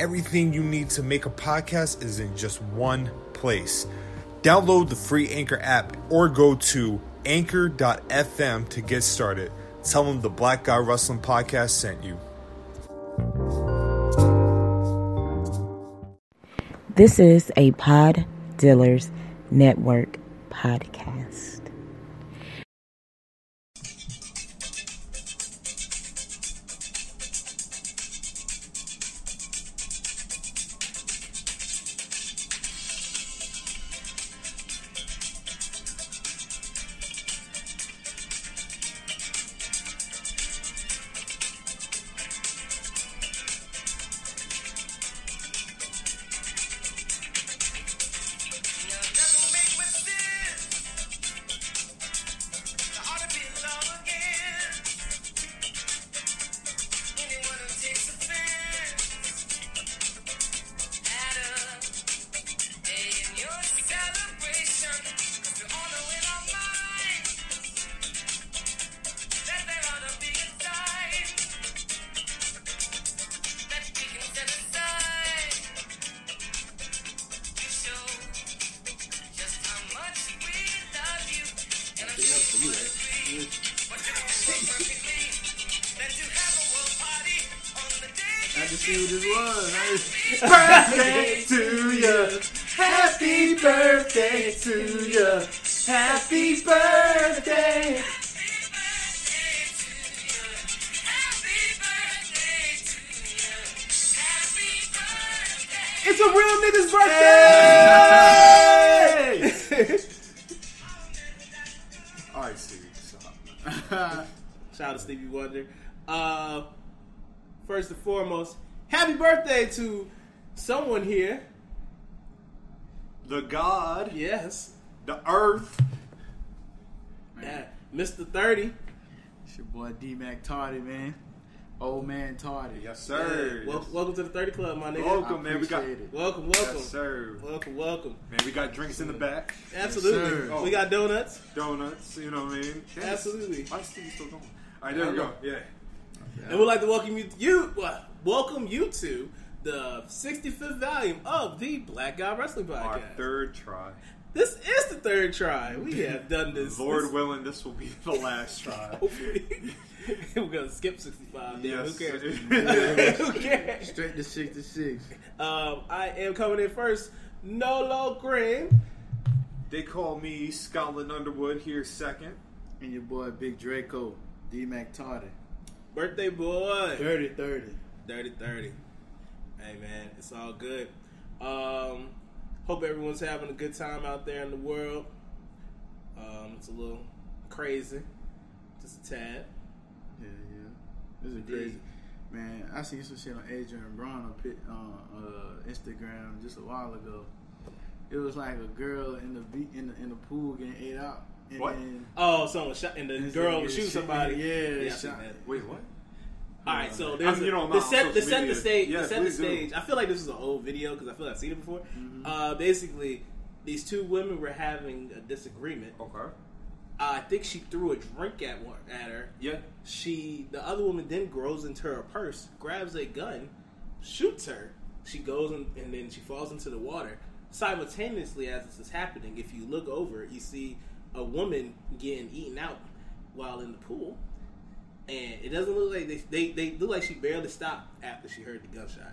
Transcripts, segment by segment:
everything you need to make a podcast is in just one place. Download the free Anchor app or go to anchor.fm to get started. Tell them the Black Guy Wrestling Podcast sent you. This is a Pod Dealers Network podcast. Foremost, happy birthday to someone here. The God, Yes, the Earth. uh, Mr. Thirty. It's your boy D Mac Tardy, man. Old man Tardy. Yes, sir. Wel- welcome to the Thirty Club, my nigga. Welcome, man. We got. It. Welcome, welcome, Yes, sir. welcome, welcome. Man, we got drinks in the back, Absolutely, sir. we got donuts. donuts. You know what I mean? Yes. Absolutely. Why is Stevie still going? All right, there we go. Yeah. And we'd like to welcome you, you well, welcome you to the 65th volume of the Black Guy Wrestling Podcast. Our third try. This is the third try. We have done this. Lord this- willing, this will be the last try. We're gonna skip 65. Damn, Yes. who cares? who cares? Straight to sixty-six. Um, I am coming in first. Nolo Green. They call me Scotland Underwood here second. And your boy Big Draco. D Mac Tardy. Birthday boy. 30 30. Dirty 30. Hey man, it's all good. Um, hope everyone's having a good time out there in the world. Um, it's a little crazy, just a tad. Yeah, yeah. This is crazy. Man, I seen some shit on Adrian Brown on pit- on uh, Instagram just a while ago. It was like a girl in the be- in the in the pool getting ate out. And What? Then, Oh, someone shot and the and girl then was shooting somebody. Yeah, yeah I shot- seen. Wait, what? All right, so I there's mean, you know, the set, the set, the stage, Yeah, the set, the please do. stage. I feel like this is an old video because I feel like I've seen it before. Mm-hmm. Uh, basically, these two women were having a disagreement. Okay. Uh, I think she threw a drink at one at her. Yeah. She, the other woman, then grows into her purse, grabs a gun, shoots her. She goes in, and then she falls into the water. Simultaneously, as this is happening, if you look over, you see a woman getting eaten out while in the pool, and it doesn't look like they they, they look like she barely stopped after she heard the gunshot.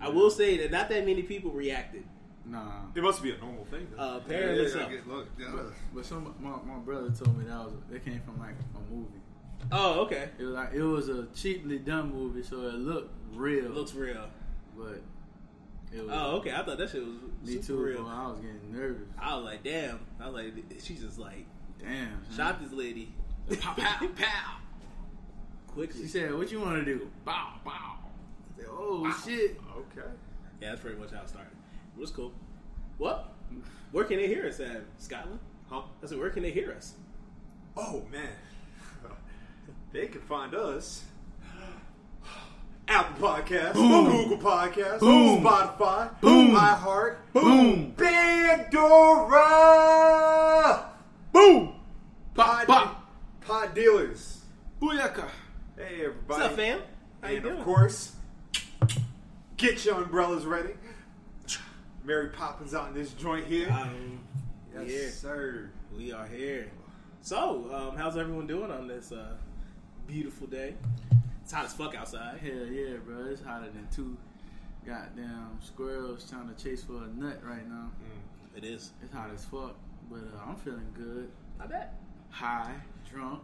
I will say that not that many people reacted. Nah. It must be a normal thing. then. Uh, apparently Yeah, yeah, yeah, Look, yeah. But, but some my, my brother told me that was it came from like a movie. Oh, okay. It was like it was a cheaply done movie, so it looked real. It looks real. but it was. Oh, okay. I thought that shit was Me super too. real. I was getting nervous. I was like, damn. I was like, she just like Damn. son. shot this lady. Pow pow pow. Quickly. She said, "What you want to do?" Bow bow. I said, oh shit. Okay. Yeah, that's pretty much how it started. It was cool. What? Where can they hear us at? Scotland? Huh? I said, where can they hear us? Oh man, they can find us. Apple Podcasts, Google Podcasts, Spotify, Boom. iHeart, Boom. Pandora, Boom. Pod, Bop. Pod Dealers. Booyaka. Hey everybody. What's up, fam? How you doing? of course, get your umbrellas ready. Mary Poppins out in this joint here. Um, yes, yeah. sir. we are here. So, um, how's everyone doing on this uh, beautiful day? It's hot as fuck outside. Hell yeah, bro. It's hotter than two goddamn squirrels trying to chase for a nut right now. It is. It's hot as fuck, but uh, I'm feeling good. I bet. High, drunk.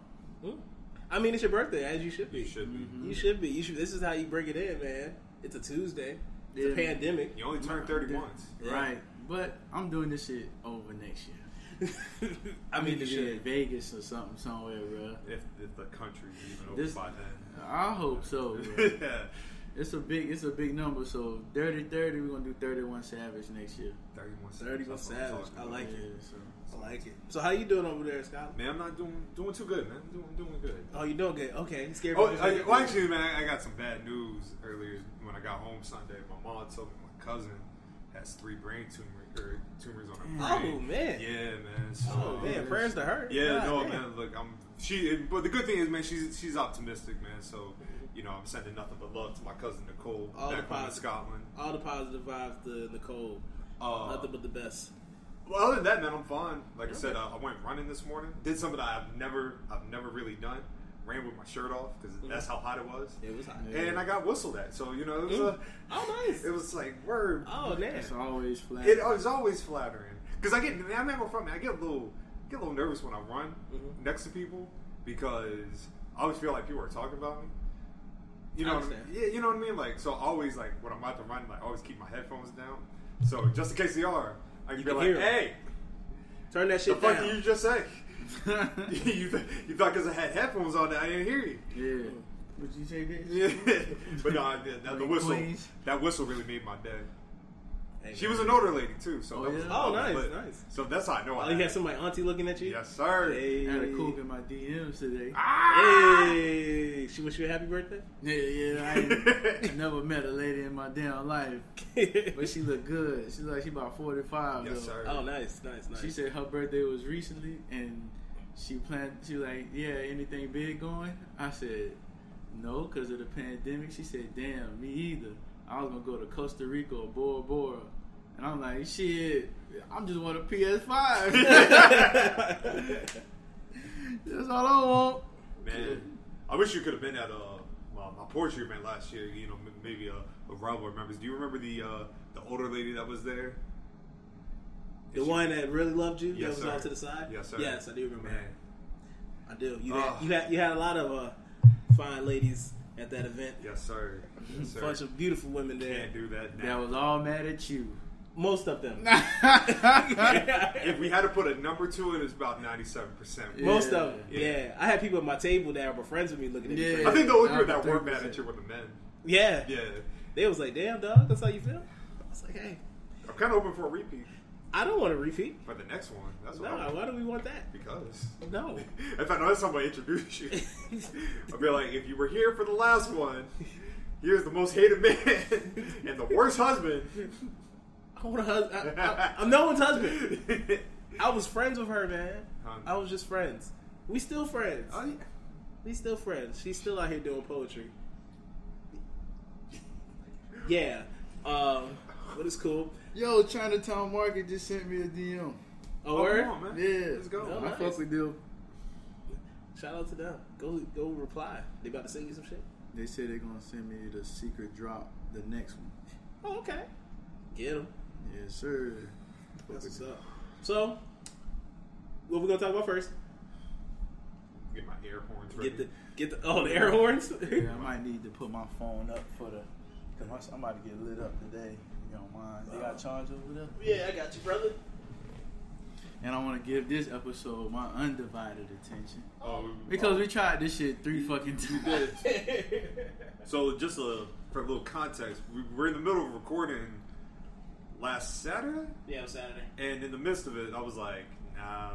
I mean, it's your birthday, as you should be. You should be. You should be. You should. This is how you bring it in, man. It's a Tuesday. It's Yeah. a pandemic. You only turned 30 once. Yeah. Right. But I'm doing this shit over next year. I mean, need you to be in should. Vegas or something somewhere, bro. If, if the country is even over This- by then. I hope so. Yeah. it's a big, it's a big number. So 30, 30, we're gonna do 31 Savage next year. 31 31 That's what Savage. I like Yeah, it. so. Like it. So, how you doing over there, Scott? Man, I'm not doing doing too good, man. I'm doing, doing good. Oh, you doing good? Okay. Scared Oh, I, well, actually, man, I got some bad news earlier when I got home Sunday. My mom told me my cousin has three brain tumor or tumors on her Oh, brain. man. Yeah, man. So, Oh man, prayers to her. Yeah, God no, damn. man. Look, I'm she. But the good thing is, man, she's she's optimistic, man. So, you know, I'm sending nothing but love to my cousin Nicole All the back home in positive- Scotland. All the positive vibes to Nicole. Uh, Nothing but the best. Well, other than that, man, I'm fine. Like I said, uh, I went running this morning. Did something that I've never, I've never really done. Ran with my shirt off because that's how hot it was. It was hot. And I got whistled at. So you know, it was, Mm. uh, Oh, nice. it was like word. Oh, man. It's always flat. It was always flattering because I get. I'm not from me. I get a little, get a little nervous when I run Mhm. next to people because I always feel like people are talking about me. You know, what I mean? yeah, you know what I mean. Like, so I always like when I'm about to run, like always keep my headphones down. So just in case they are, I can You be can like, hear 'em. "Hey, Turn that the shit fuck down. did you just say? you, th- you thought because I had headphones on that I didn't hear you." yeah. Would you say this? Yeah. but no, I did. That, the whistle, Queens? that whistle really made my day. Hey, She man. was an older lady too, so Oh, that was, yeah? that Oh, nice, lit. nice. So that's how I know. Oh, I you had somebody auntie looking at you? Yes, sir. Hey. I had a cook in my DMs today. Ah! Hey. She wish you a happy birthday? Yeah, yeah. I, I never met a lady in my damn life, but she looked good. She's like she about forty five. Yes, though. sir. oh, nice, nice, nice. She said her birthday was recently, and she planned. She was like, yeah, anything big going? I said, no, because of the pandemic. She said, damn, me either. I was gonna go to Costa Rica or Bora Bora, and I'm like, shit, I'm just want a PS5. That's all I want. Man, I wish you could have been at uh, my, my poetry event last year. You know, maybe a, a Rob remembers. Do you remember the uh, the older lady that was there? the one that really loved you, Yes, that was sir. off to the side? Yes, sir. Yes, I do remember Man. I do. You, had, you, had, you had a lot of uh, fine ladies at that event. Yes, sir. Yes, sir. bunch of beautiful women there. Can't do that Now. That was all mad at you. Most of them. if we had to put a number to it, it's about ninety-seven percent. Most of them. Yeah. Yeah. I had people at my table that were friends with me looking at me. Yeah. crazy. I think the only people that weren't 30%. mad at you were the men. Yeah. Yeah, They was like, damn, dog, that's how you feel? I was like, hey. I'm kind of hoping for a repeat. I don't want to repeat. For the next one, that's No, why do we want that? Because No. if I know somebody introduce you, I'll be like, if you were here for the last one, here's the most hated man and the worst husband. I want a husband. I'm no one's husband. I was friends with her, man. Hun. I was just friends. We still friends. Oh, yeah. We still friends. She's still out here doing poetry. Yeah. Um, but it's cool. Yo, Chinatown Market just sent me a DM. Oh, Oh, word? come on, man. Yeah, Let's go. Oh, I nice. fuck with them. Shout out to them. Go go reply. They about to send you some shit. They said they're gonna send me the secret drop, the next one. Oh, okay. Get them. Yes, sir. That's what's up. So, what we gonna talk about first? Get my air horns ready. Get the get the oh the air horns. Yeah, I might need to put my phone up for the. Cause I'm about to get lit up today. You don't mind? They got charge over there. yeah, I got you, brother. And I want to give this episode my undivided attention Oh, because we tried this shit three fucking times. So just uh, for a little context, we were in the middle of recording last Saturday, Yeah, on Saturday. and in the midst of it, I was like, "Nah,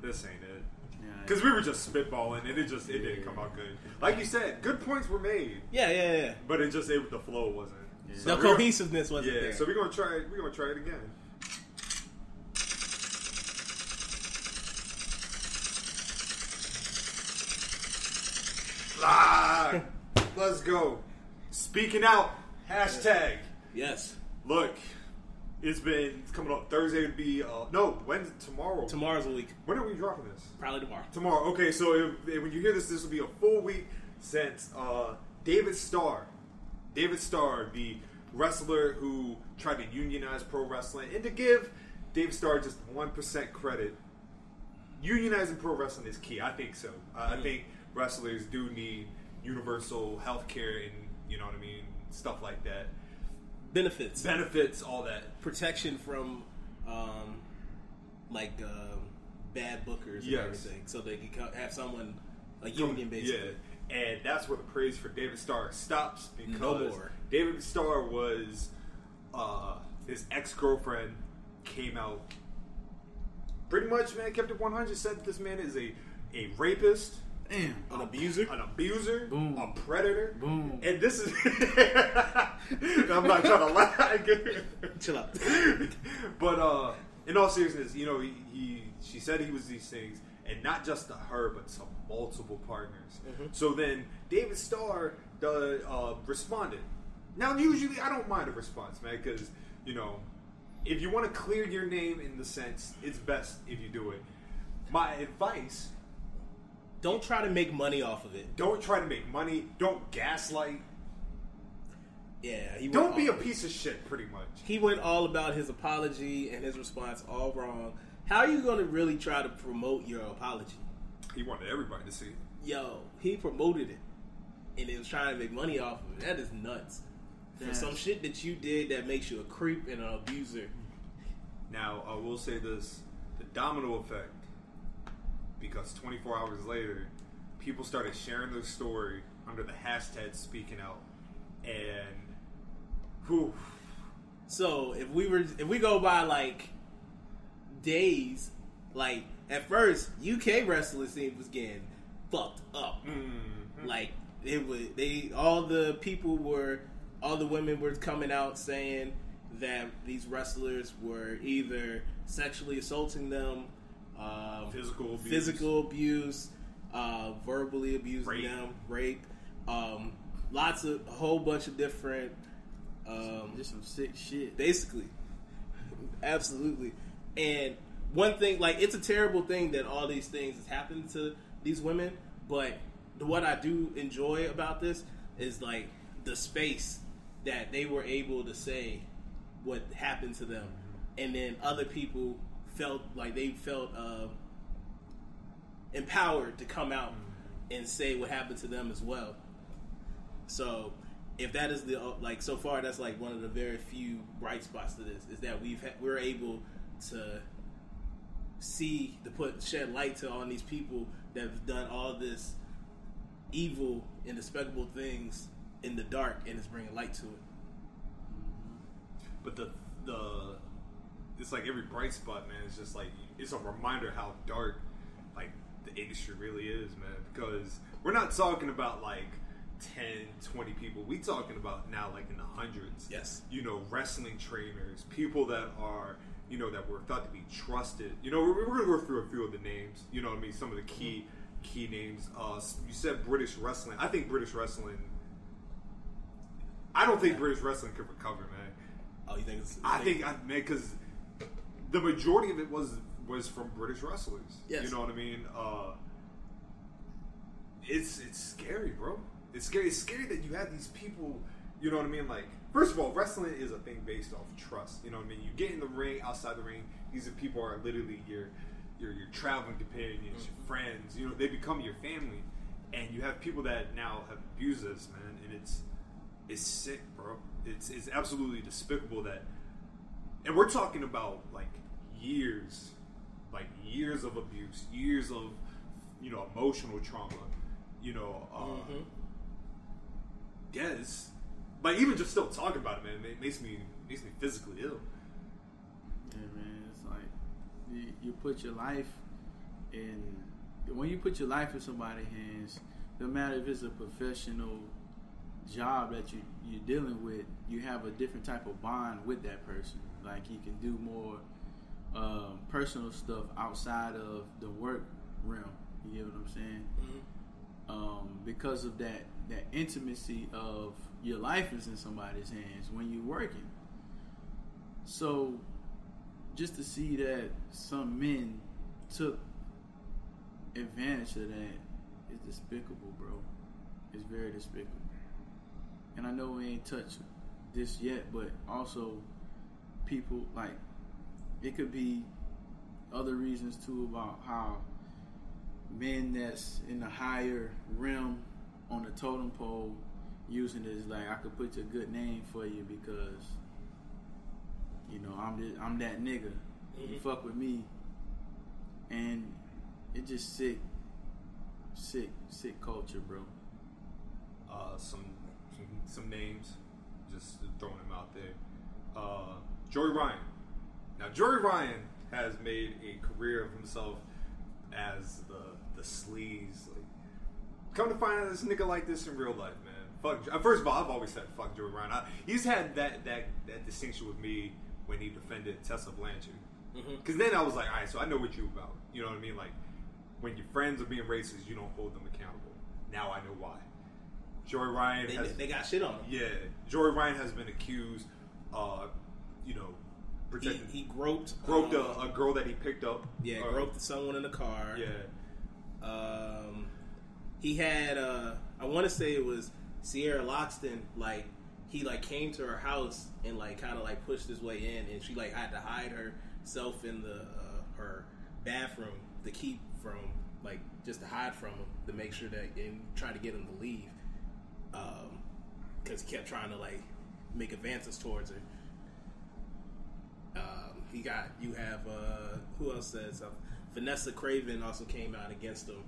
this ain't it," Yeah, because we were just spitballing, and it just it didn't come out good. Like you said, good points were made, Yeah, yeah, yeah. but it just it, the flow wasn't. Yeah. So The cohesiveness wasn't yeah, there. so we're gonna try. it. We're gonna try it again. Ah, let's go. Speaking out. Hashtag. yes. Look, it's been it's coming up Thursday would be uh no when tomorrow. Tomorrow's a week. When are we dropping this? Probably tomorrow. Tomorrow. Okay, so if, if- when you hear this, this will be a full week since uh, David Starr, David Starr, the wrestler who tried to unionize pro wrestling, and to give David Starr just one percent credit, unionizing pro wrestling is key. I think so. Uh, I think wrestlers do need universal health care and you know what I mean, stuff like that, Benefits. benefits, all that. Protection from um, like um, bad bookers and Yes. everything. So they can have someone a union basically. Yeah, and that's where the praise for David Starr stops because No more. David Starr was uh, his ex girlfriend came out pretty much man kept it 100 said this man is a a rapist Damn. An abuser. an abuser Boom. a predator Boom. and this is I'm not trying to lie Chill out. but uh, in all seriousness, you know, he, he she said he was these things, and not just to her, but to multiple partners. So then David Starr the, uh, responded. Now, usually I don't mind a response, man, because you know, if you want to clear your name in the sense, it's best if you do it. My advice: Don't try to make money off of it. don't try to make money. Don't gaslight. Yeah. He Don't be a piece of shit. Pretty much. He went all about his apology and his response all wrong. How are you going to really try to promote your apology? He wanted everybody to see. it. Yo, he promoted it and then was trying to make money off of it. That is nuts. For Yes. some shit that you did that makes you a creep and an abuser. Now, I will say this the domino effect, because 24 hours later, people started sharing their story under the hashtag speaking out. And, whew, So if we were if we go by like days, like at first UK wrestling scene was getting fucked up. mm, Like it was they all the people were all the women were coming out saying that these wrestlers were either sexually assaulting them, um, Physical abuse. physical abuse, uh, verbally abusing Rape. them, rape, um, lots of a whole bunch of different. Um, Just some sick shit. basically absolutely and one thing like it's a terrible thing that all these things has happened to these women but what i do enjoy about this is like the space that they were able to say what happened to them. And then other people felt like they felt uh, empowered to come out and say what happened to them as well. So if that is the like so far that's like one of the very few bright spots to this is that we've ha- we're able to see to put shed light to on these people that have done all this evil and despicable things in the dark and it's bringing light to it. but the, the, it's like every bright spot, man. It's just like it's a reminder how dark like the industry really is, man. Because we're not talking about like 10, 20 people. We talking about now like in the hundreds. Yes. You know, wrestling trainers, people that are you know that were thought to be trusted. You know, we're, we're gonna go through a few of the names. You know, what I mean, some of the key key names. Uh, you said British wrestling. I think British wrestling. I don't think British wrestling could recover, man. Oh, you think? It's, I think I man because the majority of it was was from British wrestlers. Yes. You know what I mean? Uh, it's it's scary, bro. It's scary. It's scary that you have these people. You know what I mean? Like, first of all, wrestling is a thing based off trust. You know what I mean? You get in the ring, outside the ring, these are people are literally your your your traveling companions, your friends. You know, they become your family, and you have people that now have abused us, man, and it's it's sick, bro. It's it's absolutely despicable that, and we're talking about like years, like years of abuse, years of you know emotional trauma, you know. Uh, Mhm. Yeah, it's like even just still talking about it, man, it makes me makes me physically ill. Yeah, man. It's like you, you put your life in. When you put your life in somebody's hands, no matter if it's a professional job that you you're dealing with, you have a different type of bond with that person. Like you can do more um, personal stuff outside of the work realm. You get what I'm saying? Um, because of that that intimacy of your life is in somebody's hands when you're working. So just to see that some men took advantage of that is despicable, bro. It's very despicable. And I know we ain't touched this yet, but also people like it could be other reasons too about how men that's in the higher realm on the totem pole using it as like I could put a good name for you because you know I'm the, I'm that nigga. You Mhm. fuck with me, and it just sick, sick, sick culture, bro. uh, some, some some names, just throwing them out there. Uh, Joey Ryan. Now, Joey Ryan has made a career of himself as the the sleaze. Like, come to find out, this nigga like this in real life, man. Fuck. uh, First of all, I've always said fuck Joey Ryan. I, he's had that that that distinction with me when he defended Tessa Blanchard. Because then I was like, all right, so I know what you about. You know what I mean? Like, when your friends are being racist, you don't hold them accountable. Now I know why. Joey Ryan They, has, they got shit on him. yeah, Joey Ryan has been accused, uh, you know, He, protecting, he groped. groped um, a, a girl that he picked up. Yeah, Uh, groped someone in the car. Yeah, Um, he had. Uh, I want to say it was Sierra Loxton. Like he like came to her house and like kind of like pushed his way in, and she like had to hide herself in the uh, her bathroom to keep from like just to hide from him to make sure that and try to get him to leave. Because he kept trying to like make advances towards her. Um, he got you have uh, who else says something? Vanessa Kraven also came out against him.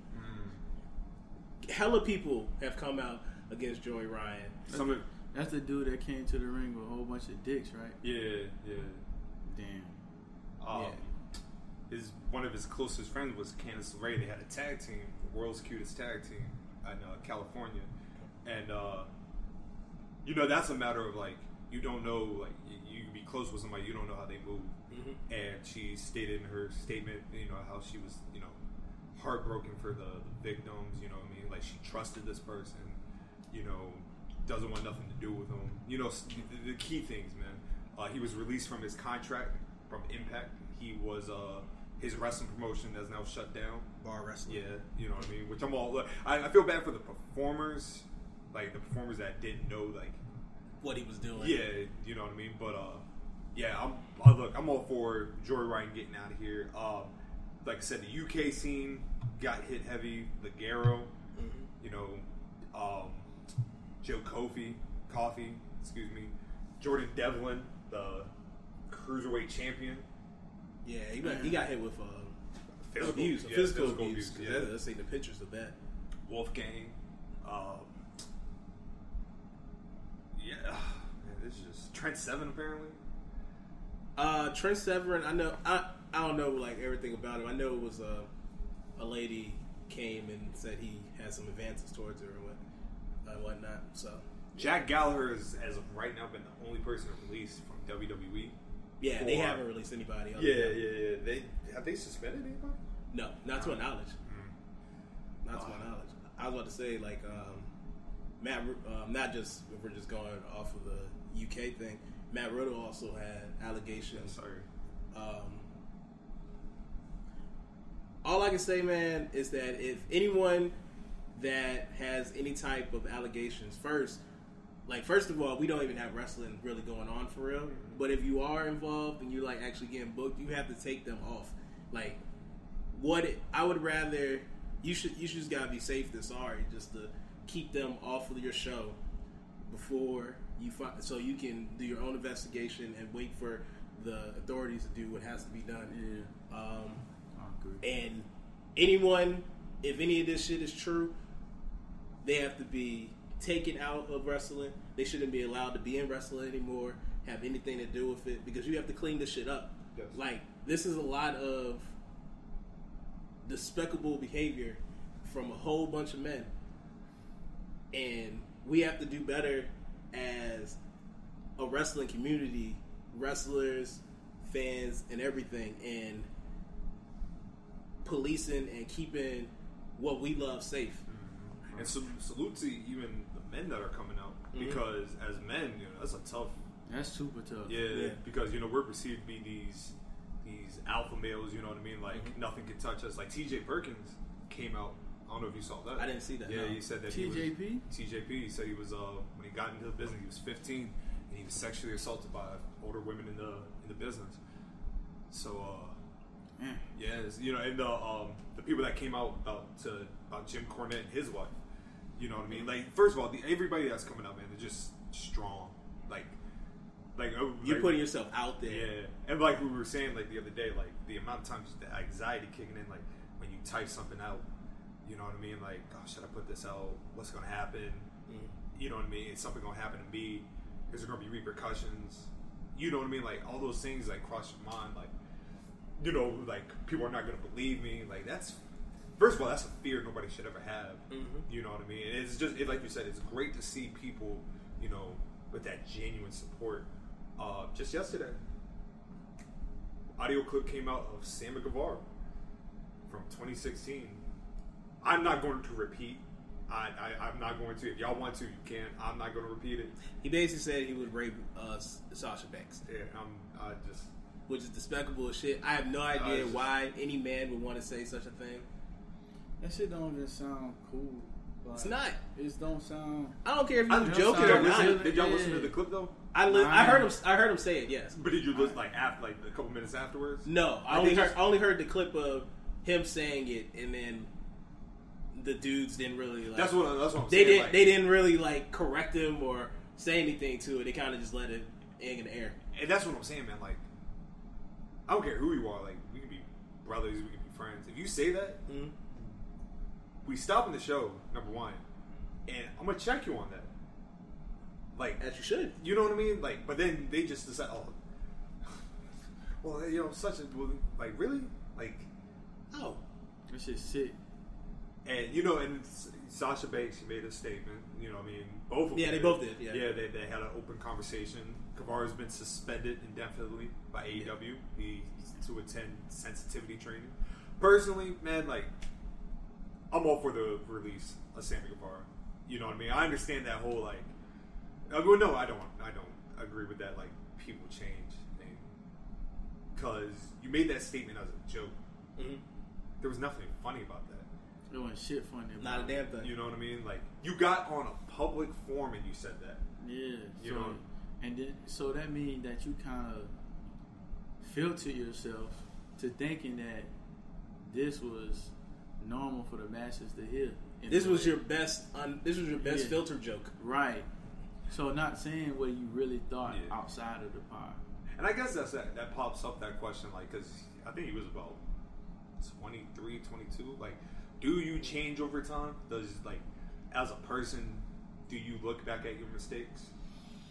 Hella people have come out against Joey Ryan. some of, That's the dude that came to the ring with a whole bunch of dicks, right? yeah, yeah. Damn. Um, Yeah. His one of his closest friends was Candice LeRae. They had a tag team, the world's cutest tag team in uh, California, and uh, you know that's a matter of like you don't know like you, you can be close with somebody you don't know how they move. Mhm. And she stated in her statement, you know, how she was, you know, heartbroken for the, the victims. You know, what I mean, like she trusted this person. You know, doesn't want nothing to do with them. You know, the, the key things, man. Uh, he was released from his contract from Impact. He was uh, his wrestling promotion has now shut down. Bar wrestling. Yeah, you know what I mean. Which I'm all. I, I feel bad for the performers, like the performers that didn't know, like What he was doing. yeah, you know what I mean. But uh, yeah, I'm uh, look, I'm all for Joey Ryan getting out of here. Um, like I said, the UK scene got hit heavy. Ligero, Mhm. you know, um, Joe Kofi, Coffey, excuse me, Jordan Devlin, the cruiserweight champion. Yeah, he got, he got hit with uh, Physical- abuse, yeah, physical, physical abuse. abuse, yeah. Let's see the pictures of that. Wolfgang. Um, yeah, man, this is just Trent Seven apparently. Uh, Trent Severin, I know. I I don't know like everything about him. I know it was a a lady came and said he had some advances towards her and whatnot. So Jack Gallagher has, as of right now, been the only person released from WWE. yeah, they haven't released anybody. Other Yeah, yeah, yeah. They have they suspended anybody? No, not to my knowledge. Mm-hmm. Not to my knowledge. I was about to say like um, Matt, um, not just if we're just going off of the UK thing. Matt Riddle also had allegations. Sorry. Um, all I can say, man, is that if anyone that has any type of allegations, first, like first of all, we don't even have wrestling really going on for real. But if you are involved and you're like actually getting booked, you have to take them off. Like, what it, I would rather you should you should just gotta be safe than sorry, just to keep them off of your show before you find, so you can do your own investigation and wait for the authorities to do what has to be done. Yeah, Um, and anyone, if any of this shit is true, they have to be taken out of wrestling. They shouldn't be allowed to be in wrestling anymore, have anything to do with it, because you have to clean this shit up. Yes. Like, this is a lot of despicable behavior from a whole bunch of men. And we have to do better as a wrestling community, wrestlers, fans, and everything, and policing and keeping what we love safe. And so, salute to even the men that are coming out Mhm. because as men, you know, that's a tough. That's super tough. Yeah, Yeah. because you know we're perceived to be these these alpha males. You know what I mean? Like Mhm. nothing can touch us. Like T.J. Perkins came out. I don't know if you saw that. I didn't see that, Yeah, no. he said that he was- TJP? TJP he said he was uh, when he got into the business, he was 15 and he was sexually assaulted by older women in the in the business. So uh, Man. yeah, it's- you know, and the um, the people that came out about to about Jim Cornette and his wife. You know what I mean? Like first of all, the, everybody that's coming up, man, they're just strong. Like like uh, You're like- putting yourself out there. yeah, and like we were saying like the other day, like the amount of times the anxiety kicking in, like when you type something out, you know what I mean? Like, oh, should I put this out? What's gonna happen? You know what I mean? Is something gonna happen to me? Is there gonna be repercussions? You know what I mean? Like all those things like cross your mind, like you know, like people are not gonna believe me. Like that's first of all, that's a fear nobody should ever have. Mhm. You know what I mean? And it's just it, like you said, it's great to see people, you know, with that genuine support. Uh, just yesterday, audio clip came out of Sammy Guevara from 2016. I'm not going to repeat. I, I I'm not going to. If y'all want to, you can. I'm not going to repeat it. He basically said he would rape uh, Sasha Banks, Yeah, I'm. I just. which is despicable as shit. I have no idea it's- why any man would want to say such a thing. That shit don't even sound cool. Like, It's not. It don't sound. I don't care if he I, was joking did or y'all, not. listen, did y'all Yeah. listen to the clip though? I li- I heard him. I heard him say it. Yes. But did you listen like after like a couple minutes afterwards? No, I, I only heard. just- I only heard the clip of him saying it, and then the dudes didn't really like. That's what. That's what I'm they saying. didn't. like- They didn't really like correct him or say anything to it. They kind of just let it hang in the air. And that's what I'm saying, man. Like, I don't care who you are. Like, we can be brothers. We can be friends. If you say that, Mhm. We stop in the show. Number one, and I'm gonna check you on that. Like, As you should. you know what I mean? Like, but then they just decide, oh, well, you know, such a like really, like, Oh, That shit sick. and you know, and Sasha Banks she made a statement. You know, what I mean, both. Of Yeah, them they both did, yeah. yeah, they, they had an open conversation. Guevara's been suspended indefinitely by AEW. He to attend sensitivity training. Personally, man, like I'm all for the release of Sammy Guevara. You know what I mean? I understand that whole like. Uh, well, no, I don't. I don't agree with that. Like people change thing because you made that statement as a joke. Mhm. There was nothing funny about that. It wasn't shit funny. not a about damn thing. You know what I mean? Like you got on a public forum and you said that. Yeah. You so, know? and then so that means that you kind of filter yourself to thinking that this was normal for the masses to hear. this was your best. Un- this was your best Yeah. filter joke. right. So not saying what you really thought Yeah. outside of the pod. And I guess that's that, that pops up that question, like, because I think he was about 23, 22. Like, do you change over time? Does, like, as a person, do you look back at your mistakes?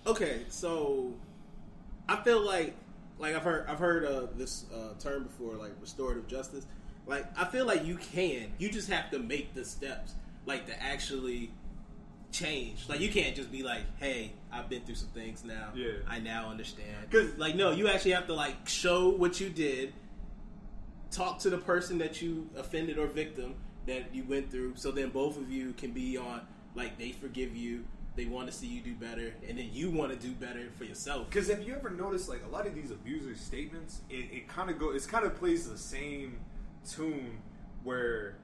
Okay, so I feel like like I've heard I've heard uh, this uh, term before, like restorative justice. Like I feel like you can, you just have to make the steps, like to actually change. Like you can't just be like, "Hey, I've been through some things now. Yeah. I now understand." 'Cause- like no, you actually have to like show what you did, talk to the person that you offended or victim that you went through, so then both of you can be on like they forgive you. They want to see you do better, and then you want to do better for yourself. Because have you ever noticed, like a lot of these abusers' statements, it, it kind of go, it's kind of plays the same tune where,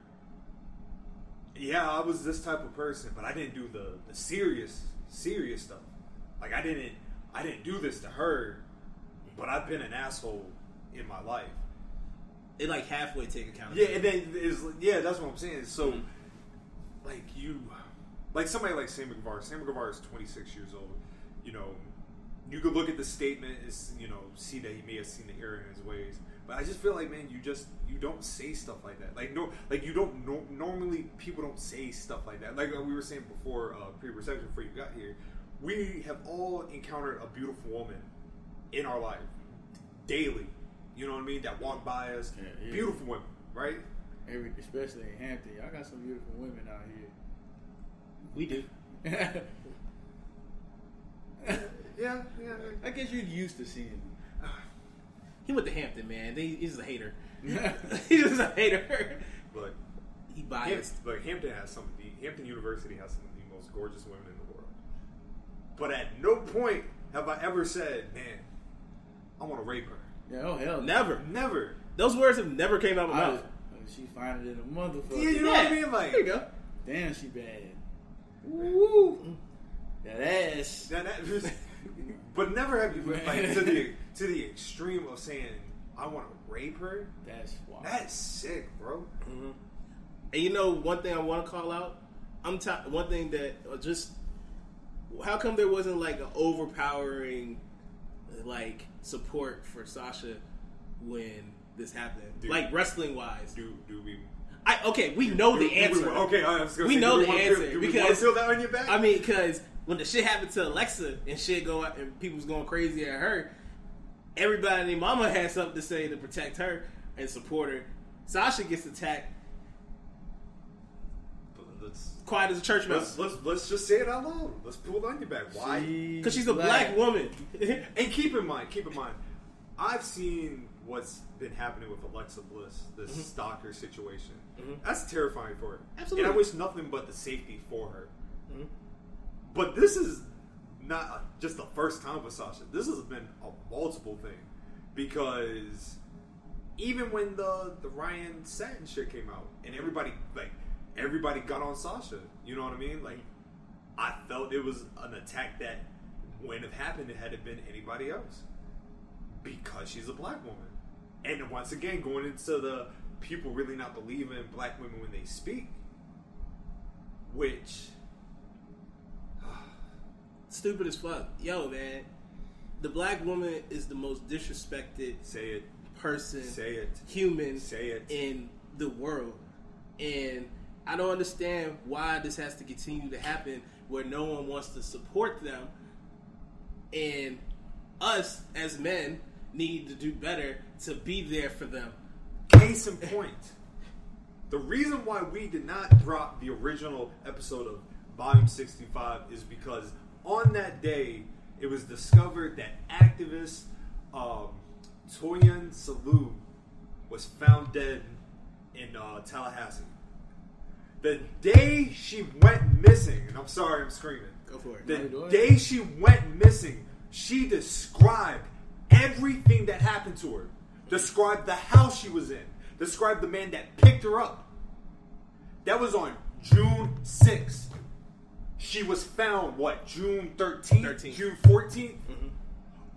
yeah, I was this type of person, but I didn't do the, the serious, serious stuff. Like I didn't, I didn't do this to her, but I've been an asshole in my life. They like halfway take account. Yeah, and then is yeah, that's what I'm saying. So, Mhm. like you, like somebody like Sammy Guevara. Sammy Guevara is 26 years old. You know, you could look at the statement, is you know, see that he may have seen the error in his ways. But I just feel like, man, you just you don't say stuff like that. Like no, like you don't no, normally people don't say stuff like that. Like uh, we were saying before, uh, pre-reception before you got here, we have all encountered a beautiful woman in our life daily. You know what I mean? That walk by us, Yeah, yeah. beautiful women, right? Every, especially in Hampton, y'all got some beautiful women out here. we do. Yeah, yeah. I guess you're used to seeing them. He went to Hampton, man. They, he's just a hater. he's just a hater. But He Hampton, biased. but Hampton has some. of the Hampton University has some of the most gorgeous women in the world. But at no point have I ever said, "Man, I want to rape her." Yeah, oh hell, no. Never. Never. Those words have never came out of my I, mouth. she find it in a motherfucker. Yeah, you know what I mean? Like there you go. Damn, she bad. Woo! That ass. that, that- but never have you been like to the to the extreme of saying, "I want to rape her." That's wild. That's sick, bro. And you know, one thing I want to call out. I'm t- one thing that uh, just how come there wasn't like an overpowering like support for Sasha when this happened, Dude. like wrestling wise. Do do we? I okay, we know do- the do we- answer. okay, I was gonna We say, know do the wanna answer Feel, do we because- feel that on your back? I mean, because when the shit happened to Alexa and shit go out and people's going crazy at her, everybody and their mama had something to say to protect her and support her. Sasha gets attacked let's quiet as a church let's mouse let's let's just say it out loud. Let's pull it on your back. Why? because she's a black, woman. And keep in mind, keep in mind, I've seen what's been happening with Alexa Bliss, this stalker situation. That's terrifying for her. Mm-hmm. Absolutely. Mm-hmm. And I wish nothing but the safety for her. But this is not uh, just the first time with Sasha. This has been a multiple thing because even when the the Ryan Satin shit came out and everybody like everybody got on Sasha, you know what I mean? Like I felt it was an attack that wouldn't have happened had it been anybody else because she's a black woman. And once again, going into the people really not believing black women when they speak, which Stupid as fuck. Yo, man. The black woman is the most disrespected say it, person, say it, human say it. in the world. And I don't understand why this has to continue to happen where no one wants to support them. And us as men need to do better to be there for them. Case in point, the reason why we did not drop the original episode of Volume 65 is because on that day it was discovered that activist um, Toyin Salau was found dead in uh, Tallahassee. The day she went missing, and I'm sorry I'm screaming. Go for it. The No, go ahead. day she went missing, she described everything that happened to her. Described the house she was in. Described the man that picked her up. That was on June 6th. She was found, what, June 13th? 13th. June 14th? Mm-hmm.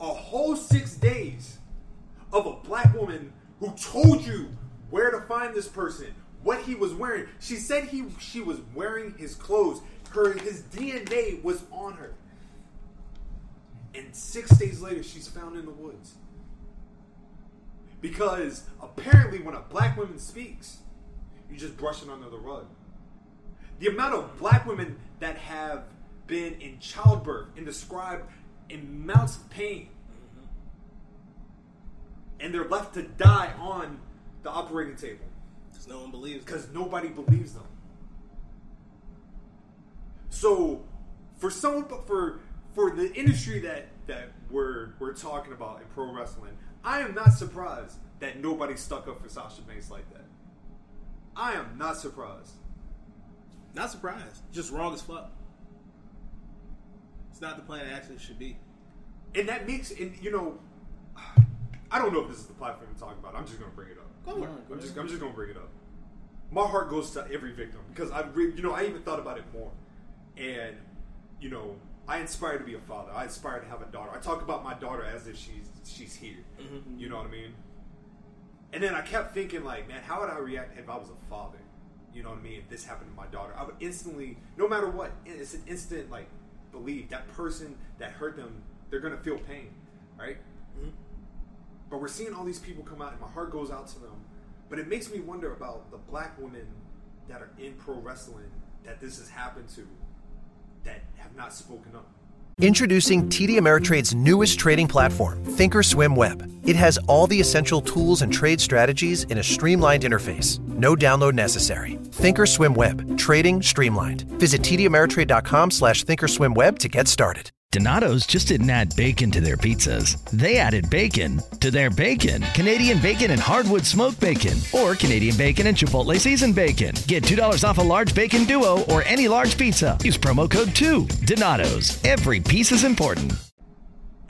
A whole six days of a black woman who told you where to find this person, what he was wearing. She said he she was wearing his clothes. Her his DNA was on her. And six days later, she's found in the woods. Because apparently, when a black woman speaks, you just brush it under the rug. The amount of black women that have been in childbirth and described amounts of pain and they're left to die on the operating table Because no one believes. because nobody believes them. So, for but for for the industry that that we're we're talking about in pro wrestling, I am not surprised that nobody stuck up for Sasha Banks like that. I am not surprised. Not surprised. Just wrong as fuck. It's not the plan it actually should be. and that makes and you know I don't know if this is the platform to talk about. I'm just gonna bring it up. Go on. I'm just. I'm just gonna bring it up. My heart goes to every victim because I re- you know I even thought about it more, and you know I aspire to be a father. I aspire to have a daughter. I talk about my daughter as if she's she's here. Mm-hmm. You know what I mean? And then I kept thinking like, man, how would I react if I was a father? You know what I mean? If this happened to my daughter, I would instantly, no matter what, it's an instant like believe that person that hurt them, they're gonna feel pain, right? Mm-hmm. But we're seeing all these people come out, and my heart goes out to them. But it makes me wonder about the black women that are in pro wrestling that this has happened to, that have not spoken up. Introducing TD Ameritrade's newest trading platform, Thinkorswim Web. It has all the essential tools and trade strategies in a streamlined interface. No download necessary. Thinkorswim Web. Trading streamlined. Visit tdameritrade.com slash thinkorswimweb to get started. Donato's just didn't add bacon to their pizzas. They added bacon to their bacon. Canadian bacon and hardwood smoked bacon, or Canadian bacon and Chipotle seasoned bacon. Get $2 off a large bacon duo or any large pizza. Use promo code 2. Donato's. Every piece is important.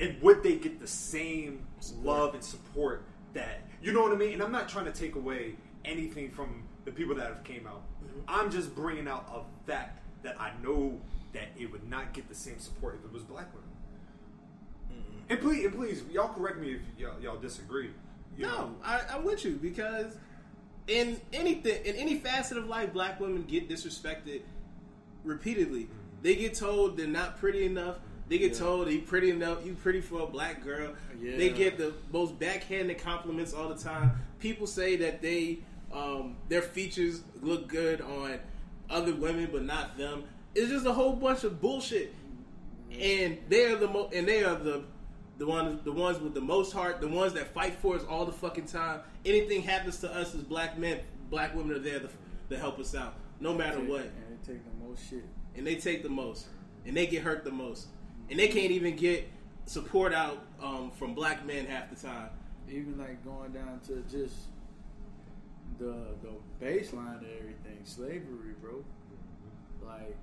and would they get the same love and support that you know what I mean? And I'm not trying to take away anything from the people that have came out. Mm-hmm. I'm just bringing out a fact that I know that it would not get the same support if it was black women. And please, and please, y'all correct me if y'all, y'all disagree. You No, know? I, I'm with you because in anything, in any facet of life, black women get disrespected repeatedly. They get told they're not pretty enough. They get told you pretty enough. You pretty for a black girl. They get the most backhanded compliments all the time. People say that they um, their features look good on other women, but not them. It's just a whole bunch of bullshit. And they are the mo- and they are the the ones the ones with the most heart, the ones that fight for us all the fucking time. Anything happens to us as black men, black women are there to, to help us out, no matter what. And they take the most shit. And they take the most, and they get hurt the most, and they can't even get support out um, from black men half the time. Even like going down to just the the baseline of everything, slavery, bro. Like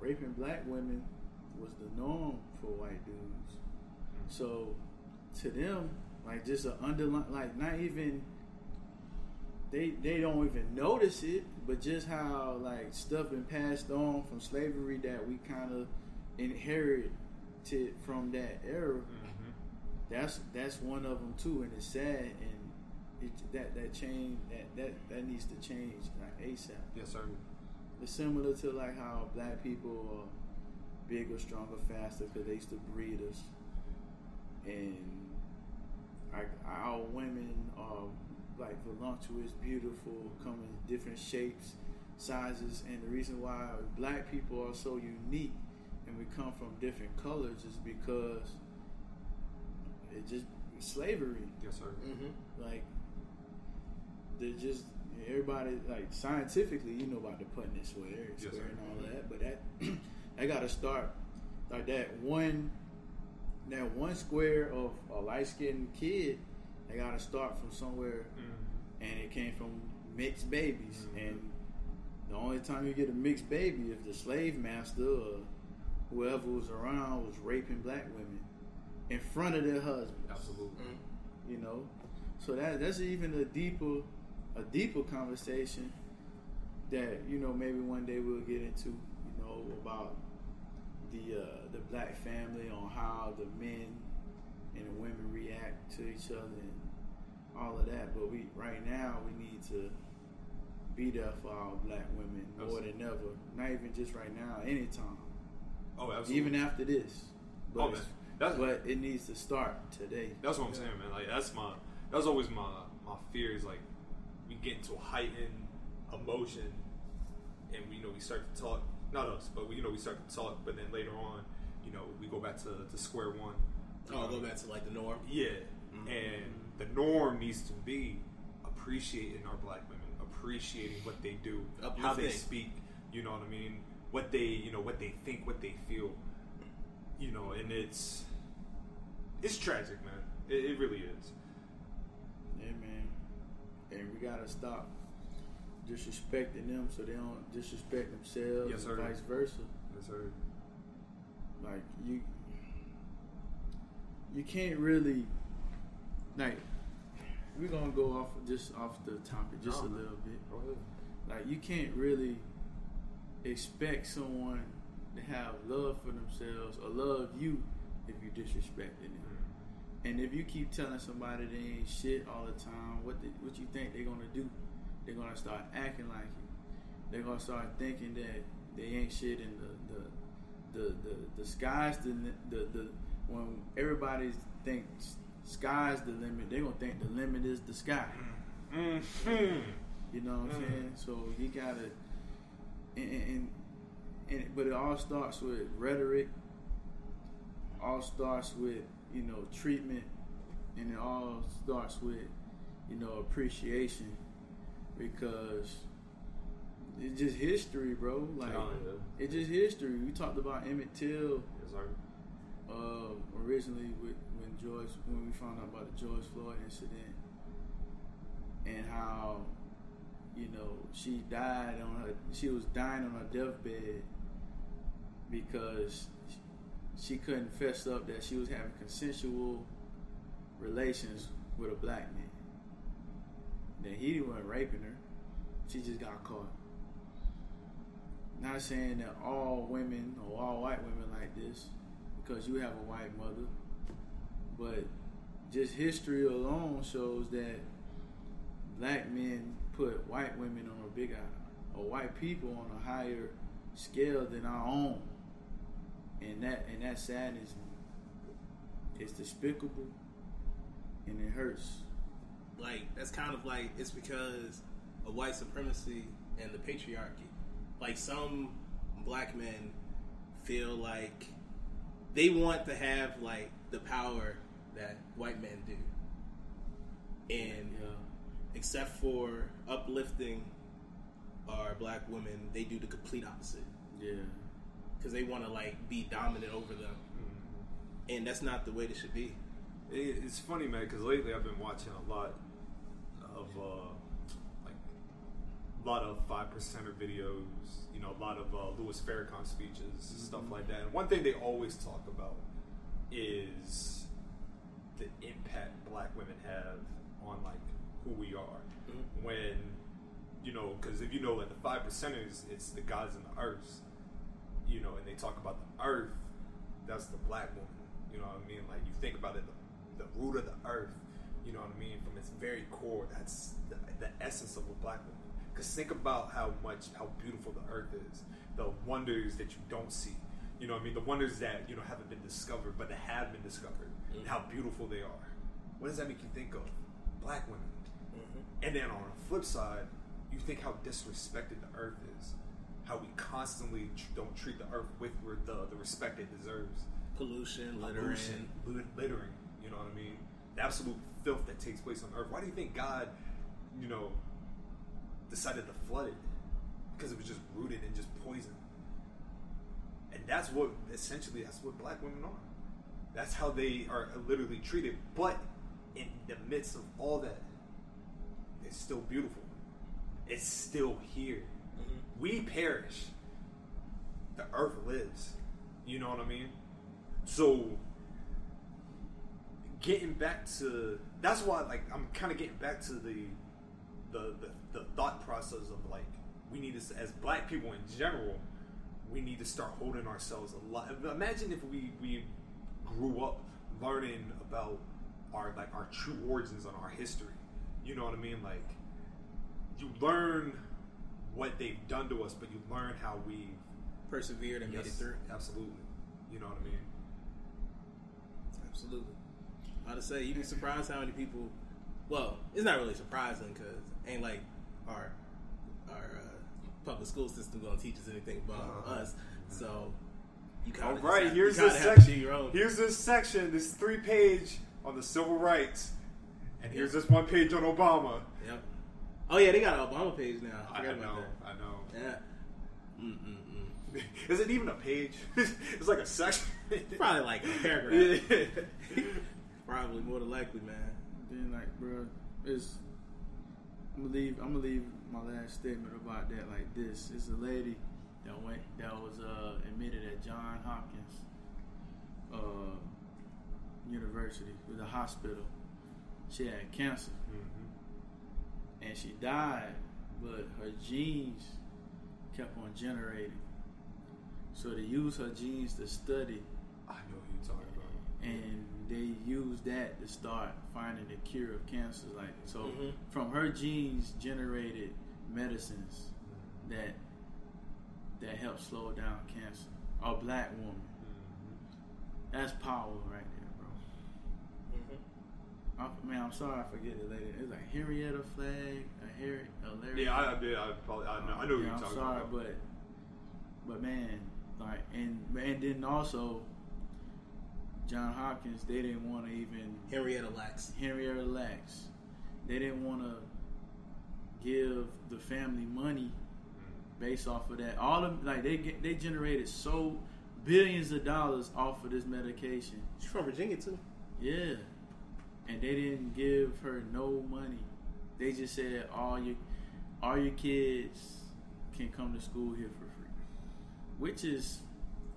raping black women was the norm for white dudes. Mm-hmm. So to them, like just an underline, like not even they they don't even notice it, but just how like stuff been passed on from slavery that we kind of inherited from that era. Mm-hmm. That's that's one of them too, and it's sad, and it, that that change that, that that needs to change like ASAP. Yes, sir. It's similar to like how black people are bigger, stronger, faster because they used to breed us, and like our women are like voluptuous, beautiful, come in different shapes, sizes, and the reason why black people are so unique and we come from different colors is because it just slavery. Yes, sir. Mm-hmm. Like they're just everybody like scientifically, you know about the putting it square, Yes, square and all that, but that that got to start like that one that one square of a light skinned kid. They got to start from somewhere, mm-hmm. and it came from mixed babies. Mm-hmm. And the only time you get a mixed baby if the slave master or whoever was around was raping black women in front of their husbands Absolutely. Mm-hmm. you know. So that that's even a deeper a deeper conversation that you know maybe one day we'll get into. You know about the uh, the black family on how the men and the women react to each other and all of that. But we right now we need to be there for our black women more than ever. Not even just right now, anytime. Oh, absolutely. Even after this. But, Oh, man. That's- but it needs to start today. That's what I'm saying, man. Like that's my that's always my my fear is like get into a heightened emotion, and we you know we start to talk. Not us, but we you know we start to talk. But then later on, you know, we go back to, to square one. Oh, go back to like the norm. Yeah, Mhm. and the norm needs to be appreciating our black women, appreciating what they do, how they speak. You know what I mean? What they, you know, what they think, what they feel. You know, and it's it's tragic, man. It, it really is. And we gotta stop disrespecting them so they don't disrespect themselves Yes, and vice versa. Yes, sir. Like you you can't really like we're gonna go off just off the topic just No, a little bit. Go ahead. Like you can't really expect someone to have love for themselves or love you if you disrespecting them. And if you keep telling somebody they ain't shit all the time, what the, what you think they're gonna do? They're gonna start acting like you. They're gonna start thinking that they ain't shit, and the the the the, the sky's the, the the when everybody thinks sky's the limit, they're gonna think the limit is the sky. Mhm. You know what I'm Mhm. saying? So you gotta, and, and, and but it all starts with rhetoric. All starts with you know treatment, and it all starts with you know appreciation, because it's just history, bro. Like Oh, yeah. it's just history. We talked about Emmett Till Yes, sir. uh, originally with, when George when we found out about the George Floyd incident and how you know she died on her she was dying on her deathbed because she couldn't fess up that she was having consensual relations with a black man. Then he wasn't raping her. She just got caught. Not saying that all women or all white women like this, because you have a white mother, but just history alone shows that black men put white women on a bigger, or white people on a higher scale than our own, and that and that sadness is despicable, and it hurts. like that's kind of like it's because of white supremacy and the patriarchy. Like some black men feel like they want to have like the power that white men do, and except for uplifting our black women, they do the complete opposite. Yeah, because they want to like be dominant over them, and that's not the way it should be. It's funny, man, because lately I've been watching a lot of uh, like a lot of five percenter videos. You know, a lot of uh, Louis Farrakhan speeches, stuff like that. And one thing they always talk about is the impact Black women have on like who we are. When you know, because if you know, like the five percenters, it's the gods and the earths. You know, and they talk about the earth. That's the black woman. You know what I mean? Like you think about it, the, the root of the earth. You know what I mean? From its very core, that's the, the essence of a black woman. Because think about how much, how beautiful the earth is. The wonders that you don't see. You know what I mean? The wonders that you know haven't been discovered, but that have been discovered. And how mm-hmm. beautiful they are. What does that make you think of? Black women. Mm-hmm. And then on the flip side, you think how disrespected the earth is. How we constantly tr- don't treat the earth with re- the, the respect it deserves. Pollution, littering. Pollution, littering. You know what I mean? The absolute filth that takes place on earth. Why do you think God, you know, decided to flood it? Because it was just rooted in just poison. And that's what, essentially, that's what black women are. That's how they are literally treated. But in the midst of all that, it's still beautiful. It's still here. We perish. The earth lives. You know what I mean? So getting back to that's why like I'm kind of getting back to the, the the the thought process of like we need to as black people in general we need to start holding ourselves a lot. Imagine if we we grew up learning about our like our true origins and our history. You know what I mean? Like you learn what they've done to us, but you learn how we Persevered and made it through. Absolutely. You know what I mean? Absolutely. I would say you'd be surprised how many people. Well, it's not really surprising because ain't like our our uh, public school system gonna teach us anything about us. So you kind of right, here's this have to do section. your own. Here's this section. This three page on the civil rights, And here's this one page on Obama. Yep. Oh yeah, they got an Obama page now. I I forgot know, about I know. Yeah. Mm-mm-mm. Is it even a page? it's like a section. Probably like a paragraph. Probably more than likely, man. Then like, bro, it's I'm gonna leave. I'm gonna leave my last statement about that like this. It's a lady that went that was uh, admitted at John Hopkins uh, University with a hospital. She had cancer Mm-hmm. And she died, but her genes kept on generating. So they used her genes to study, I know you're talking about. and they used that to start finding the cure of cancer. Like so, Mhm. from her genes generated medicines that that help slow down cancer. A black woman. That's power right. Mm-hmm. I, man, I'm sorry I forget it later. It's like Henrietta Flag, a Harry, a Larry. Yeah, I, I did. I probably. I know. I know who Yeah, you're I'm talking sorry, about. but but man, like and and then also John Hopkins, they didn't want to even Henrietta Lacks. Henrietta Lacks. They didn't want to give the family money mm-hmm. based off of that. All of like they get- they generated so billions of dollars off of this medication. She's from Virginia too. Yeah. And they didn't give her no money. They just said all your all your kids can come to school here for free. Which is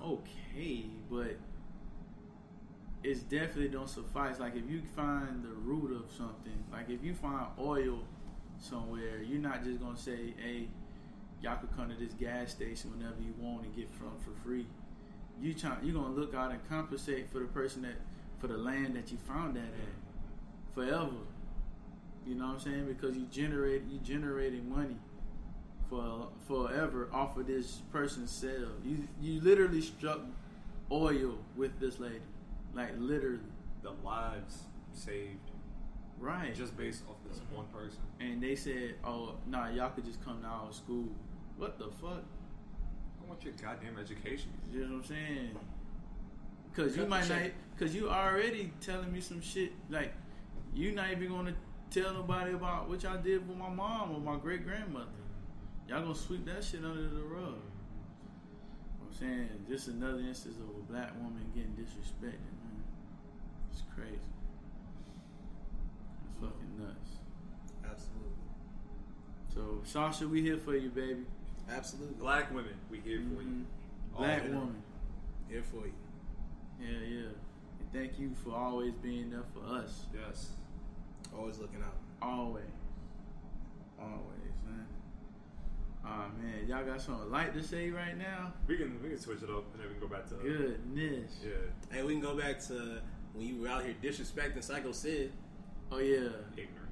okay, but it's definitely don't suffice. Like if you find the root of something, like if you find oil somewhere, you're not just gonna say, Hey, y'all could come to this gas station whenever you want and get from for free. You try, you're gonna look out and compensate for the person that for the land that you found that at forever. You know what I'm saying? Because you generate you generating money for forever off of this person's sale. You you literally struck oil with this lady, like literally, The lives saved right? just based off this one person. and they said, "Oh, nah, y'all could just come to our school." What the fuck? I want your goddamn education. You know what I'm saying? Because you might not, because you already telling me some shit. Like, you not even gonna tell nobody about what y'all did with my mom or my great grandmother. Y'all gonna sweep that shit under the rug. I'm saying, just another instance of a black woman getting disrespected, man. It's crazy. It's fucking nuts. Absolutely. So, Sasha, we here for you, baby. Absolutely. Black women, we here for you. Mhm. All Black of them. woman. Here for you. Yeah, yeah. And thank you for always being there for us. Yes. Always looking out. Always. Always, man. Ah man, y'all got something light to say right now? We can we can switch it up and then we can go back to Goodness. Yeah. Hey, we can go back to when you were out here disrespecting Sycho Sid. Oh yeah. Ignorant.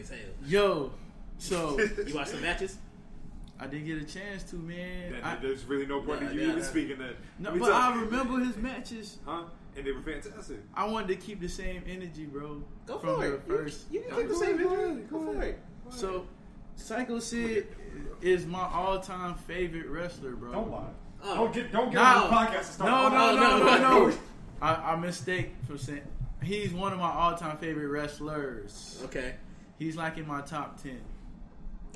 As hell. Yo, so You watch the matches? I didn't get a chance to, man. Then I, there's really no point Nah, in you yeah, even yeah. speaking that. no, We but talk- I remember his matches. Huh? And they were fantastic. I wanted to keep the same energy, bro. Go from for the it. first. You, you can keep the same energy. Go for it. So, Sycho Sid is my all-time favorite wrestler, bro. Don't lie. Oh. Don't get don't get No. on the podcast and start. No, no, no, no, no, no. no. I, I mistake for saying he's one of my all-time favorite wrestlers. Okay. He's like in my top ten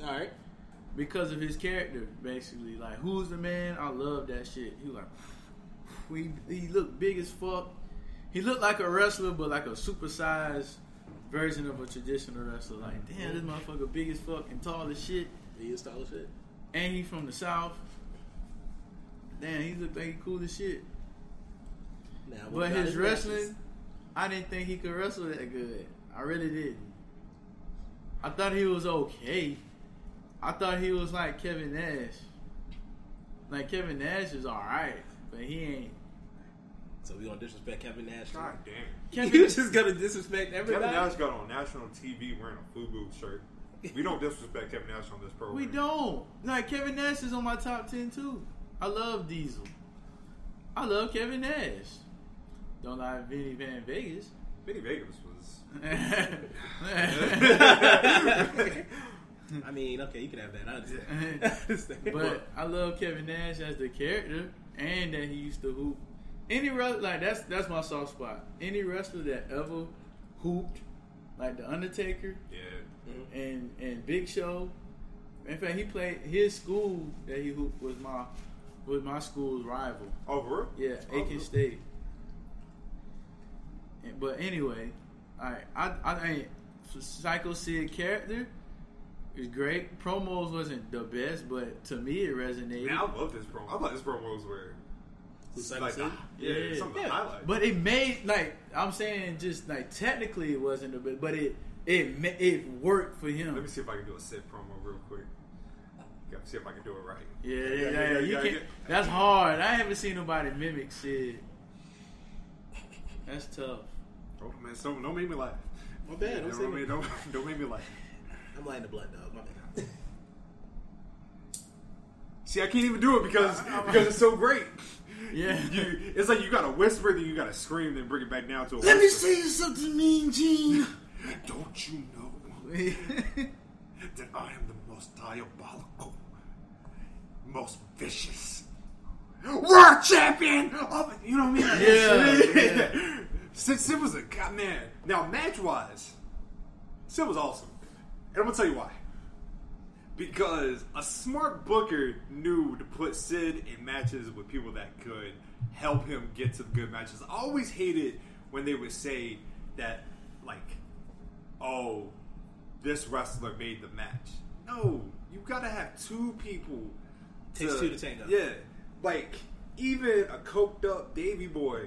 All right. because of his character. Basically, like who's the man? I love that shit. He like he he looked big as fuck. He looked like a wrestler, but like a supersized version of a traditional wrestler. Like mm-hmm. damn, this motherfucker big as fuck and tall as shit. He is style of shit. And he from the south. Damn, he looked like he cool as shit. Now, But his matches? wrestling, I didn't think he could wrestle that good. I really didn't. I thought he was okay. I thought he was like Kevin Nash. Like Kevin Nash is alright, but he ain't. So we gonna disrespect Kevin Nash? too? God damn. Kevin, You just gonna disrespect Kevin? Nash got on national TV wearing a FUBU shirt. We don't disrespect Kevin Nash on this program. we don't. Like Kevin Nash is on my top ten too. I love Diesel. I love Kevin Nash. Don't like Vinny Van Vegas. Vinnie Vegas was. I mean, okay, you can have that. I. I understand. But I love Kevin Nash as the character, and that he used to hoop. Any wrestler like that's that's my soft spot. Any wrestler that ever hooped, like the Undertaker Yeah. Mm-hmm. and and Big Show. In fact, he played his school that he hooped was my was my school's rival. Oh, for real? Yeah, Oh, Aiken cool. State. But anyway, I I I think Sycho Sid character is great. Promos wasn't the best, but to me it resonated. Man, I love this promo. I thought this promos were Sycho like, Sid? ah, yeah, something to highlight. But it made like I'm saying, just like technically it wasn't the best, but it it ma- it worked for him. Let me see if I can do a set promo real quick. Gotta see if I can do it right. Yeah, yeah, Yeah, yeah. yeah, you can, yeah. That's hard. I haven't seen nobody mimic Sid. That's tough. Oh man, so don't make me laugh. My bad. Don't, Don't, say don't, me. make- don't, don't make me laugh. I'm lighting the blood, dog. My bad. See, I can't even do it because because it's so great. Yeah. You, it's like you gotta whisper, then you gotta scream, then bring it back down to a Let me whisper. say something mean, Gene. Don't you know that I am the most diabolical, most vicious world champion of you know what I mean? Yeah, Sid, Sid was a god man. Now match wise, Sid was awesome. And I'm gonna tell you why. Because a smart booker knew to put Sid in matches with people that could help him get to the good matches. I always hated when they would say that, like, oh, this wrestler made the match. No, you gotta have two people. Takes two to tango. Yeah, like even a coked up Davey boy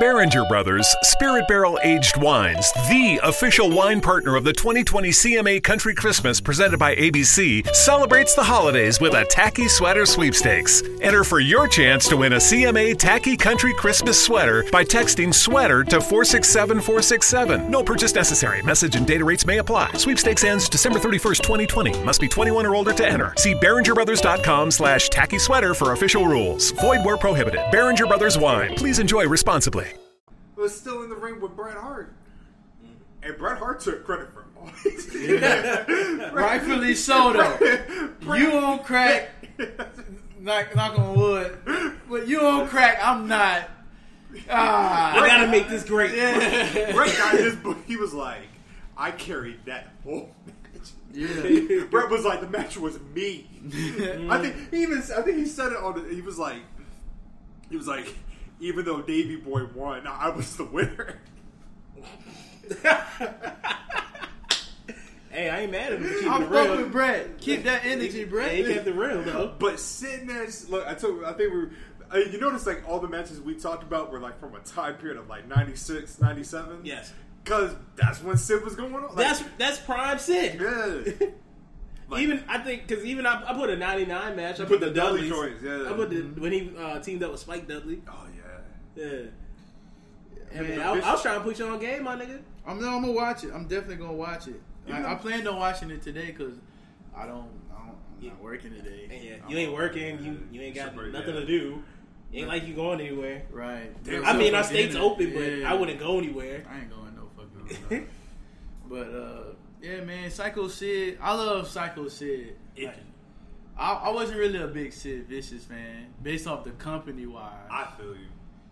Beringer Brothers Spirit Barrel Aged Wines, the official wine partner of the 2020 CMA Country Christmas presented by ABC, celebrates the holidays with a tacky sweater sweepstakes. Enter for your chance to win a CMA Tacky Country Christmas sweater by texting sweater to 467467. No purchase necessary. Message and data rates may apply. Sweepstakes ends December 31st, 2020. Must be 21 or older to enter. See BeringerBrothers.com slash tacky sweater for official rules. Void where prohibited. Beringer Brothers Wine. Please enjoy responsibly. Was still in the ring with Bret Hart. And Bret Hart took credit for all Rightfully so, though. You on crack, knock, knock on wood. But you on crack, I'm not. Ah, I gotta make this great. Yeah. Bret got his book. He was like, I carried that whole match. Yeah. Bret was like, the match was me. I think he even I think he said it on the, he was like he was like, even though Davey Boy won, I was the winner. Hey, I ain't mad at him for keeping I'm it fuck real. with Bret. Keep that energy, Bret. He kept it real though. But Sid Nash, look, I told, I think we, were, uh, you notice like all the matches we talked about were like from a time period of like 96, 97? Yes. Because that's when Sid was going on. Like, That's that's prime Sid. yeah. even I think because even I, I put a '99 match. I put, put the, the Dudley Dudleys. joints, yeah. I put the when he uh, teamed up with Spike Dudley. Oh yeah. Yeah. Him Man, I, I was trying to put you on game, my nigga. I'm, no, I'm gonna watch it. I'm definitely gonna watch it. You I, know- I planned on watching it today because I don't, I don't, I'm not working today. Yeah, you ain't working. You you ain't got Super, nothing yeah. to do. Ain't like you going anywhere. Right. Damn, I mean, our state's dinner, open, but yeah. I wouldn't go anywhere. I ain't going no fucking. but uh, yeah, man, Sycho Sid. I love Sycho Sid. Like, I, I wasn't really a big Sid Vicious fan, based off the company wise. I feel you.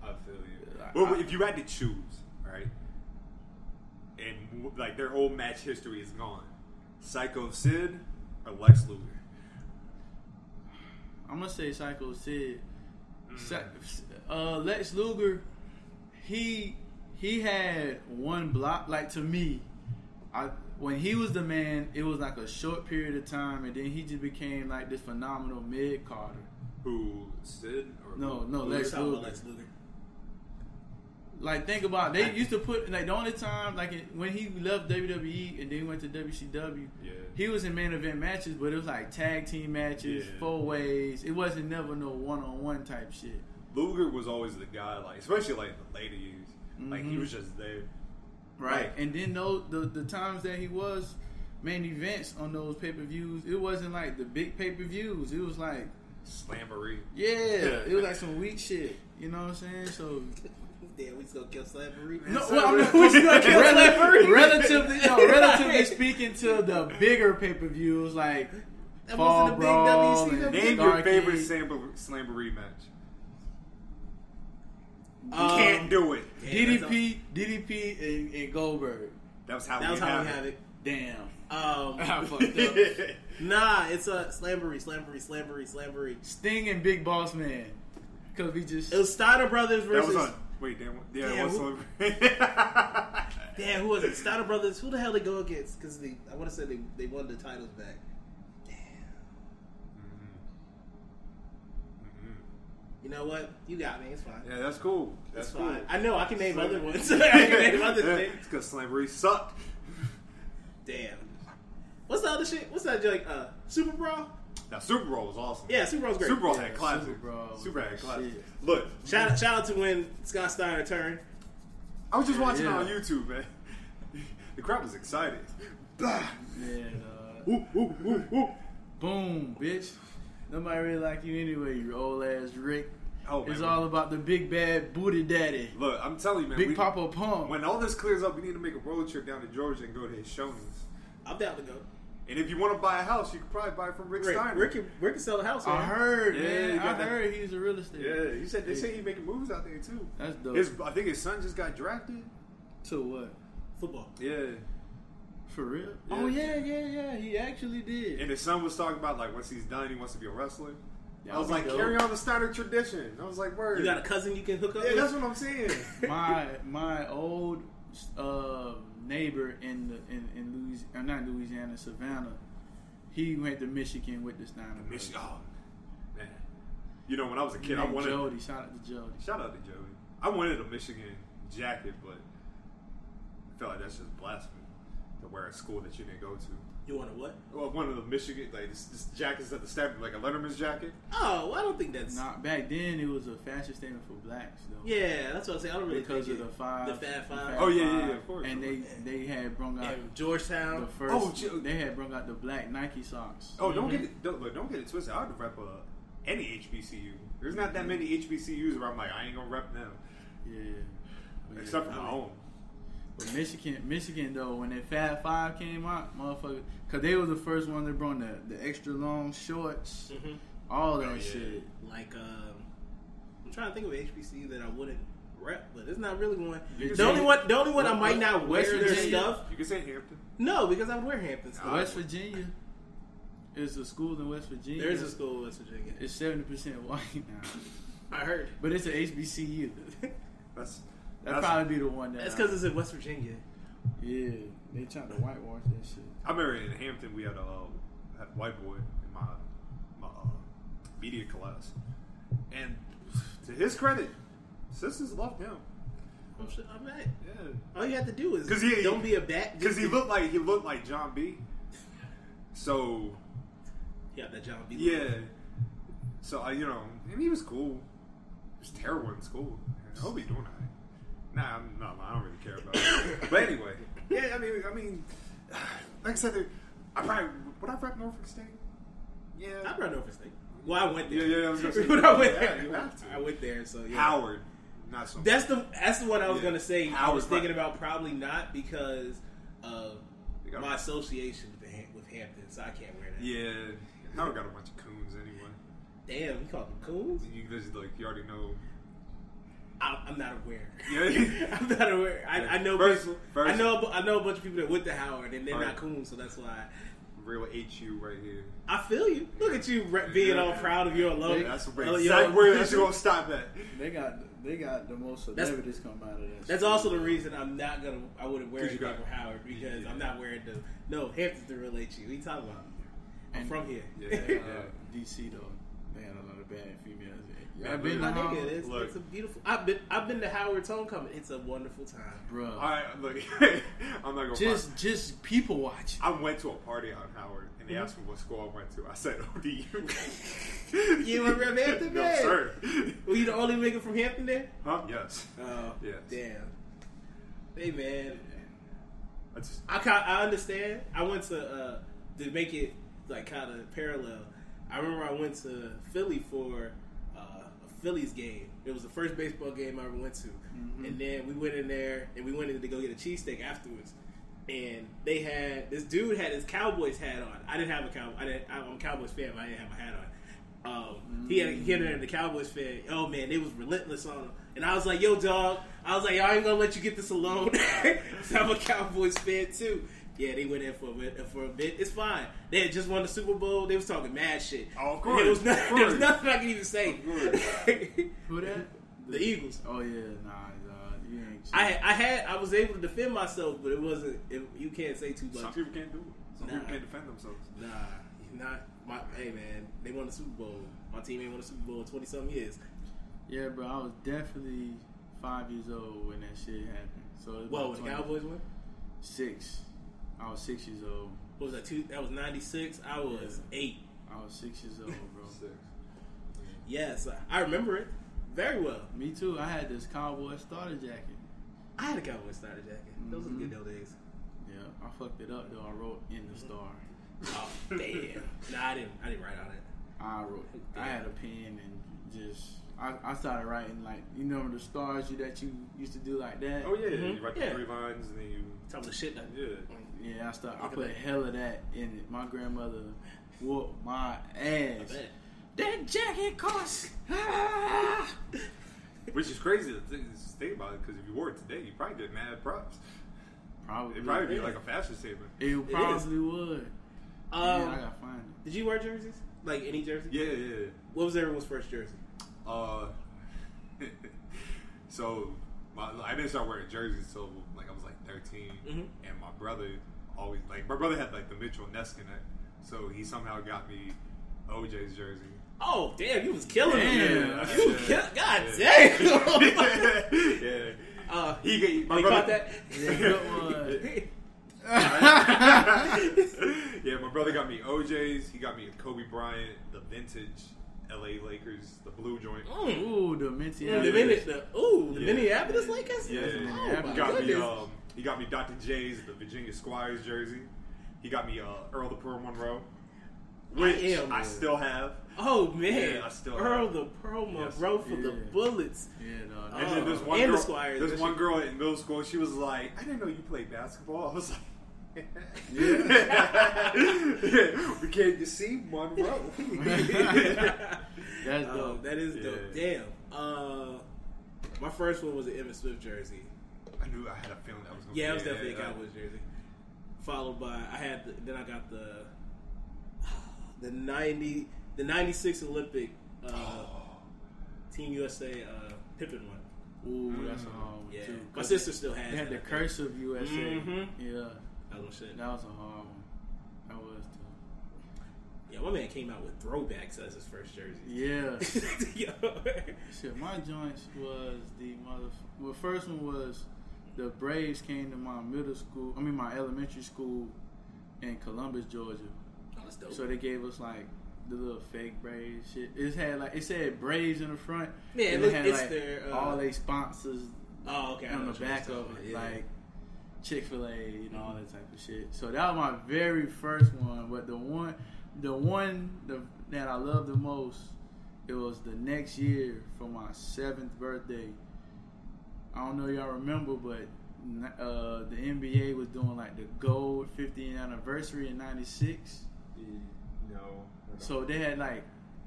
I feel you. Well, I- if you had to choose, right, and like their whole match history is gone, Sycho Sid or Lex Luger? I'm gonna say Sycho Sid. Mm. Uh, Lex Luger, he he had one block. Like to me, I when he was the man, it was like a short period of time, and then he just became like this phenomenal mid carder. Who Sid or No, no, Lex Luger. Lex Luger. Like think about it. they used to put like the only time like it, when he left WWE and then went to WCW, Yeah. he was in main event matches, but it was like tag team matches, Yeah. four ways. It wasn't never no one on one type shit. Luger was always the guy, like especially like the later years, like he Mhm. was just there. right? And then those the the times that he was main events on those pay per views, it wasn't like the big pay per views. It was like Slamboree. yeah, it was like some weak shit. You know what I'm saying? So Damn, we still kill Slamboree. no, well, I mean, we still kill rel- Slamboree. relatively, no, relatively speaking to the bigger pay per views like That Fall wasn't a big Brawl WCW. Name your favorite Slamboree, Slamboree match. You Um, can't do it. DDP, DDP, and, and Goldberg. That was how That we was how we have have it. Damn. Um, I fucked up. nah, it's a Slamboree, Slamboree, Slamboree, Slamboree. Sting and Big Boss Man. Because we just. It was Steiner Brothers That versus. Wait, damn. Yeah, Damn, it was who-. Damn, who was it? Steiner Brothers. Who the hell they go against? Because they, I want to say they, they won the titles back. Damn. Mm-hmm. You know what? You got me. It's fine. yeah, that's cool. That's cool. fine. I know. I can name other ones. I can name other things. It's because slavery sucked. Damn. What's the other shit? What's that joke? Uh, Super Brawl. Now, Super Brawl was awesome. Yeah, Super Brawl's great. Super Brawl Yeah, had classics. Super Brawl Super had was classics. shit. Look, Shout out, shout out to when Scott Steiner turned. I was just watching Yeah. it on YouTube, man. The crowd was excited. Yeah, uh, Boom, bitch. Nobody really like you anyway, you old ass Rick. Oh, It's man. all about the big bad booty daddy. Look, I'm telling you, man. Big we- Papa Pump. When all this clears up, we need to make a road trip down to Georgia and go to his showings. I'm down to go. And if you want to buy a house, you could probably buy it from Rick, Rick, Steiner. Rick, can, Rick can sell a house. I man. heard, Yeah, man. you I got that- heard he's a real estate. Yeah, he said they say he's making moves out there too. That's dope. His, I think his son just got drafted. To what? Football. Yeah, For real? Yeah. Oh yeah, yeah, yeah. He actually did. and his son was talking about like once he's done, he wants to be a wrestler. That I was like, dope. carry on the Steiner tradition. I was like, word. You got a cousin you can hook up yeah, with? that's what I'm saying. my my old uh, neighbor in the in, in Louisiana, uh, not Louisiana, Savannah. He went to Michigan with this brothers. Michigan. Oh, man. You know, when I was a kid, I wanted. Jody. Shout out to Jody. Shout out to Jody. I wanted a Michigan jacket, but I felt like that's just blasphemy to wear at school that you didn't go to. You want a what? Well, one of the Michigan like this, this jackets at the standard, like a Letterman's jacket. Oh, well, I don't think that's. Not back then. It was a fashion statement for blacks, though. Yeah, that's what I'm saying. I don't really because think of it- the five, the Fab Five. Oh, yeah, yeah, yeah, of course. And they they had brung out And Georgetown. the first. Oh, Joe- they had brung out the black Nike socks. Oh, don't get it. Don't, look, don't get it twisted. I would rep uh, any HBCU. There's not that many HBCUs where I'm like, I ain't gonna rep them, Yeah. Except yeah, for I my mean, own. But Michigan, Michigan though, when that Fab Five came out, motherfucker, because they were the first one that brought the, the extra long shorts, Mhm. all that Oh, yeah. shit. Like, um, I'm trying to think of an HBCU that I wouldn't rep, but it's not really one. You The only one, the only one I might not wear West their stuff. You can say Hampton. No, because I would wear Hampton stuff. West Virginia is a school in West Virginia. There is a school in West Virginia. It's seventy percent white now, I heard. but it's an HBCU. That's That'd That's- probably be the one that. That's because it's in West Virginia. yeah, they trying to whitewash that shit. I remember in Hampton we had a, uh, had a white boy in my my uh, media class, and to his credit, sisters loved him. I'm sure, I bet. Yeah, All you have to do is 'Cause he- don't be a bat. because he looked like he looked like John B. So Yeah, that John B. yeah, so I you know, and he was cool. He was terrible in school. I hope he's doing alright. Nah, I'm not. I don't really care about it. but anyway, yeah. I mean, I mean, like I said, there- I probably would I rep Norfolk State. Yeah, I run Norfolk State. Well, I went there. Yeah, yeah, I was gonna say, when I went yeah, there, you have to. I went there. So yeah. Howard, not so. That's the that's the one I was Yeah. gonna say. I was thinking Prep. about probably not because of my association with, the, with Hampton, so I can't wear that. Yeah, Howard got a bunch of coons anyway. Damn, you call them coons? You just like you already know. I, I'm not aware. I'm not aware. I, I know First- people. first- I know. a I know a bunch of people that went to Howard, and they're Right. not coons, so that's why. Real HU right here. I feel you. Look at you re- being all proud of your alum. That's where your- exactly where you gonna stop at. They got they got the most That's- celebrities come out of that. That's shit. also the reason I'm not gonna. I wouldn't wear you anything got- from Howard because Yeah. I'm not wearing the. No, Hampton's the real HU. What you talking about? I'm And- from here. Yeah, Uh. DC though, they had a lot of bad females. Yeah, I've been but- to My Howard, nigga, it's, Look. it's a beautiful. I've been. I've been to Howard's homecoming. It's a wonderful time. bro. All right, look, I'm not gonna. just just people watch. I went to a party on Howard, and they asked me what school I went to. I said ODU. You were from Hampton, no, man? sir. Were you the only nigga from Hampton there? Huh? Yes. Oh, Yes. damn. Hey man, I just I ca- I understand. I went to uh, to make it like kind of parallel. I remember I went to Philly for a Phillies game. It was the first baseball game I ever went to, and then we went in there and we went in to go get a cheesesteak afterwards. And they had this dude had his Cowboys hat on. I didn't have a cow. I didn't. I'm a Cowboys fan, but I didn't have my hat on. Um, He had he had the Cowboys fan. Oh man, they was relentless on him. And I was like, "Yo, dog." I was like, "Y'all ain't gonna let you get this alone." I'm a Cowboys fan too. Yeah, they went in for a bit. For a bit, it's fine. They had just won the Super Bowl. They was talking mad shit. Oh, of There was, course, no, of there was nothing I can even say. Who that? the Eagles. Oh yeah, nah, nah you ain't. I I had I was able to defend myself, but it wasn't. It, you can't say too much. some people can't do it. Some Nah. people can't defend themselves. Nah, not my. Hey man, they won the Super Bowl. My team ain't won the Super Bowl in twenty something years. Yeah, bro, I was definitely five years old when that shit happened. So it was Whoa, about when the Cowboys won? Six. I was six years old. What was that? Two? That was ninety six. I was eight. I was six years old, bro. six. Yes, I- I remember it very well. Me too. I had this cowboy starter jacket. I had a Cowboy starter jacket. Those were the good old days. Yeah, I fucked it up though. I wrote in the mm-hmm. star. Oh damn! nah, I didn't. I didn't write on it. I wrote. I had a pen and just. I, I started writing like you know the stars you that you used to do like that. Oh yeah, Mhm. you mm-hmm. write Yeah. the three lines and then you Tell me the shit that. yeah. Yeah, I started. I put that. hell of that in it. My grandmother whooped my ass. That jacket costs. Which is crazy to think, just think about it because if you wore it today, you probably get mad props. Probably. It'd probably be like a fashion statement. It probably would. Um, yeah, I gotta find it. did you wear jerseys? Like any jersey? Yeah, yeah. What was everyone's first jersey? Uh, so my, I didn't start wearing jerseys until like I was like 13, Mhm. and my brother always like my brother had like the Mitchell Ness connect, so he somehow got me OJ's jersey. Oh damn! You was killing Damn. it. You was kill- God Yeah. damn. yeah. Uh, He gave, oh, my brother, caught that? Yeah, good one. yeah, my brother got me OJ's. He got me a Kobe Bryant, the vintage LA Lakers, the blue joint. Mm. Ooh, the Minty. Mm, the minute, the ooh, the Yeah. Minneapolis Lakers. Yeah, Oh, he my got me. goodness. Um, he got me Dr. J's, the Virginia Squires jersey. He got me uh, Earl the Pearl Monroe, which I, am, man. still have. Oh man, Yeah, I still Earl have- the Pearl Yes. Monroe for the bullets. Yeah, no. And then this one and the girl. Squires, there's one she- girl in middle school. She was like, "I didn't know you played basketball." I was like. yeah. we came to see Monroe. That's Um, dope. that is Yeah. dope. Damn. Uh, my first one was an Emmitt Smith jersey. I knew I had a feeling that was going. To yeah, it was definitely a Cowboys jersey. Followed by I had the, then I got the the ninety the ninety six Olympic uh, Team USA uh, Pippen one. Ooh, that's a hard one Yeah, too. my sister still has. They had that, the I think. cursive USA. Mhm. Yeah, That was shit. that was a hard one. That was tough. Yeah, my man came out with throwbacks as his first jersey. Yeah. Yo. Shit, my joints was the mother. Well, first one was the Braves came to my middle school. I mean, my elementary school in Columbus, Georgia. Oh. So they gave us like the little fake Braves shit. It had like it said Braves in the front. Yeah, and it had like their, uh, all they sponsors oh, okay. On the back of it, yeah. like Chick Fil A and all that type of shit. So that was my very first one. But the one, the one the, that I love the most, it was the next year for my seventh birthday. I don't know y'all remember, but uh, the NBA was doing like the gold 50th anniversary in '96. No. So they had like.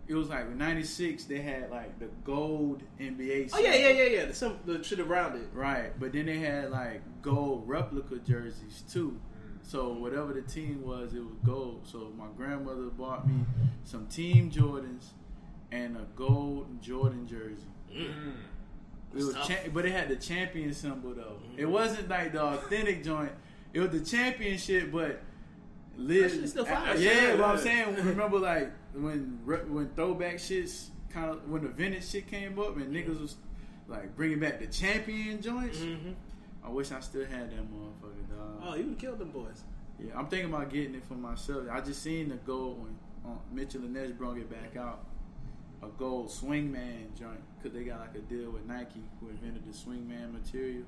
It was like '96. They had like the gold NBA. Oh yeah, yeah, yeah, yeah. The, some, the shit around it. Right, but then they had like gold replica jerseys too. So whatever the team was, it was gold. So my grandmother bought me some Team Jordans and a gold Jordan jersey. Mm. It was, cha- but it had the champion symbol though. It wasn't like the authentic joint. It was the championship, but live. Still fire. Yeah, but I'm saying, remember like when when throwback shits kind of when the vintage shit came up and niggas was like bringing back the champion joints. Mm-hmm. I wish I still had that motherfucker, dog. Oh, you would killed them boys. Yeah, I'm thinking about getting it for myself. I just seen the gold one. Uh, Mitchell and Ness brought it back out. A gold swingman joint because they got like a deal with Nike who invented the swingman material.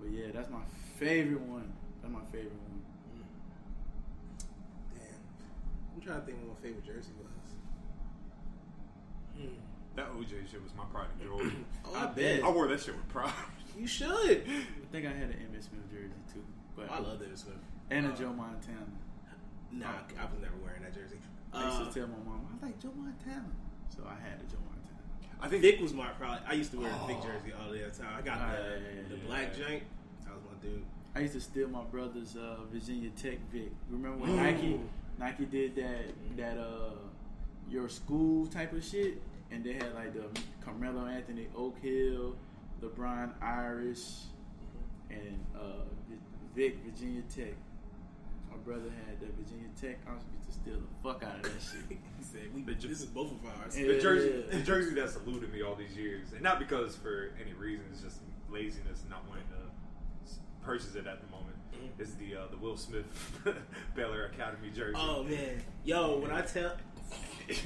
But yeah, that's my favorite one. That's my favorite one. Damn. I'm trying to think what my favorite jersey was. Hmm. That OJ shit was my pride and joy. Oh, I bet. I wore that shit with pride. You should. I think I had an Emmitt Smith jersey too. But I love Emmitt Smith. And a Uh, Joe Montana. Nah, I was never wearing that jersey. I used Uh, to tell my mom, I like Joe Montana. So I had a Joe Montana. I think Vic was my probably. I used to wear the Vic Oh. jersey all the time. I got the, yeah, yeah, the yeah, black yeah. joint. That was my dude. I used to steal my brother's uh, Virginia Tech Vic. Remember when Ooh. Nike Nike did that that uh your school type of shit, and they had like the Carmelo Anthony Oak Hill, LeBron Irish, and uh, Vic Virginia Tech. My brother had the Virginia Tech. I was used to steal the fuck out of that shit. He said, "We this is both of ours." Yeah. the jersey, the jersey that's eluded me all these years, and not because for any reason, it's just laziness and not wanting to purchase it at the moment. Is the uh, the Will Smith Bel-Air Academy jersey? Oh man, yo, when I tell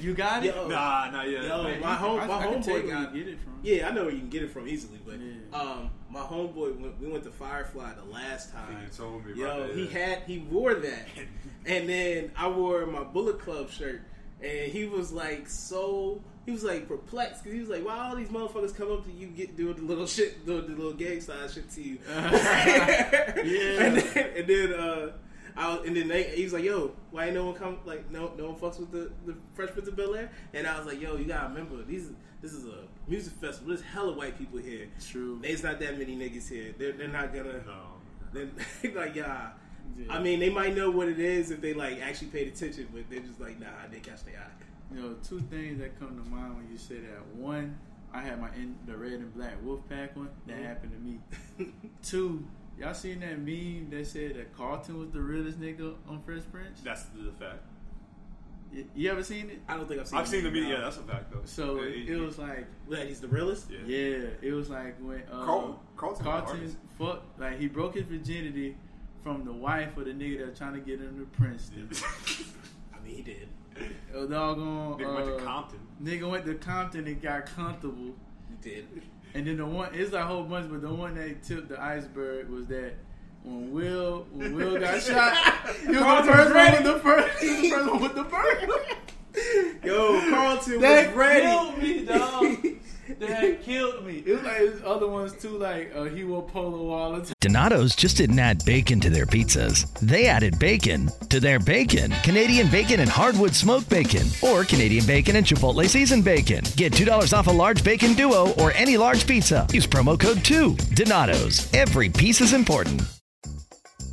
You got it? Yo, Nah, not yet. Yo, Man, my you- home, I- my I homeboy you got get it from. Yeah, I know where you can get it from easily, but Yeah. um, my homeboy went, we went to Firefly the last time. you told me Yo, about he yeah. had he wore that, and then I wore my Bullet Club shirt, and he was like so. He was like perplexed because he was like, "Why all these motherfuckers come up to you, get doing the little shit, doing the little gang style shit to you?" Yeah. and then, and then uh, I was, and then they, he was like, "Yo, why ain't no one come? Like, no, no one fucks with the the Fresh Prince of Bel Air." And I was like, "Yo, you gotta remember, these this is a music festival. There's hella white people here. True. There's not that many niggas here. They're they're not gonna. No. They're like, yeah. Yeah. I mean, they might know what it is if they like actually paid attention, but they're just like, nah, they catch their eye. You know, two things that come to mind when you say that. One, I had my in, the red and black Wolfpack one. That Mhm. happened to me. Two, y'all seen that meme that said that Carlton was the realest nigga on Fresh Prince? That's the fact. You, you ever seen it? I don't think I've seen. It. I've seen the meme. Yeah, that's a fact though. So Yeah, it, he- was like, That he's the realest. Yeah. yeah, it was like when uh, Carl- Carlton Carlton artist. fucked, like he broke his virginity from the wife of the nigga that was trying to get him to Princeton. I mean, he did. A doggone Nigga went to uh, Compton. Nigga went to Compton and got comfortable. He did. And then the one, it's a whole bunch, but the one that tipped the iceberg was that when Will when Will got shot, he was the first was one ready. with the first, he was the first one with the burger. Yo, Carlton that was ready. killed me, dog. that killed me. It was like there's other ones too, like uh, he wore polo all the time. Donato's just didn't add bacon to their pizzas. They added bacon to their bacon. Canadian bacon and hardwood smoked bacon, or Canadian bacon and Chipotle seasoned bacon. Get $2 off a large bacon duo or any large pizza. Use promo code 2. Donato's. Every piece is important.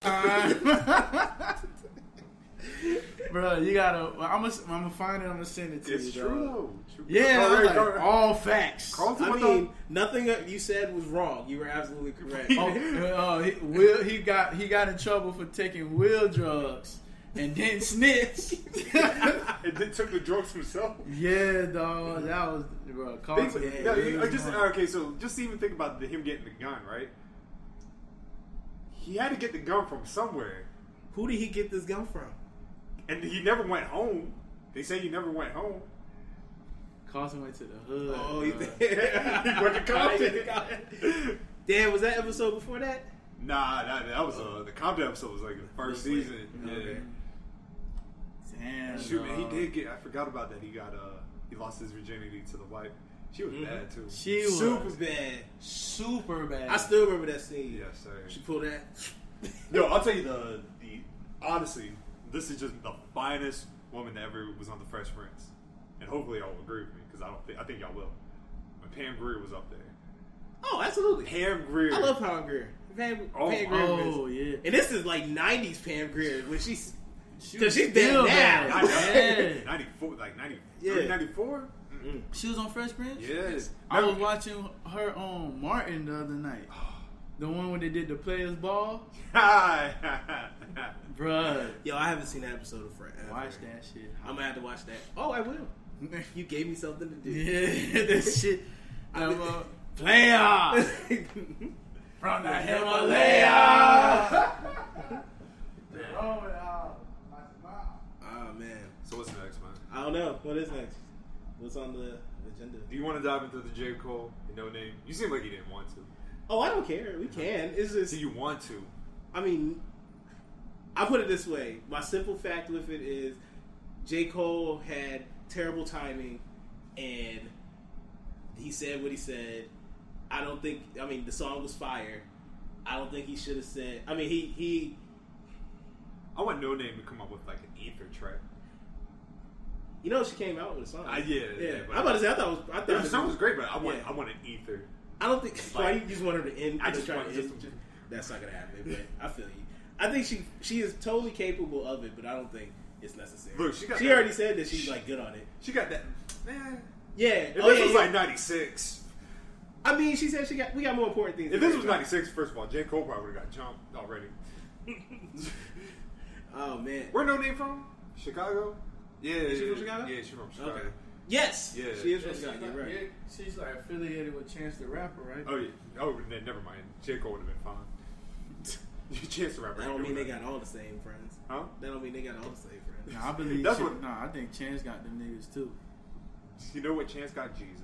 Bro, you gotta. I'm gonna. I'm gonna find it. I'm gonna send it to It's you. true. True. Yeah, like, all facts. I mean, nothing that you said was wrong. You were absolutely correct. oh, uh, he, Will he got he got in trouble for taking Will drugs and then snitch. and then took the drugs himself. yeah, dog, that was bro. Think- was I just okay. So just even think about the, him getting the gun, right? He had to get the gun from somewhere, Who did he get this gun from? and he never went home. They say he never went home. Carlton went to the hood. Oh, he bro. he went to Compton. Damn, was that episode before that? Nah, that, that was uh, the Compton episode was like the first This week. season. Okay. Yeah. Damn, Shoot, man, he did get. I forgot about that. He got uh, he lost his virginity to the wife. She was Mhm. bad too. She was Super bad. super bad. I still remember that scene. Yes, sir. She pulled that. Yo, I'll tell you the the honestly, this is just the finest woman that ever was on the Fresh Prince, and hopefully y'all will agree with me because I don't think I think y'all will. When Pam Grier was up there, Oh, absolutely. Pam Grier. I love Pam Grier. Pam, Oh, Pam Grier oh, is- yeah. And this is like '90s Pam Grier when she's She because was she's dead now. Yeah. 94, like 90, Yeah. 94? Mm-hmm. She was on Fresh Prince. Yes. I was watching her on Martin the other night. The one when they did the players ball. Bruh. Yo, I haven't seen that episode of Friends. Watch that shit. I'm gonna have to watch that. Oh, I will. You gave me something to do. Yeah, that shit. I I'm a player from the Himalaya. Oh ah, man. So what's next, man? I don't know. What is next? What's on the agenda? Do you want to dive into the J Cole? Noname. You seem like you didn't want to. Oh, I don't care. We can. Is this? Do you want to? I mean, I put it this way. My simple fact with it is, J. Cole had terrible timing, and he said what he said. I don't think. I mean, the song was fire. I don't think he should have said. I mean, he he. I want Noname to come up with like an ether track. You know, she came out with a song. Uh, I, yeah, yeah. but- I'm about to say. I thought it was. I thought Yeah, it song was great, but I want Yeah. I want an ether. I don't think. Why you just want her to end? I just want to just- end- That's not gonna happen. But I feel you. I think she she is totally capable of it, but I don't think it's necessary. Look, she got she that- already said that she's like good on it. She got that. Man, Yeah. if oh, this yeah, was yeah. like '96, I mean, she said she got we got more important things. if this was about. '96, first of all, J Cole probably would have got jumped already. Oh man. Where Noname from? Chicago. Yeah, Is she yeah, from Chicago? Yeah, she's from Chicago. Okay. Yes. Yeah. She is Yeah, from she's, Chicago. like, right. yeah, she's like affiliated with Chance the Rapper, right? Oh yeah. Oh, then never mind. J Cole would have been fine. Chance the rapper. That don't mean they got all the same friends. Huh? That don't mean they got all the same friends. Nah, I believe. That's she- what- Nah, I think Chance got them niggas too. You know what? Chance got Jesus.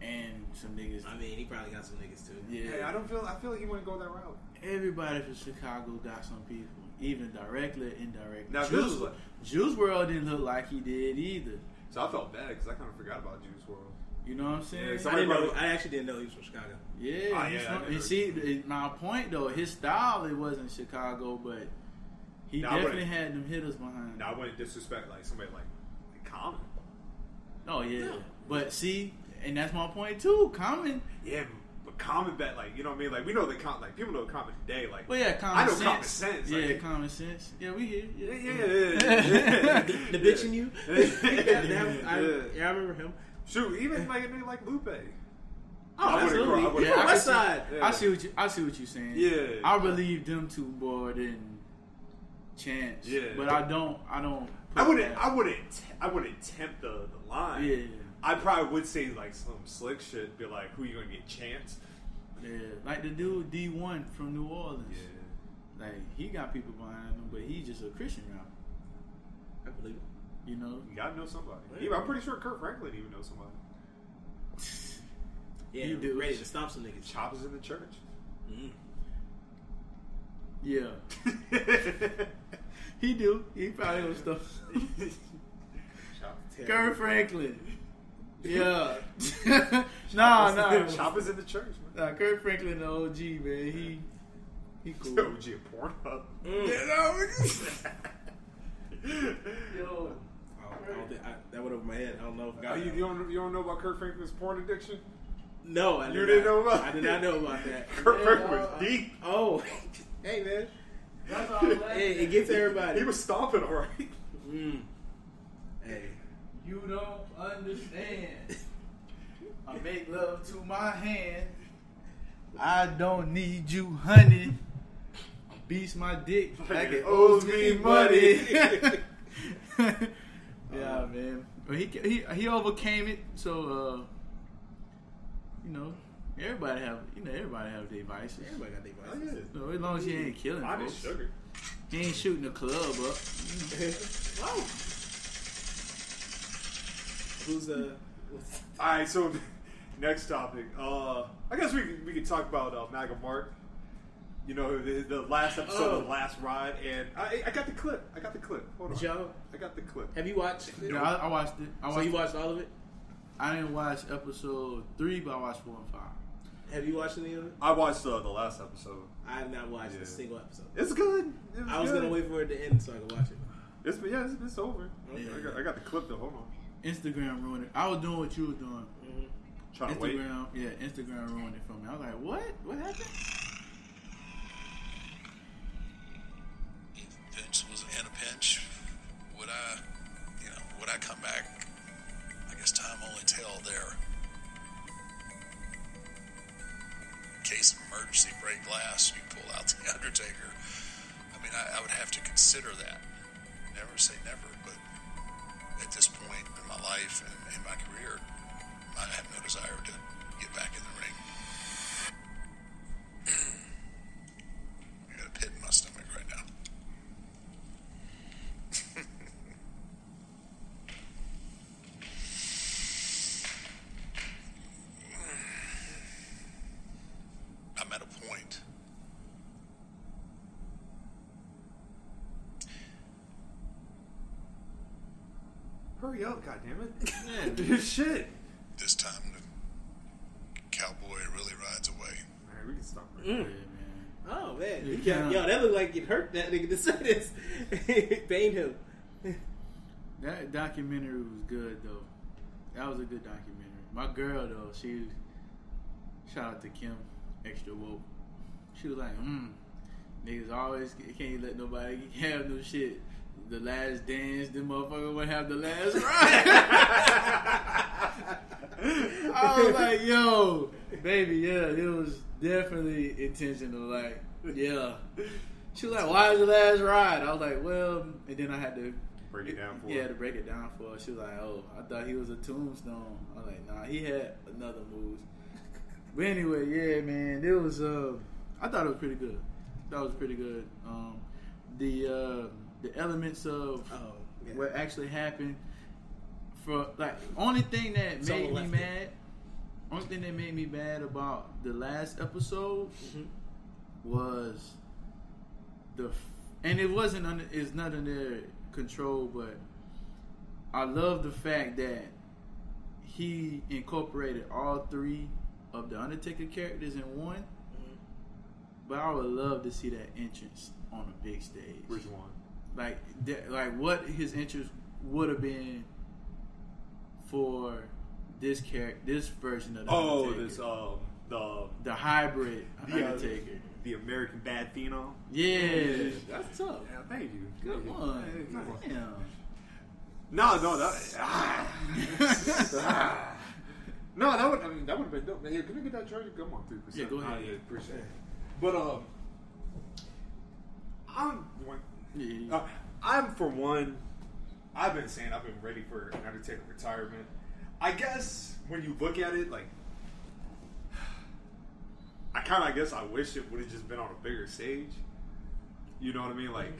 and some niggas. I mean, he probably got some niggas too. Yeah, Hey, I don't feel. I feel like he wouldn't go that route. Everybody from Chicago got some people, even directly or indirectly. Now, this Juice, is like- Juice WRLD didn't look like he did either. So I felt bad because I kind of forgot about Juice WRLD. You know what I'm saying? Yeah, I didn't know. I actually didn't know he was from Chicago. Yeah, Ah, he's yeah, I from- never- and see, it- my point though, his style it wasn't Chicago, but he Nah, I definitely had them hitters behind. Now I wouldn't disrespect like somebody like, like Common. Oh yeah, but see, and that's my point too. Common, Yeah, but Common bet like you know what I mean. Like we know the com like people know Common today. Like well yeah, common I know sense. Common Sense. Yeah, common sense. Yeah, we here. yeah, Yeah, yeah, yeah, yeah. the, the bitch in you. Yeah. That- I, Yeah. yeah, I remember him. Shoot, even like a nigga like Lupe. Oh, I absolutely. cry- I Yeah, cry. I see- Side. Yeah. I see what you. I see what you're saying. Yeah. I believe them two more than Chance. Yeah. but I don't. I don't. I wouldn't. that- I wouldn't. t- I wouldn't tempt the the line. Yeah. I probably would say like some slick shit. Be like, who you gonna get? Chance. Yeah, like the dude D one from New Orleans. Yeah. Like he got people behind him, but he's just a Christian rapper. I believe it. You know. You gotta know somebody. Even, I'm pretty sure Kirk Franklin even knows somebody. Yeah, He do. ready to stomp some niggas. Choppers in the church. Mm. Yeah. he do. He probably gonna stuff. Kirk Franklin. Yeah. nah, nah. Choppers in the church, man. Nah, Kirk Franklin, the OG man. He he cool. Yo, G, a Pornhub. Yo. I don't think, I, that went over my head. I don't know. If Oh, you, you don't, you don't know about Kirk Franklin's porn addiction? no, I You did didn't know about I did not know about that. Kirk Franklin was deep. Oh, hey man, That's all I'm it, it gets everybody. He was stomping all right. Mm. Hey, You don't understand. I make love to my hand. I don't need you, honey. Beats my dick like it owes me money. yeah, man. But he he he overcame it. So uh, you know, everybody have you know everybody have their vices. everybody got their Oh, vices. So as long as he ain't killing I did folks, sugar. he ain't shooting the club up. oh. Who's uh? All right, so next topic. Uh, I guess we can, we can talk about uh, MAGA Mark. You know, the, the last episode of Oh. the last ride, and I, I got the clip. I got the clip. Hold on. Joe. I got the clip. Have you watched? it? No, I, I watched it. I so watched, you watched all of it? I didn't watch episode three, but I watched four and five. Have you watched any of it? I watched uh, the last episode. I have not watched Yeah. a single episode. It's good. It I was good. gonna wait for it to end so I could watch it. It's yeah, it's, it's over. Okay. I, got, I got the clip though. Hold on. Instagram ruined it. I was doing what you were doing. Trying to wait. Instagram, yeah, Instagram ruined it for me. I was like, what? What happened? If Vince was in a pinch. Would I, you know, would I come back? I guess time only tell there. In case of emergency break glass, you pull out the Undertaker. I mean, I, I would have to consider that. Never say never, but at this point in my life and in my career, I have no desire to get back in the ring. I got a pit in my stomach right now. I'm at a point. Hurry up, goddammit. Yeah. Dude, shit. This time the cowboy really rides away. Alright, we can stop right Mm. there. Oh man, You He can't- yo, that looked like it hurt that nigga to say this. It pained him. That documentary was good though. That was a good documentary. My girl though, she shout out to Kim, extra woke. She was like, hmm, niggas always can't let nobody have no shit. The last dance, the motherfucker would have the last ride. I was like, yo, baby, yeah, it was definitely intentional. Like, yeah. She was like, why is the last ride? I was like, well, and then I had to Break it down for yeah, her. to break it down for her. She was like, "Oh, I thought he was a tombstone." I was like, "Nah, he had another moves." But anyway, yeah, man, it was. Uh, I thought it was pretty good. That was pretty good. Um, the uh, the elements of Oh, yeah. what actually happened. For like, only thing that Someone made me left it. mad. Only thing that made me mad about the last episode Mm-hmm. was the, and it wasn't under, it's not in their control, but I love the fact that he incorporated all three of the Undertaker characters in one. But I would love to see that entrance on a big stage. Which one? Like, that, like what his entrance would have been for this character, this version of the Oh, Undertaker. this um the the hybrid the, uh, Undertaker. the American Bad Phenom. Yeah, that's tough. Yeah, thank you. Good Thank you. on, Hey, come damn. No, no, that. Ah. no, that would. I mean, that would have been dope. Man, here, can we get that charger? Come on, three percent. Yeah, go ahead. yeah, appreciate it. But um, I'm one. Yeah. Uh, I'm for one. I've been saying I've been ready for an Undertaker retirement. I guess when you look at it, like, I kind of, I guess, I wish it would have just been on a bigger stage. You know what I mean? Like,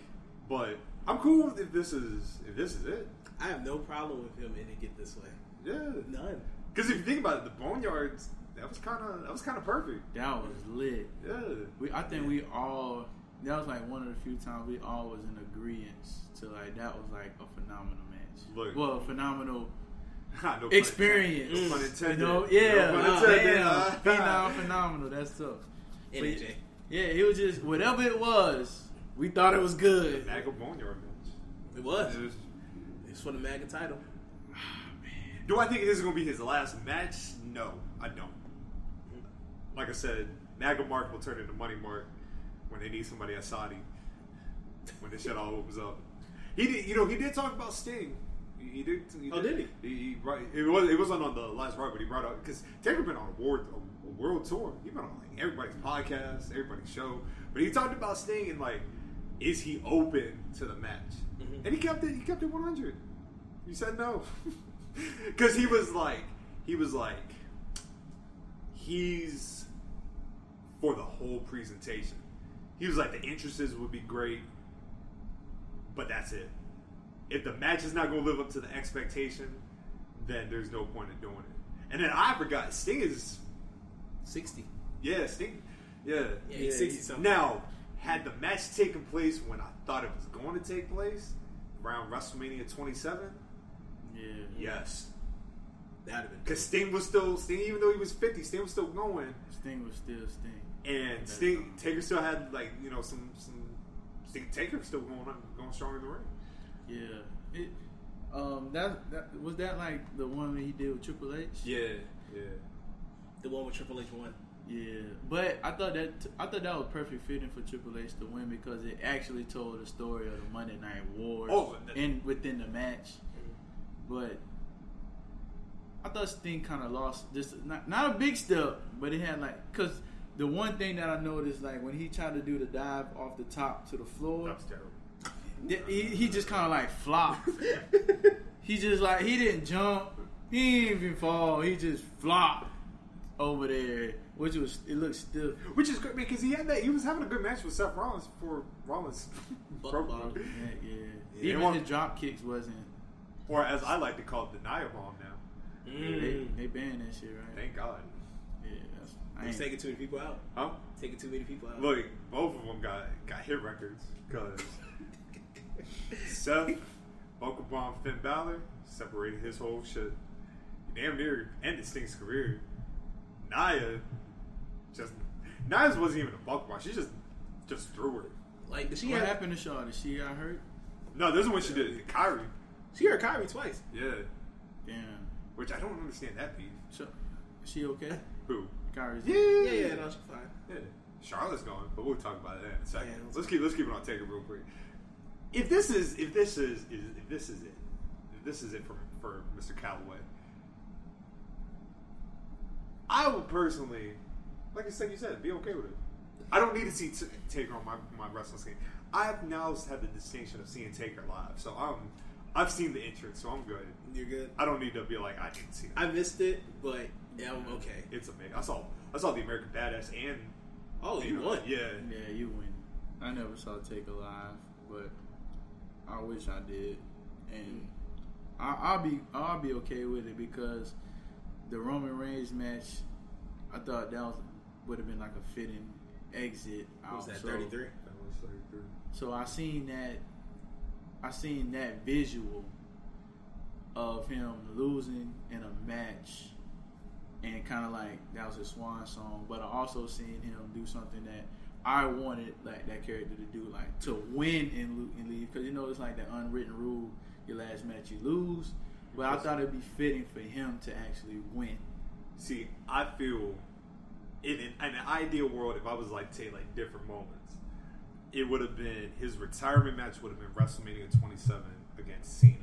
but I'm cool if this is if this is it. I have no problem with him ending it this way. Yeah, None. Because if you think about it, the Boneyards that was kind of that was kind of perfect. That was lit. Yeah, We, I think we all. That was like one of the few times we all was in agreement to like that was like a phenomenal match. Look. well, a phenomenal No experience. No pun intended. You know, No yeah, pun wow, intended. damn, Uh, phenom, phenomenal. That's tough. And But, yeah, it was just whatever it was. We thought it was good. Maga Boneyard match. It was. It was- It's for the MAGA title. Do I think this is going to be his last match? No, I don't. Like I said, Maga Mark will turn into Money Mark when they need somebody at Saudi. When this shit all opens up. He did, you know, he did talk about Sting. He, he did. He Oh, did he? He, he right. It was. It wasn't on the last part, but he brought up because Taker been on a world a, a world tour. He been on like everybody's podcast, everybody's show. But he talked about Sting and like, is he open to the match? Mm-hmm. And he kept it. He kept it one hundred. He said no, because he was like, he was like, he's for the whole presentation. He was like, the entrances would be great, but that's it. If the match is not going to live up to the expectation, then there's no point in doing it. And then I forgot, Sting is 60. yeah, Sting. Yeah. Yeah, he's 60 something. Now, had the match taken place when I thought it was going to take place, around WrestleMania 27, Yeah. yes. That'd have been. Because Sting was still, Sting, even though he was 50, Sting was still going. Sting was still Sting. And Sting, Taker still had, like, you know, some, some, Sting, Taker still going on, going strong in the ring. Yeah. It, um, that, that was that like the one that he did with Triple H. Yeah, yeah. The one with Triple H won. Yeah, but I thought that I thought that was perfect fitting for Triple H to win because it actually told the story of the Monday Night Wars Oh, that- in within the match. But I thought Sting kind of lost just not not a big step, but it had like because the one thing that I noticed, like when he tried to do the dive off the top to the floor, That's terrible. th- he, he just kind of like flopped. he just like he didn't jump, he didn't even fall. He just flopped over there, which was it looked stiff. Which is great because he had that. He was having a good match with Seth Rollins before Rollins broke him. Yeah, yeah. Yeah, Even well- his drop kicks wasn't. Or as I like to call it, the Nia bomb now. Yeah, they, mm. they banned that shit, right? Thank God. Yeah, that's. I ain't, taking too many people out. Huh? Taking too many people out. Look, both of them got got hit records because Seth, Uncle Bomb, Finn Balor separated his whole shit. Damn near ended Sting's career. Nia just Nia's wasn't even a buck bomb. She just just threw her. Like, did she what have? happened to Shaw? Did she got hurt? No, this is when she did it. Kairi. She hurt Kairi twice. Yeah. Damn. Which I don't understand that beef. So, is she okay? Who? Kairi's Yeah, Yeah, yeah, no, she's fine. Yeah. Charlotte's gone, but we'll talk about that in a second. Yeah. let's keep let's keep it on Taker real quick. If this is if this is, is if this is it, if this is it for for Mr. Calaway, I would personally, like I said, you said, be okay with it. I don't need to see T- Taker on my my wrestling screen. I've now had the distinction of seeing Taker live, so I'm I've seen the entrance, so I'm good. You're good. I don't need to be like I didn't see. That. I missed it, but yeah, I'm okay. It's amazing. I saw I saw the American Badass and Oh, you won. Yeah, Yeah, you win. I never saw Taker live, but I wish I did, and I, I'll be I'll be okay with it because the Roman Reigns match, I thought that was, would have been like a fitting exit. What was out. that So- 33? That was 33. So I seen that, I seen that visual of him losing in a match, and kind of like that was his swan song. But I also seen him do something that I wanted like that character to do, like to win and, and leave, because you know it's like that unwritten rule: your last match you lose. But I thought it'd be fitting for him to actually win. See, I feel in an, in an ideal world, if I was like take like different moments, it would have been his retirement match would have been WrestleMania 27 against Cena,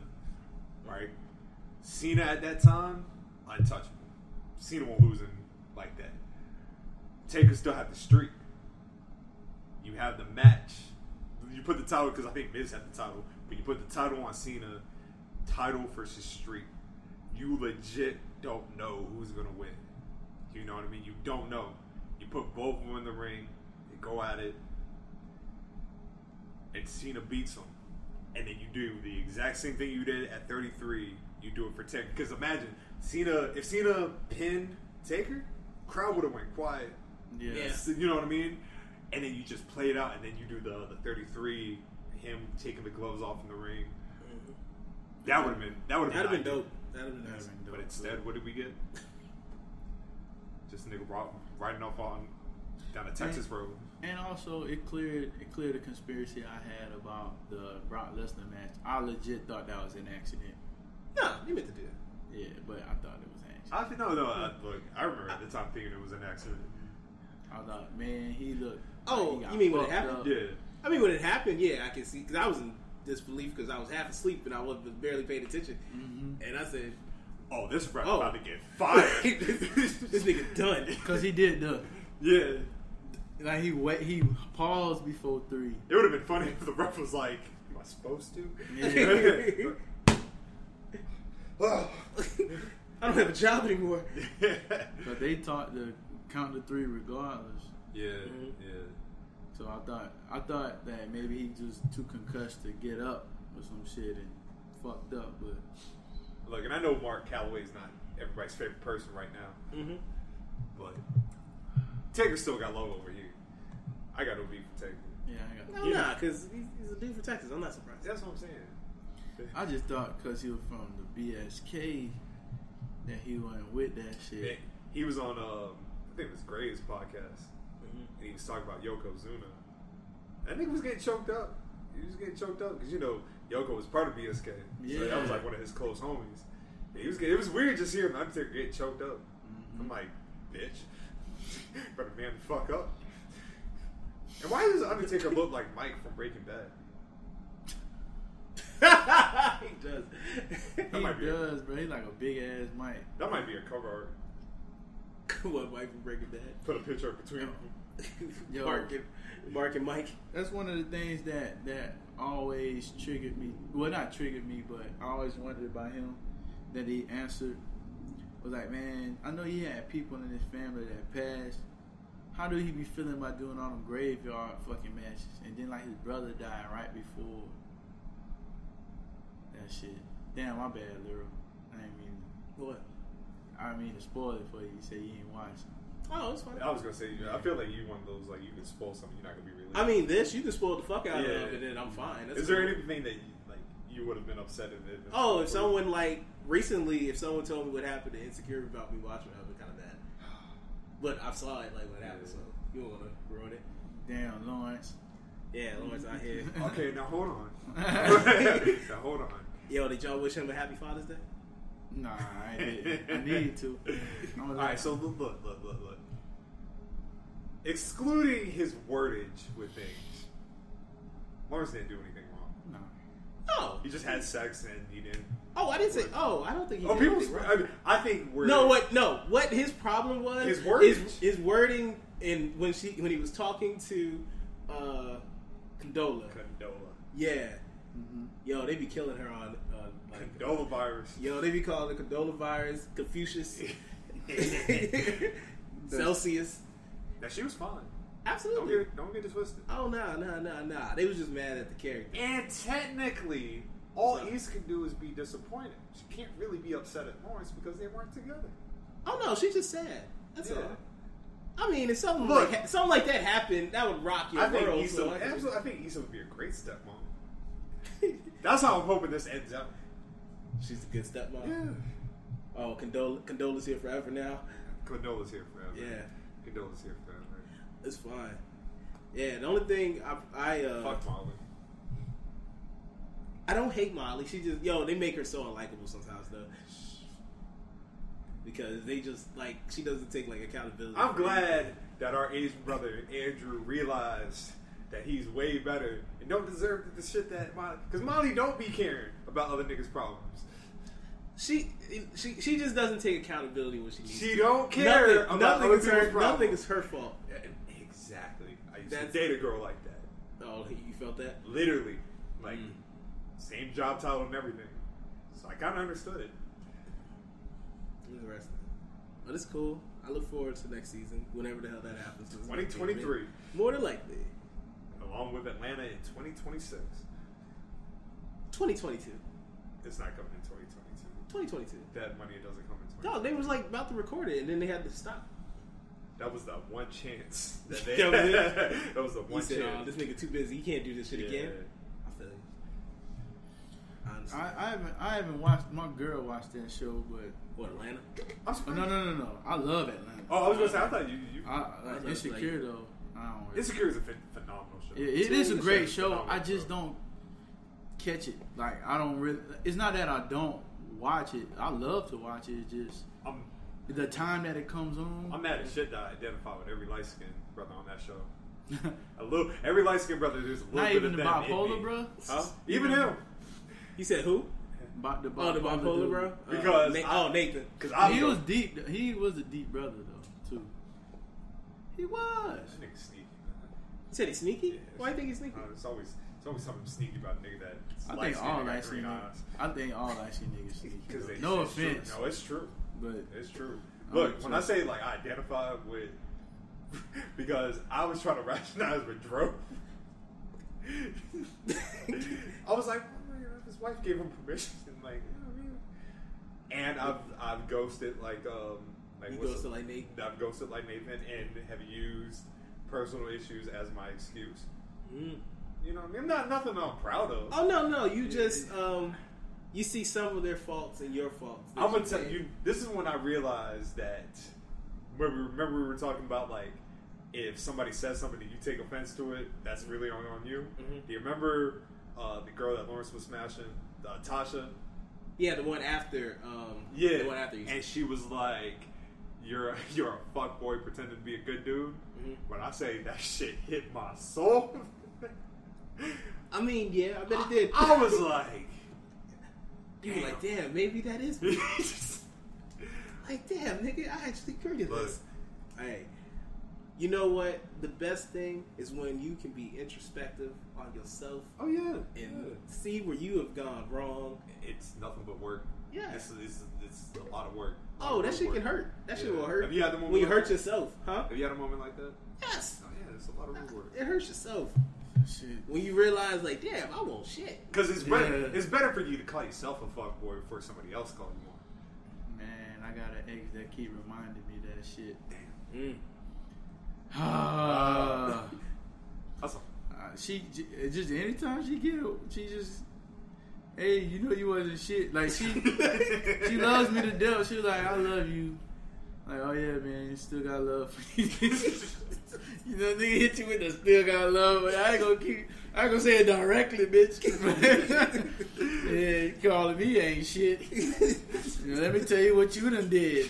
right? Cena at that time, untouchable. Cena won't lose him like that. Taker still have the streak. You have the match. You put the title because I think Miz had the title, but you put the title on Cena. Title versus streak. You legit don't know who's gonna win. You know what I mean? You don't know. You put both of them in the ring. They go at it, and Cena beats him. And then you do the exact same thing you did at 33. You do it for Taker. Because imagine Cena, if Cena pinned Taker, crowd would have went quiet. Yeah. So, You know what I mean? And then you just play it out, and then you do the the 33, him taking the gloves off in the ring. That would have been that would have been, have been dope. That'd have been nice. But instead, what did we get? Just a nigga riding off on down a Texas road. And also, it cleared it cleared the conspiracy I had about the Brock Lesnar match. I legit thought that was an accident. No, you meant to do that. Yeah, but I thought it was an accident. I think no, no. I, look, I remember at the time thinking it was an accident. I thought, man, he looked. Oh, like he got you mean when it happened? up. Yeah. I mean, when it happened, yeah, I can see because I was in disbelief because I was half asleep and I was barely paying attention, mm-hmm. and I said, "Oh, this ref oh. about to get fired. this, this nigga done." Because he did the yeah. Like he wait he paused before three. It would have been funny if the ref was like, "Am I supposed to?" Yeah. Oh. I don't have a job anymore. But they taught to count to three regardless. Yeah, Mm-hmm. yeah. So I thought I thought that maybe he just too concussed to get up or some shit and fucked up. But Look, and I know Mark Calaway's not everybody's favorite person right now, Mm-hmm. but Taker still got love over here. I got no beef with Taker. yeah, I got. No, nah, because he's, he's a dude for Texas. I'm not surprised. That's what I'm saying. I just thought because he was from the BSK that he went with that shit. Yeah, he was on, um, I think it was Gray's podcast, Mm-hmm. and he was talking about Yokozuna. That nigga was getting choked up. He was getting choked up because you know Yoko was part of BSK. So that was like one of his close homies. He was. It was weird just hearing Undertaker get choked up. Mm-hmm. I'm like, bitch, better man the fuck up. And why does Undertaker look like Mike from Breaking Bad? he does. That He might be. A, does, bro. He's like a big ass Mike. that might be a cover art. what Mike from Breaking Bad? Put a picture between. Yo. Mark and Mark and Mike. That's one of the things that that always triggered me. Well, not triggered me, but I always wondered about him. That he answered was like, "Man, I know he had people in his family that passed. How do he be feeling about doing all them graveyard fucking matches? And then like his brother died right before that shit. Damn, my bad, Lyra. I didn't mean what. I mean to spoil it for you. You say you ain't watch. Oh, it's fine. I was gonna say, I feel like you one of those like you can spoil something you're not gonna be released. I mean, this you can spoil the fuck out Yeah. of, and then I'm fine. That's Is there anything that you, like you would have been upset if it? Oh, if someone like recently, if someone told me what happened to Insecure about me watching, it, I'd be kind of mad. But I saw it like what happened, so you don't want to ruin it. Damn, Lawrence. Yeah, Lawrence out here. Okay, now hold on. now hold on. Yo, did y'all wish him a happy Father's Day? Nah, I, didn't. I need to. I was All like, right, so look, look, look, look, look. Excluding his wordage with things, Lawrence didn't do anything wrong. No. Oh. No. He just had sex and he didn't. Oh, I didn't say. Oh, I don't think he. Oh, did people. anything wrong. I, mean, I think we're No, what? No, what his problem was His wording. His, his wording, and when she when he was talking to uh, Condola. Condola. Yeah. Yo, they be killing her on uh, like Condola virus. Yo, they be calling the Condola virus Confucius, Celsius. Now she was fine. Absolutely. Don't get, don't get it twisted. Oh no, no, no, no! They was just mad at the character. And technically, all Issa can do is be disappointed. She can't really be upset at Lawrence because they weren't together. Oh no, she's just sad. That's Yeah. all. I mean, if something Look. like something like that happened, that would rock your I think world. Issa, so I absolutely, I think Issa would be a great stepmom. That's how I'm hoping this ends up. She's a good stepmom. Yeah. Oh, Condola, Condola's here forever now. Condola's here forever. Yeah, Condola's here forever. it's fine. Yeah, the only thing I, I uh, Fuck Molly. I don't hate Molly. She just yo, they make her so unlikable sometimes though. Because they just like she doesn't take like accountability. I'm glad that our Asian brother Andrew realized that he's way better and don't deserve the shit that Molly. Because Molly don't be caring about other niggas' problems. She she she just doesn't take accountability when she needs. She to. don't care Nothing, about nothing other is her. problems. Nothing is her fault. Exactly. I used That's- to date a girl like that. Oh, you felt that? Literally, like Mm. Same job title and everything. So I kind of understood it. Interesting. But it's cool. I look forward to next season, whenever the hell that happens. 2023. More than likely. Along with Atlanta in 2026. 2022. It's not coming in 2022. 2022. That money doesn't come in 2022. No, they was like about to record it, and then they had to stop. That was the one chance. That, they, That was it? that was the He one said, oh, chance. "Oh, this nigga too busy. He can't do this shit Yeah. again." I. Honestly. I, I haven't I haven't watched my girl watched that show, but what Atlanta? Oh, oh, no, no, no, no. I love Atlanta. Oh, I was gonna say, I thought you. you I, I like, was Insecure like- though. I don't. Really. Insecure is a phen- phenomenal show. It, it is a great It's show. I just show. don't catch it. Like I don't really. It's not that I don't watch it. I love to watch it. It's just I'm, the time that it comes on. I'm mad as shit that I identify with every light skinned brother on that show. a little, every light skinned brother, there's a little Not bit even of the them bipolar, bro. Huh? Even him. He said who? Bi- the Oh, the bipolar, dude. bro. Because uh, Na- I- oh Nathan. Because I he was deep. He was a deep brother though too. He was. That nigga sneaky. You said he's sneaky. Why do you think he's sneaky? Uh, it's always, it's always something sneaky about a nigga that. I think all light skin niggas. I think all light skin niggas sneaky. Because no it's true. offense, No, it's true. but It's true. Look, when I say like I identify with, because I was trying to rationalize with Dro. I was like, oh, you know, his wife gave him permission, and like, you know, yeah. and I've I've ghosted like um like You ghosted like Nathan? I've ghosted like Nathan and have used personal issues as my excuse. Mm. You know, I mean, not nothing I'm proud of. Oh no, no. You just um, you see some of their faults and your faults. I'm gonna tell you. This is when I realized that. Remember, remember we were talking about like if somebody says something you take offense to it, that's really on, on you. Mhm. Do you remember uh, the girl that Lawrence was smashing, uh, Tasha? Yeah, the one after. Um, Yeah, the one after you. and she was like, "You're a, you're a fuck boy pretending to be a good dude." Mhm. When I say that shit hit my soul, I mean, yeah, I bet it did. I was like, you were like, damn, maybe that is me. like, damn, nigga, I actually to this. Hey, you know what? The best thing is when you can be introspective on yourself. Oh yeah, and see where you have gone wrong. It's nothing but work. Yeah. it's, it's, it's a lot of work. Lot Oh, of that shit work. can hurt. That shit will hurt. Have you had a moment when you like hurt that? yourself, huh? Have you had a moment like that? Yes. Oh yeah, it's a lot of road work. It hurts yourself. Shit. When you realize, like, damn, I want shit. Because it's better. Yeah. It's better for you to call yourself a fuckboy before somebody else calls you one. Man, I got an ex that keep reminding me that shit. Mm. Ah. Awesome. Uh, she just anytime she get she just hey you know you wasn't shit. Like she she loves me to death. She was like I love you. Like oh yeah man you still got love for you you know nigga hit you with the still got love but I ain't gonna keep I ain't gonna say it directly bitch. Yeah calling me ain't shit. You know, let me tell you what you done did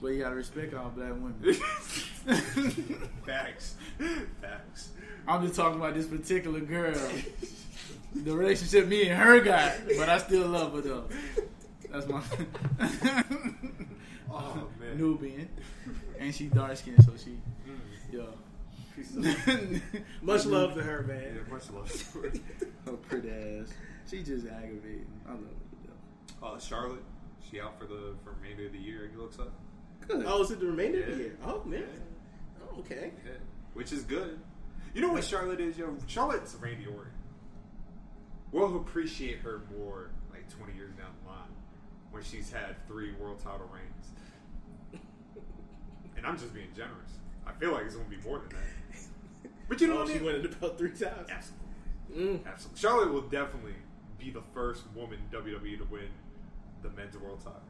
but you gotta respect all black women Facts. Facts. I'm just talking about this particular girl. the relationship me and her got, but I still love her though. That's my Oh man. Nubian, and she dark skinned, so she, yo. Much love to her, man. Yeah, much love to her. her pretty ass. She just aggravating. I love her though. Uh, Charlotte, she out for the for remainder of the year. It looks like. Good. Oh, is it the remainder of the year? Oh man. Oh, okay. Yeah. Which is good. You know what Charlotte is, yo? Charlotte's Randy Orton. We'll appreciate her more like 20 years down the line when she's had three world title reigns. and I'm just being generous. I feel like it's going to be more than that. But you know Oh, what? she won it about three times. Absolutely. Mm. Absolutely. Charlotte will definitely be the first woman in WWE to win the men's world title.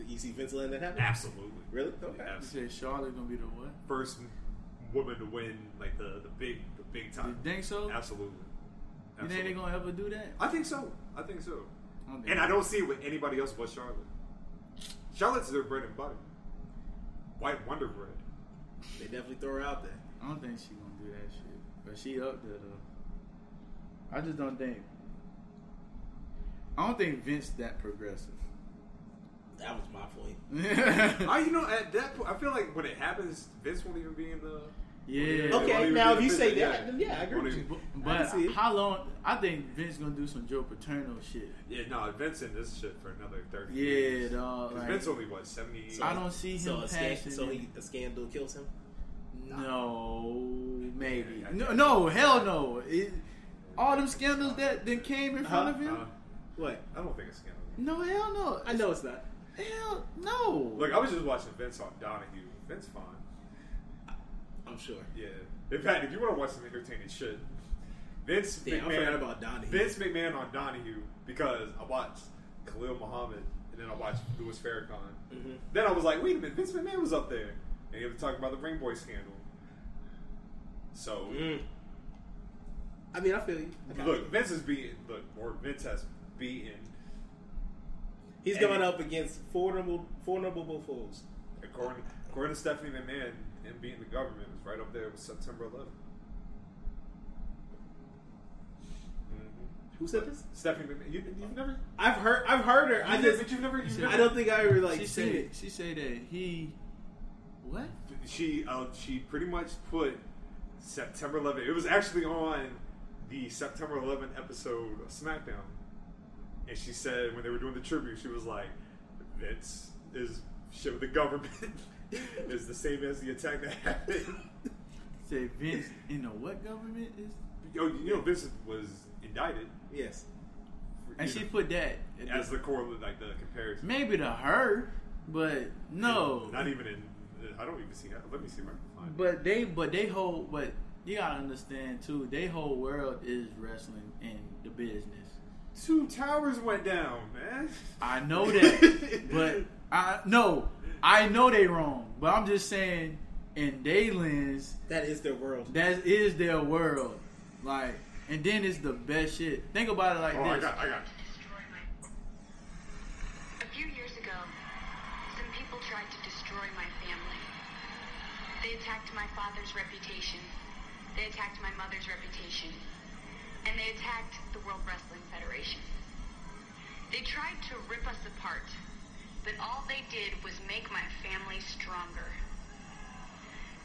You, you see Vince letting that happen? Absolutely. Really? Okay. You said Charlotte gonna be the what? First woman to win like the, the big the big time. You think so? Absolutely. You think they gonna ever do that? I think so. I think so. I think And I don't see it with anybody else but Charlotte. Charlotte's their bread and butter. White Wonder Bread. They definitely throw her out there. I don't think she gonna do that shit. But she up there though. I just don't think. I don't think Vince that progressive. That was my point. I, you know, at that point, I feel like when it happens, Vince won't even be in the. Yeah. Okay, now if you say that, then yeah, I agree with you. But I can see it. how long? I think Vince gonna do some Joe Paterno shit. Yeah, no, Vince in this shit for another 30 Yeah, years. dog, 'Cause like- Vince only, what, 70? I don't see him So a, scan, passing. so he, a scandal kills him. No, maybe. No, no, hell no. It, all them scandals that, then came in front of him. Uh, What? I don't think it's a scandal. no, hell no. I know it's not. Hell no. Look, I was just watching Vince on Donahue. Vince fine. I'm sure. Yeah. In fact, if you want to watch some entertaining shit, Vince Damn, I McMahon. forgot about Donahue. Vince McMahon on Donahue because I watched Khalil Muhammad and then I watched Louis Farrakhan. Mhm. Then I was like, wait a minute, Vince McMahon was up there, and he was talking about the Ring Boy scandal. So Mm. I mean, I feel you. I look, you. Vince is being Look, or Vince has beaten. He's and- going up against formidable, formidable foes. According, according to Stephanie McMahon, him beating the government was right up there with September 11th. Who said this? Stephanie McMahon. You, you've never. I've heard. I've heard her. I You just. never- but you've never- you've She never- I don't think I ever like she seen said, it. She said that he. What? She uh, she pretty much put September 11th. It was actually on the September 11th episode of SmackDown, and she said when they were doing the tribute, she was like, "Vince is shit with the government is the same as the attack that happened." Say Vince in the what government is? Yo, you know Vince was indicted. Yes. And she put that as the core, like the comparison. maybe to her, but no. not even in. I don't even see that. Let me see if I can find. But they, but they hold, but you gotta understand too. They whole world is wrestling and the business. Two towers went down, man. I know that, but I no, I know they wrong. But I'm just saying, in they lens, That is their world. that is their world. Like, and then it's the best shit. Think about it like Oh, I this. got, I got. A few years ago, some people tried to destroy my family. They attacked my father's reputation. They attacked my mother's reputation. And they attacked the World Wrestling Federation. They tried to rip us apart. but all they did was make my family stronger.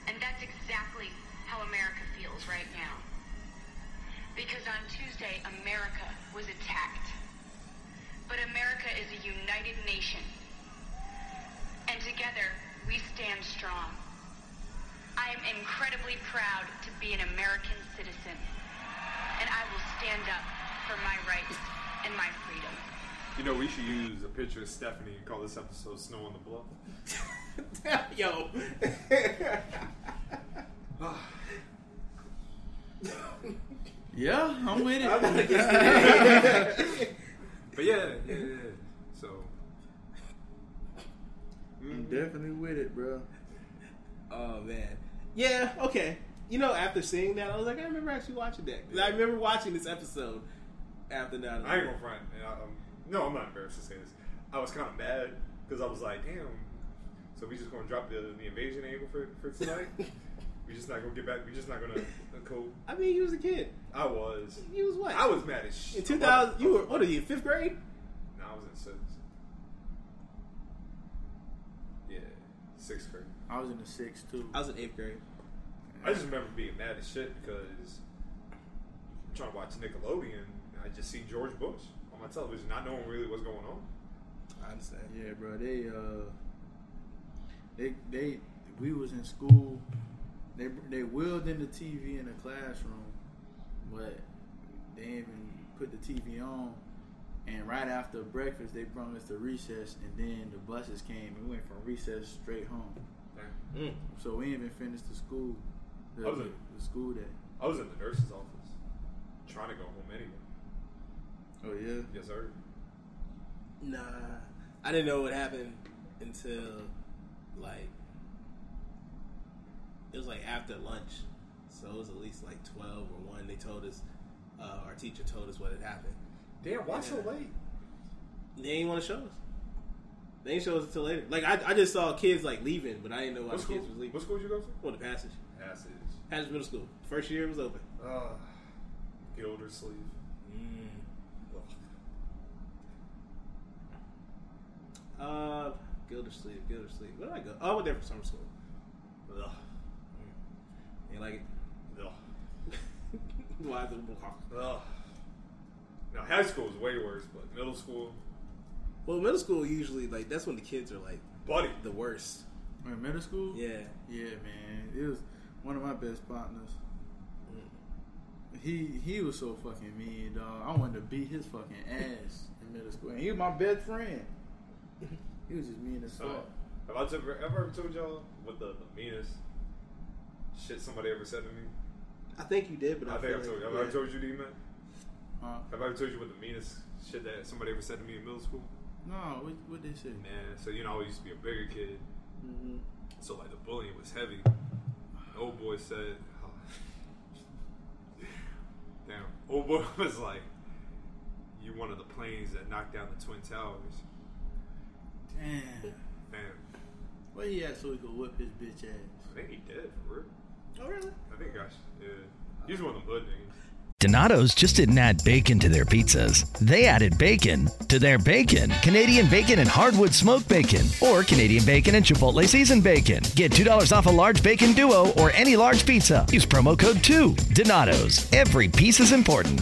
And that's exactly how America feels right now. Because on Tuesday, America was attacked. But America is a united nation. And together, we stand strong. I am incredibly proud to be an American citizen. And I will stand up for my rights and my freedom. You know, we should use a picture of Stephanie and call this episode Snow on the Bluff. Yo. Yeah, I'm with it. I'm with it. but yeah, yeah, yeah. So. I'm mm. definitely with it, bro. Oh man, yeah, okay. You know, after seeing that, I was like, I remember actually watching that. 'Cause I remember watching this episode after that. I ain't gonna front. and I- Um, no, I'm not embarrassed to say this. I was kind of mad because I was like, damn. So we just gonna drop the, the invasion angle for, for tonight? we just not gonna get back. We just not gonna uh, cool. I mean, you was a kid. I was. You was what? I was mad as shit. In 2000, you were what are you? Fifth grade? No, I was in sixth. Yeah, sixth grade. I was in the sixth too. I was in eighth grade. I just remember being mad as shit because I'm trying to watch Nickelodeon. I just see George Bush on my television, not knowing really what's going on. I understand. Yeah, bro. They uh, they they we was in school. They they wheeled in the TV in the classroom, but they didn't even put the TV on. And right after breakfast, they brought us to recess, and then the buses came. and We went from recess straight home. Mm. So we didn't even finish the school, the, I was in- the school day. I was in the nurse's office trying to go home anyway. Oh yeah. Yes, sir. Nah, I didn't know what happened until like it was like after lunch. So it was at least like twelve or one. They told us, uh, our teacher told us what had happened. Damn, why so late? They ain't want to show us. They ain't show us until later. Like I, I just saw kids like leaving, but I didn't know why What the school? kids was leaving. What school did you go to? Well, the passage. Passage. Passage Middle School. First year it was open. Uh, Gildersleeve. Uh, Gildersleeve, Gildersleeve. Where did I go? Oh, I went there for summer school. Ugh. You like it? Ugh. Why the Ugh. Now, high school is way worse, but middle school, Well, middle school usually like that's when the kids are like buddy. the worst. In middle school? Yeah. Yeah, man. It was one of my best partners. He he was so fucking mean, dog. I wanted to beat his fucking ass in middle school. And he was my best friend. He was just mean as fuck. have I ever, ever told y'all what the, the meanest shit somebody ever said to me? I think you did, but I, I think I've told you. Have I told you? Have I ever told you what the meanest shit that somebody ever said to me in middle school? No, what what they say? Man, so you know, I used to be a bigger kid. Mhm. So like the bullying was heavy. The old boy said, "Damn." Old boy was like, "You one of the planes that knocked down the twin towers." Damn. Damn. Where he at so he could whip his bitch ass? I think he did for real. Oh really? I think gosh, yeah. He's one of them hood niggas. Donato's just didn't add bacon to their pizzas. They added bacon to their bacon. Canadian bacon and hardwood smoked bacon, or Canadian bacon and Chipotle seasoned bacon. Get $2 off a large bacon duo or any large pizza. Use promo code 2. Donato's. Every piece is important.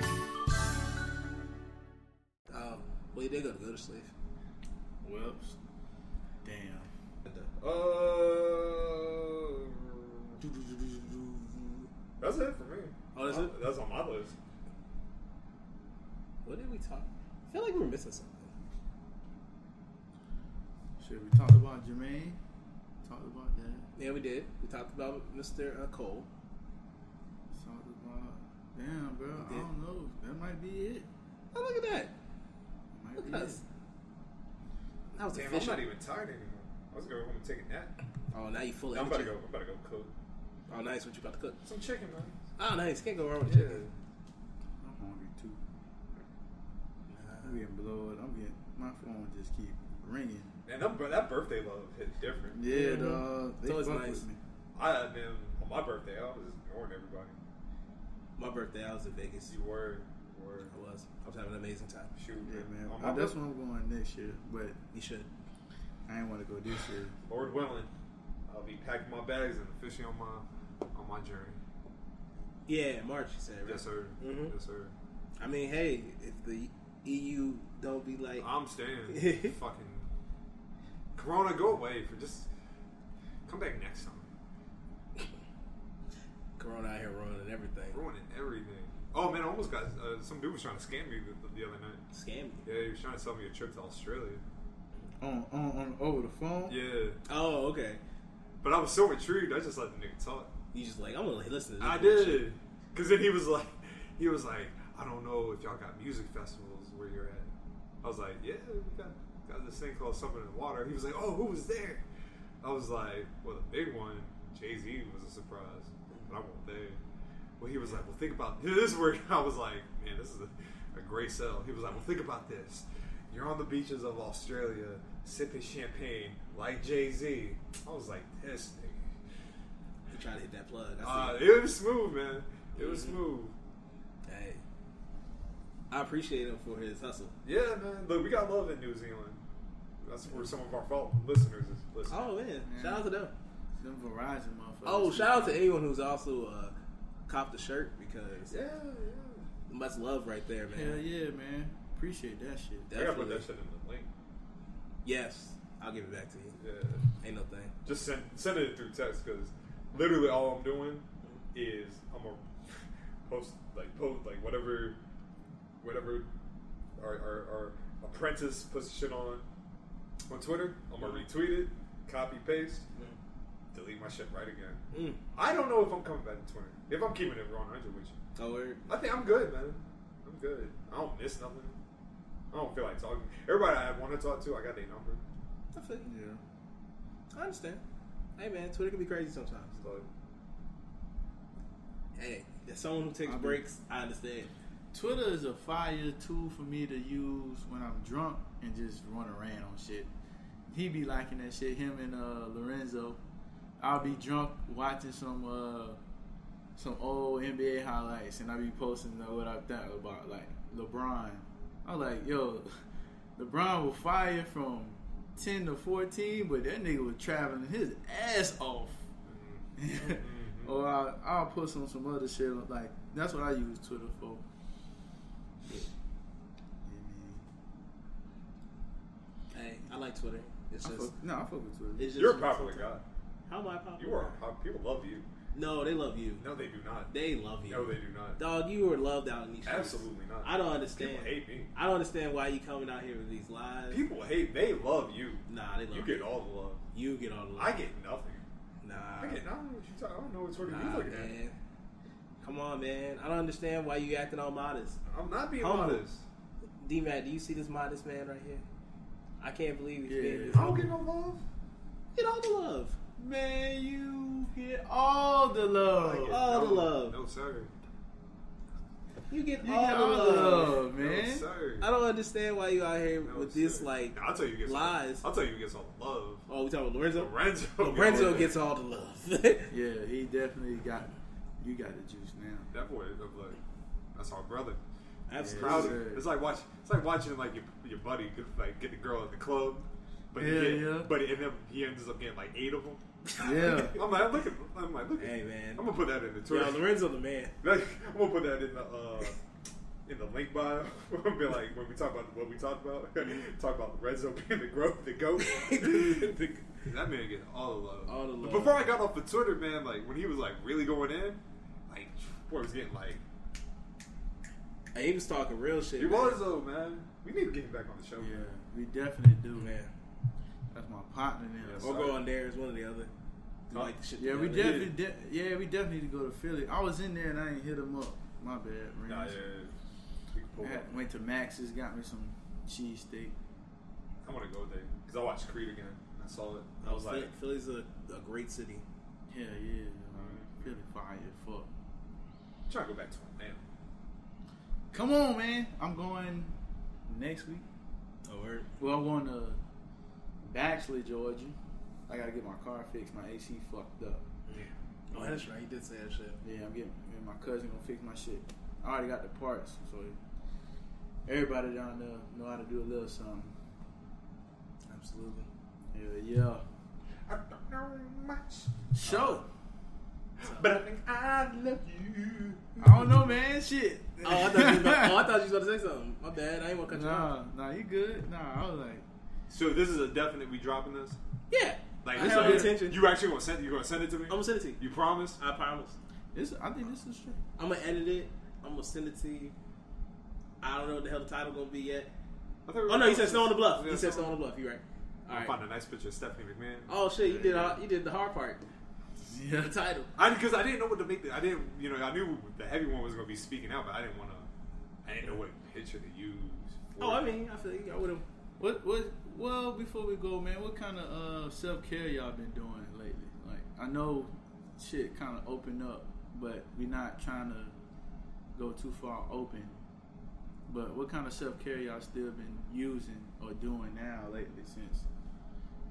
About Mr. Uh, Cole. Talked about. Damn, bro. I don't know. That might be it. Oh, look at that. Might Look be at it. That was Damn, I'm not even tired anymore. I was going home and take a nap. Oh, now you fully. I'm about to go. I'm about to go cook. Oh, nice. What you about to cook? Some chicken, man. Oh, nice. Can't go wrong with Yeah. chicken. I'm hungry too. I'm getting blowed. I'm getting my phone just keep ringing. And that, that birthday love hit different. Yeah, dog. They It's always fuck nice. with me. I man, on my birthday, I was ignoring everybody. My birthday, I was in Vegas. You were, you were. I was. I was having an amazing time. Shoot, Yeah, man. On Uh, that's birthday- where I'm going next year, but You should. I ain't want to go this year. Lord willing, I'll be packing my bags and officially on my on my journey. Yeah, March. You said. Right? Yes, sir. Mhm. Yes, sir. I mean, hey, if the EU don't be like, I'm staying. fucking Corona, go away for just come back next time. Corona out here ruining everything. Ruining everything. Oh man, I almost got uh, some dude was trying to scam me the, the other night. Scam you? Yeah, he was trying to sell me a trip to Australia. On, on, on over the phone? Yeah. Oh, okay. But I was so intrigued, I just let the nigga talk. You just like, I'm gonna listen to this. I bullshit. did. Because then he was like, he was like, I don't know if y'all got music festivals where you're at. I was like, yeah, we got, got this thing called Something in the Water. He was like, oh, who was there? I was like, well, the big one, Jay Z was a surprise, but I wasn't there. Well, he was like, well, think about this. Is where I was like, man, this is a, a great sell. He was like, well, think about this. You're on the beaches of Australia sipping champagne like Jay Z. I was like, this nigga. He tried to hit that plug. I Uh, it was smooth, man. It was Mhm. smooth. Hey, I appreciate him for his hustle. Yeah, man. Look, we got love in New Zealand. That's where some of our fault listeners is listening. Oh man, shout out to them. Them Verizon motherfuckers. Oh, shout out to anyone who's also uh, copped the shirt because yeah, yeah, much love right there, man. Hell yeah, man. Appreciate that shit. I gotta put that shit in the link. Yes, I'll give it back to you. Yeah. Ain't no thing. Just send send it through text because literally all I'm doing is I'm gonna post like post like whatever whatever our, our, our apprentice puts shit on on Twitter. I'm gonna retweet it, copy paste, delete my shit right again. Mm. I don't know if I'm coming back to Twitter. If I'm keeping it 100 with you. Oh, word. I think I'm good, man. I'm good. I don't miss nothing. I don't feel like talking. Everybody I want to talk to, I got their number. I feel you. Yeah. I understand. Hey man, Twitter can be crazy sometimes. But hey, as someone who takes I be- breaks, I understand. Twitter is a fire tool for me to use when I'm drunk and just run around on shit. He be liking that shit. Him and uh, Lorenzo. I'll be drunk watching some uh, some old NBA highlights, and I'll be posting uh, what I think about like LeBron. I'm like, yo, LeBron was fired from ten to fourteen, but that nigga was traveling his ass off. or I'll, I'll post on some other shit. Like that's what I use Twitter for. Hey, I like Twitter. It's I just fuck- no, I fuck with Twitter. It's just You're a popular guy. How am I popular? You are. pop- People love you. No, they love you. No, they do not. They love you. No, they do not. Dog, you were loved out in these streets. Absolutely not. I don't understand. People hate me. I don't understand why you coming out here with these lies. People hate. They love you. Nah, they love You get all the love. You get all the love. I get nothing. Nah. I get. I don't know what you talk. I don't know what Twitter you Nah, looking at. man. Come on, man. I don't understand why you acting all modest. I'm not being Humble. modest. D Mac, do you see this modest man right here? I can't believe he's Yeah. being this I don't humble. get no love. Get all the love. Man, you get all the love. Get All no, the love. No sir. You get You all, get the, all the love. love, No man. sir. I don't understand why you out here No, with this like I'll tell you. who Gets lies. All, I'll tell you. Who gets all the love. Oh, we talking about Lorenzo? Lorenzo. Lorenzo gets all the love. Yeah, he definitely got. You got the juice now. That boy. I'm like, that's our brother. Absolutely. Proud. sir. It's like watch. It's like watching like your your buddy like get the girl at the club, but he Yeah, get, yeah. but and then he ends up getting like eight of them. Yeah. I'm like, look at. I'm like, look. Hey man. I'm gonna put that in the Yo, Twitter. Lorenzo the man. Like, I'm gonna put that in the uh, in the link bio. I'm gonna be like when we talk about what we talked about. talk about Lorenzo being the growth, the goat. that man gets all the love. All the But love. before I got off the Twitter, man, like when he was like really going in, like boy was getting like Hey, he was talking real shit. he man. was though, man. We need to get him back on the show. Yeah, man. we definitely do. man. That's my partner now. Yes, Or go on there as one or the other. Do like the shit Yeah, we definitely, de- yeah, we definitely need to go to Philly. I was in there and I ain't hit him up. My bad, Rings. Nah, yeah, yeah. We can pull I up. had- went to Max's, got me some cheesesteak. I want to go there because I watched Creed again. I saw it. I oh, was Philly- like, Philly's a, a great city. Hell yeah. Mm-hmm. Philly fire as fuck. Try to go back to him now. Come on, man. I'm going next week. Oh, word. Well, I'm going to Baxley, Georgia. I gotta get my car fixed. My AC fucked up. Yeah. Oh, that's right. You did say that shit. Yeah, I'm getting me my cousin gonna fix my shit. I already got the parts, so everybody down there know how to do a little something. Absolutely. Yeah, yeah. I don't know much. Show. Uh, but I think I love you. I don't know, man. Shit. Oh, I thought you was about, oh, I thought you was about to say something. My bad. I ain't gonna cut you Nah, off. nah, you good? Nah, I was like, So this is a definite. We dropping this. Yeah. Like I this have is- intention. You actually gonna send? You gonna send it to me? I'm gonna send it to you. You promise? I promise. this. I think this is straight. I'm gonna edit it. I'm gonna send it to you. I don't know what the hell the title gonna be yet. We Oh no, he said Snow on the Bluff. Yeah, He said Snow Snow on the Bluff. You right. All I'll find a nice picture of Stephanie McMahon. Oh shit, you did all, uh, you did the hard part. Yeah. The title. I because I didn't know what to make. The, I didn't, you know, I knew the heavy one was gonna be speaking out, but I didn't want to. I didn't know what picture to use. Oh, I mean, I feel you. I would have. What what? Well, before we go, man, what kind of uh, self care y'all been doing lately? Like, I know shit kind of opened up, but we're not trying to go too far open. But what kind of self care y'all still been using or doing now lately? Since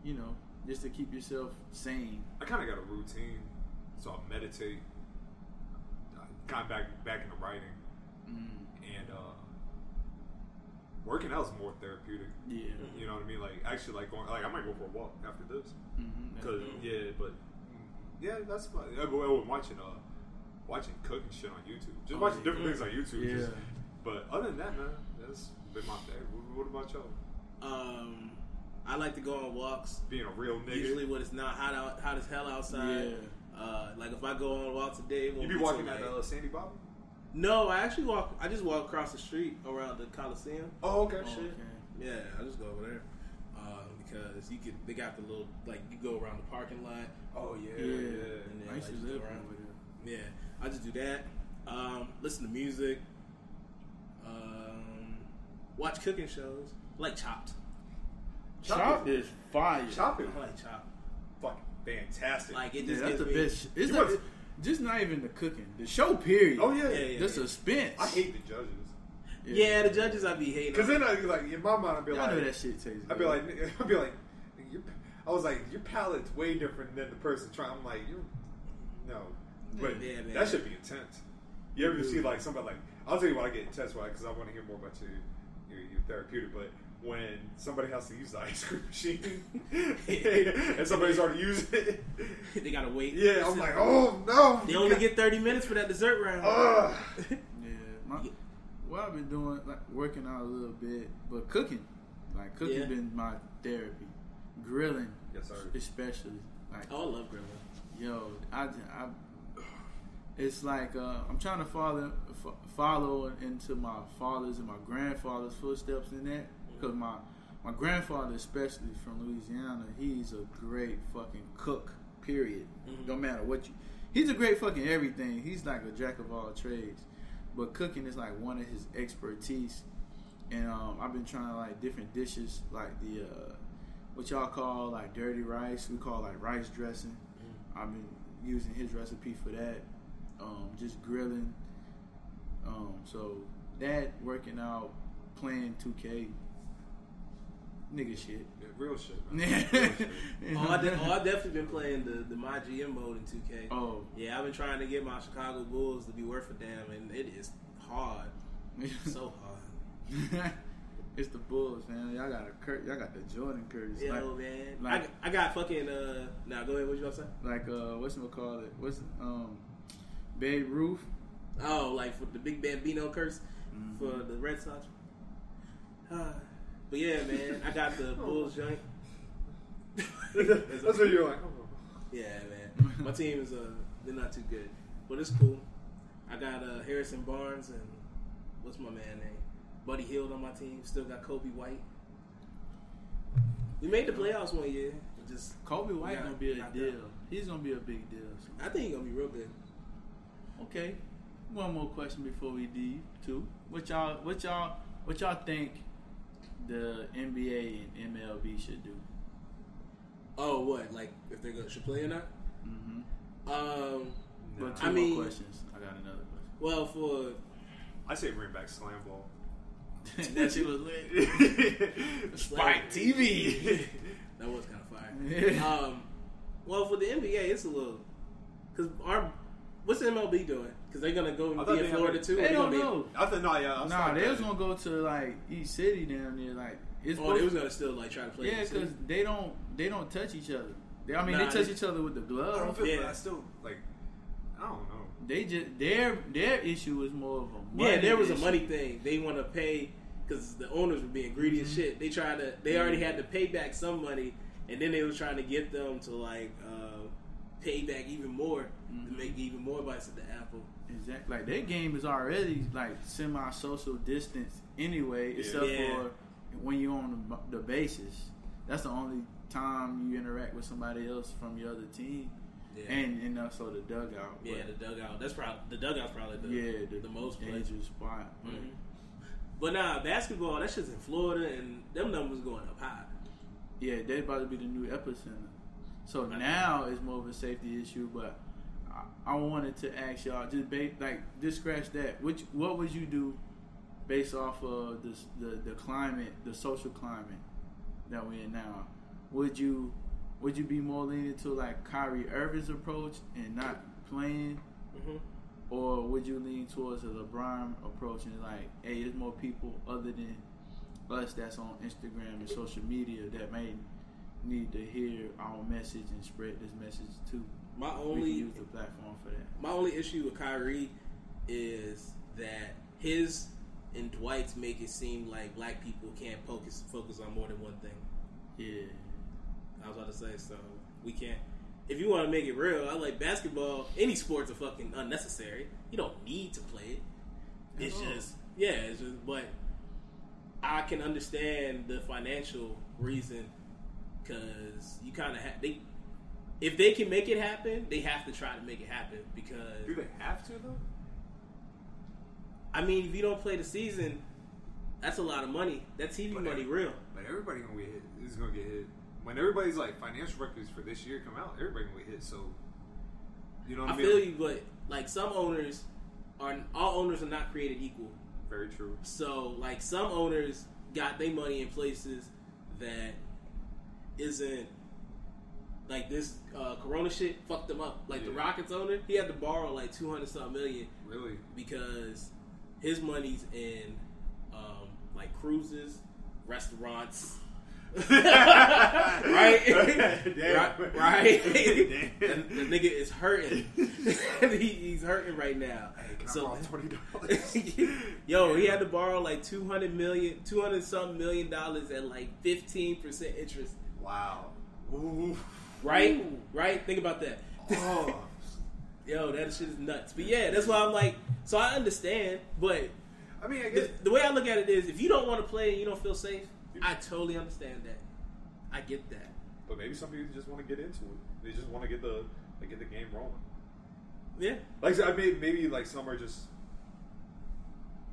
you know, just to keep yourself sane. I kind of got a routine, so I meditate. I got back back into writing, Mm. and uh, working out is more therapeutic. Yeah. you know what I mean. Like actually, like going, like I might go for a walk after this. Mhm, that's Cause yeah, but yeah, that's fun. I go I was watching uh watching cooking shit on YouTube, just Oh, watching yeah. different things on YouTube. Yeah. Just, but other than that, man, that's been my thing. What, what about y'all? Um, I like to go on walks. Being a real nigga. Usually when it's not hot out, hot as hell outside. Yeah. Uh, like if I go on a walk today, You be walking at like- uh, Sandy Bottom? No, I actually walk. I just walk across the street around the Coliseum. Oh, okay. Oh, shit. Yeah, I just go over there um, because you could. They got the little like you go around the parking lot. Oh yeah, Yeah. yeah. And then, I used like, to live around. over there. Yeah, I just do that. Um, listen to music. Um, watch cooking shows. Like Chopped. Chopped is fire. Chopped. it. I like Chopped. Fucking fantastic. Like it Yeah, just that's the gives me- best. It's You not, must- just not even the cooking. The show, period. Oh yeah, Yeah, yeah, the yeah. suspense. I hate the judges. Yeah, the judges I be hating. Because then I be like in my mind I'd be Y'all like, know that shit tastes I'd be like, I'd be like, I was like, your palate's way different than the person trying. I'm like, you, no, but Yeah, man. that should be intense. You ever see like somebody like? I'll tell you why I get intense, why? Because I want to hear more about your, your your therapeutic. But when somebody has to use the ice cream machine and somebody's already using it, they gotta wait. yeah, I'm like, oh no, They only get thirty minutes for that dessert round. Ugh. Yeah, my, what I've been doing, like working out a little bit, but cooking, like cooking, Yeah. been my therapy. Grilling, Yes, sir. especially. Like, Oh, I love grilling. yo, I, I it's like uh, I'm trying to follow fo- follow into my father's and my grandfather's footsteps in that because my my grandfather, especially from Louisiana, he's a great fucking cook. Period. Don't matter what you. He's a great fucking everything. He's like a jack of all trades, but cooking is like one of his expertise. And um, I've been trying like different dishes, like the uh, what y'all call like dirty rice. We call like rice dressing. I've been using his recipe for that. Um, just grilling. Um, so that working out, playing 2K, nigga shit. Yeah, real shit. Yeah. Man. Real shit. Oh, I de- oh, I've definitely been playing the, the My GM mode in 2K. Oh. Yeah, I've been trying to get my Chicago Bulls to be worth a damn, and it is hard. so hard. it's the Bulls, man. Y'all got a cur- y'all got the Jordan curse. Yo, like, man. like- I, I got fucking, uh, now go ahead, what you about to say? like uh, what's it call it? What's um, Babe Ruth? Oh, like for the Big Bambino curse for the Red Sox. Uh, but yeah, man, I got the Bulls joint. That's what you're like. Oh. Yeah, man. My team is uh they're not too good. But it's cool. I got uh Harrison Barnes and what's my man name? Buddy Hield on my team. Still got Coby White. We made the playoffs one year. Just Coby White got gonna be a knocked deal. out. He's gonna be a big deal. so. I think he's gonna be real good. Okay. One more question before we leave. Too. What y'all? What y'all? What y'all think the NBA and MLB should do? Oh, what? Like if they're gonna should play or not? Mm-hmm. Um, But two I mean- more questions. I got another question. Well, for I say bring back slam ball. that shit was lit. Spike TV. that was kind of fire. Um, well, for the NBA, it's a little because our what's the MLB doing? Because they're gonna go I and thought be in Florida it- too. They they don't gonna be- know. I thought no, yeah. I Nah, they was gonna go to like each city down there. Like it's Oh, they supposed- was gonna still like try to play. Yeah, in the because they don't they don't touch each other. They, I mean, Nah, they touch they- each other with the I don't glove. feel. Yeah. I still like. I don't know. They just their their issue is more of a money yeah, there was a money thing. They want to pay because the owners were being greedy Mm-hmm. as shit. They tried to. They already had to pay back some money, and then they were trying to get them to like uh, pay back even more Mm-hmm. to make even more bites at the apple. Exactly. Like their game is already like semi social distance anyway, except Yeah. for when you're on the, the bases. That's the only time you interact with somebody else from your other team, Yeah. and and also the dugout. Yeah, the dugout. That's probably the dugout's probably the yeah, the, the most played. dangerous spot. but- Mhm. But nah, basketball that shit's in Florida, and them numbers going up high. Yeah, they about to be the new epicenter. So now it's more of a safety issue, but I, wanted to ask y'all just ba- like just scratch that. Which what would you do based off of this, the the climate, the social climate that we're in now? Would you would you be more leaning to like Kyrie Irving's approach and not playing, Mm-hmm. or would you lean towards a LeBron approach and like, hey, there's more people other than us that's on Instagram and social media that may need to hear our message and spread this message too. My only use the platform for that. My only issue with Kyrie is that his and Dwight's make it seem like black people can't focus focus on more than one thing. Yeah. I was about to say, so we can't. If you want to make it real, I like basketball. Any sports are fucking unnecessary. You don't need to play it. It's all. just yeah, it's just. But I can understand the financial reason because you kind of have they. If they can make it happen, they have to try to make it happen because Do they have to though? I mean, if you don't play the season, that's a lot of money. That TV But money every- real. But everybody gonna get hit. Is gonna get hit. When everybody's like financial records for this year come out, everybody gonna get hit. So you know what I, I mean? feel you, but like some owners are all owners are not created equal. Very true. So like some owners got their money in places that isn't like this uh, Corona shit fucked him up. Like the Rockets owner, he had to borrow like two hundred something million Really? because his money's in um, like cruises, restaurants. right? Right? Right? The, the nigga is hurting. he, he's hurting right now. Can so twenty dollars? Yo, he had to borrow like 200 million, 200 something million dollars at like 15% interest. wow. Ooh. Right? Right? Think about that. Oh. Yo, that shit is nuts. But yeah, that's why I'm like, so I understand, but I mean, I the, guess the way I look at it is if you don't want to play and you don't feel safe, I totally understand that. I get that. But maybe some people just want to get into it. They just want to get the like, get the game rolling. Yeah. Like I mean, maybe like some are just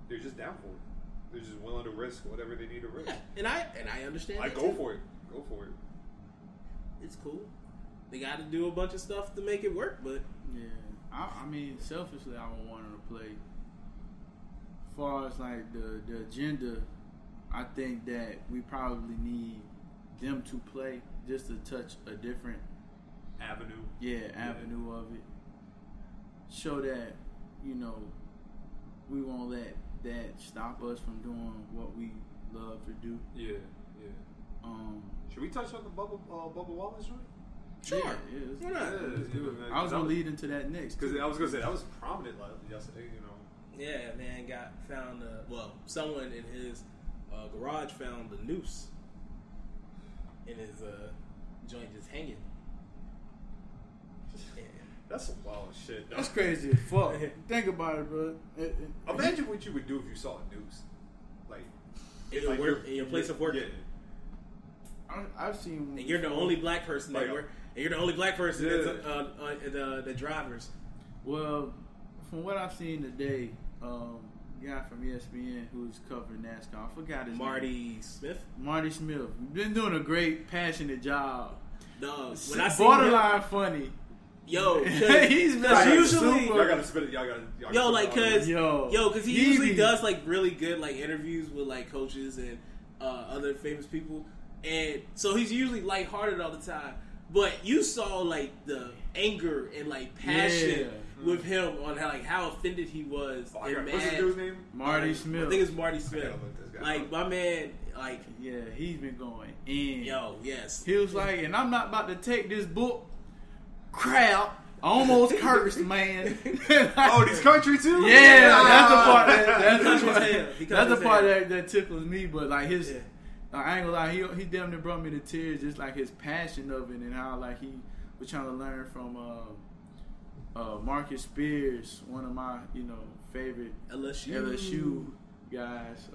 they're just down for it. They're just willing to risk whatever they need to risk. And I and I understand I that go too. for it. Go for it. It's cool. They got to do a bunch of stuff to make it work, but Yeah, I, I mean, selfishly, I would want her to play. As far as like the the agenda, I think that we probably need them to play just to touch a different Avenue. yeah avenue of it. Show that you know we won't let that stop us from doing what we love to do. Yeah, yeah. Um, Should we touch on the bubble uh, Bubba Wallace joint? Sure. Yeah, yeah, Why not? let's. Yeah, I was gonna lead into that next Because. I was gonna say that was prominent like, yesterday. You know. Yeah, man, got found. Uh, well, someone in his uh, garage found the noose in his uh, joint just hanging. Yeah. That's some wild shit. That's crazy as fuck. Think about it, bro. It- it- Imagine what you would do if you saw a noose, like In your like work- in your place of work. Yeah. I, I've seen. And you're the only black person that Like, work. And you're the only black person Yeah. that's uh, uh, the the drivers. Well, from what I've seen today, um, guy from ESPN who's covering NASCAR, I forgot his name. Marty Smith. Marty Smith. Been doing a great, passionate job. Dog. When I seen Borderline funny. Yo, 'cause- He's been 'cause like usually, super- Y'all gotta spit it. Y'all gotta. Y'all yo, like, put it on. cause Yo, yo, cause he, he usually be- does like really good like interviews with like coaches and uh, other famous people, and so he's usually lighthearted all the time. But you saw like the anger and like passion Yeah. with him on how like how offended he was Oh, I and got- what's this dude's name? Marty Smith. I think it's Marty Smith. gotta look this guy Like my man, like Yeah, he's been going in. yo, yes. He was like, and I'm not about to take this book crap. Almost cursed, man. Oh, these country too. Yeah, that's the ah. part that that's He the part, as hell. He that's the part that, that tickles me. But like his, I ain't gonna lie, he he damn near brought me to tears. Just like his passion of it and how like he was trying to learn from uh, uh, Marcus Spears, one of my you know favorite LSU. LSU guys.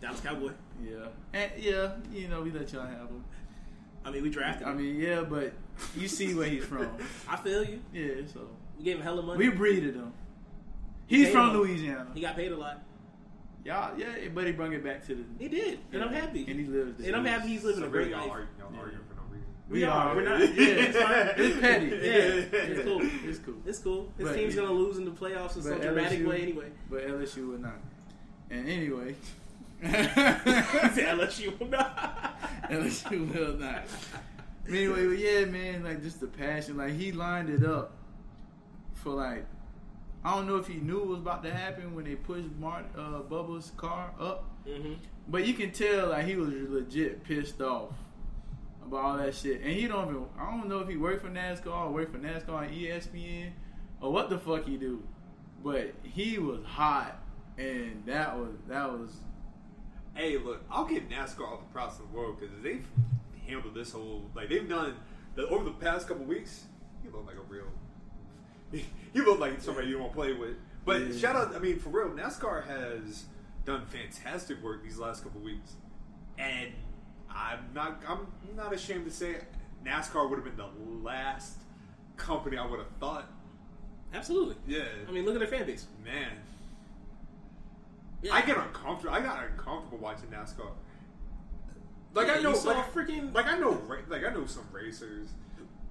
Dallas Cowboy. Yeah, and yeah, you know we let y'all have him. I mean, we drafted. I him. mean, yeah, but you see where he's from. I feel you. Yeah, so We gave him hella money. we breeded him. He He's paid from him. Louisiana. He got paid a lot. Y'all, yeah, but he brought it back to the. He did, and I'm happy. And he lives. there. And I'm happy he's living So a great really, y'all life. argue, y'all arguing for no reason. We, We are. are. We're not. Yeah, it's fine. It's petty. Yeah, it's cool. It's cool. It's cool. His But- team's gonna lose in the playoffs in some But dramatic LSU way anyway. But LSU will not. And anyway, LSU will not. LSU will not. Anyway, but yeah, man, like just the passion. Like he lined it up for like I don't know if he knew it was about to happen when they pushed Mart uh, Bubba's car up, Mhm. but you can tell like he was legit pissed off about all that shit. And he don't even I don't know if he worked for NASCAR or worked for NASCAR and ESPN or what the fuck he do, but he was hot, and that was that was Hey, look, I'll give NASCAR all the props in the world because they've handled this whole like they've done the, over the past couple weeks. He looked like a real. He look like somebody you want to play with. But Yeah. shout out, I mean, for real, NASCAR has done fantastic work these last couple weeks, and I'm not I'm not ashamed to say NASCAR would have been the last company I would have thought. Absolutely. Yeah, I mean, look at their fan base. man. Yeah. I get uncomfortable. I got uncomfortable watching NASCAR. Like Yeah, I know, you like freaking- like I know, like I know some racers,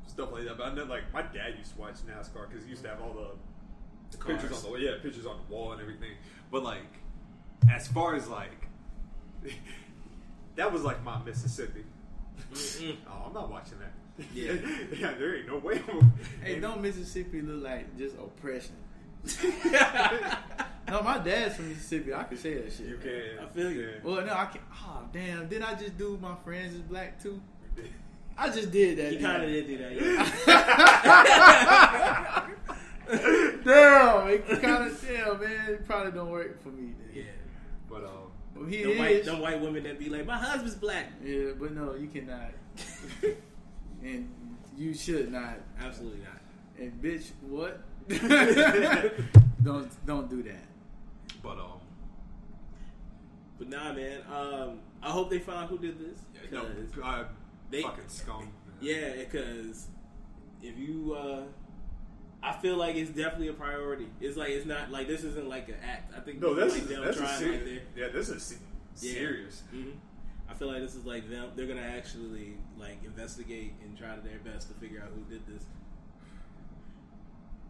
stuff like that. But I know, like my dad used to watch NASCAR because he used to have all the, cars. pictures on the yeah pictures on the wall and everything. But like, as far as like, that was like my Mississippi. oh, I'm not watching that. Yeah. yeah, there ain't no way. Hey, don't Mississippi look like just oppression? no, my dad's from Mississippi. I can say that shit. You can. I feel you. Yeah. Well, no, I can. Oh, damn! Did I just do my friends is black too? I just did that. He didn't kind of did do that. Yeah. damn, it kind of damn, man. It probably don't work for me. Then. yeah. But um, Well, he Them white, is. them white women that be like, my husband's black. Yeah, but no, you cannot, and you should not. Absolutely not. And bitch, what? don't don't do that. but um, But nah, man. Um, I hope they find who did this. no, 'cause uh, they- fucking scum. Yeah, because if you, uh, I feel like it's definitely a priority. It's like it's not like this isn't like an act. I think No, this that's is like them that's trying serious. yeah, this is se- Yeah. serious. hmm I feel like this is like them. They're gonna actually like investigate and try their best to figure out who did this.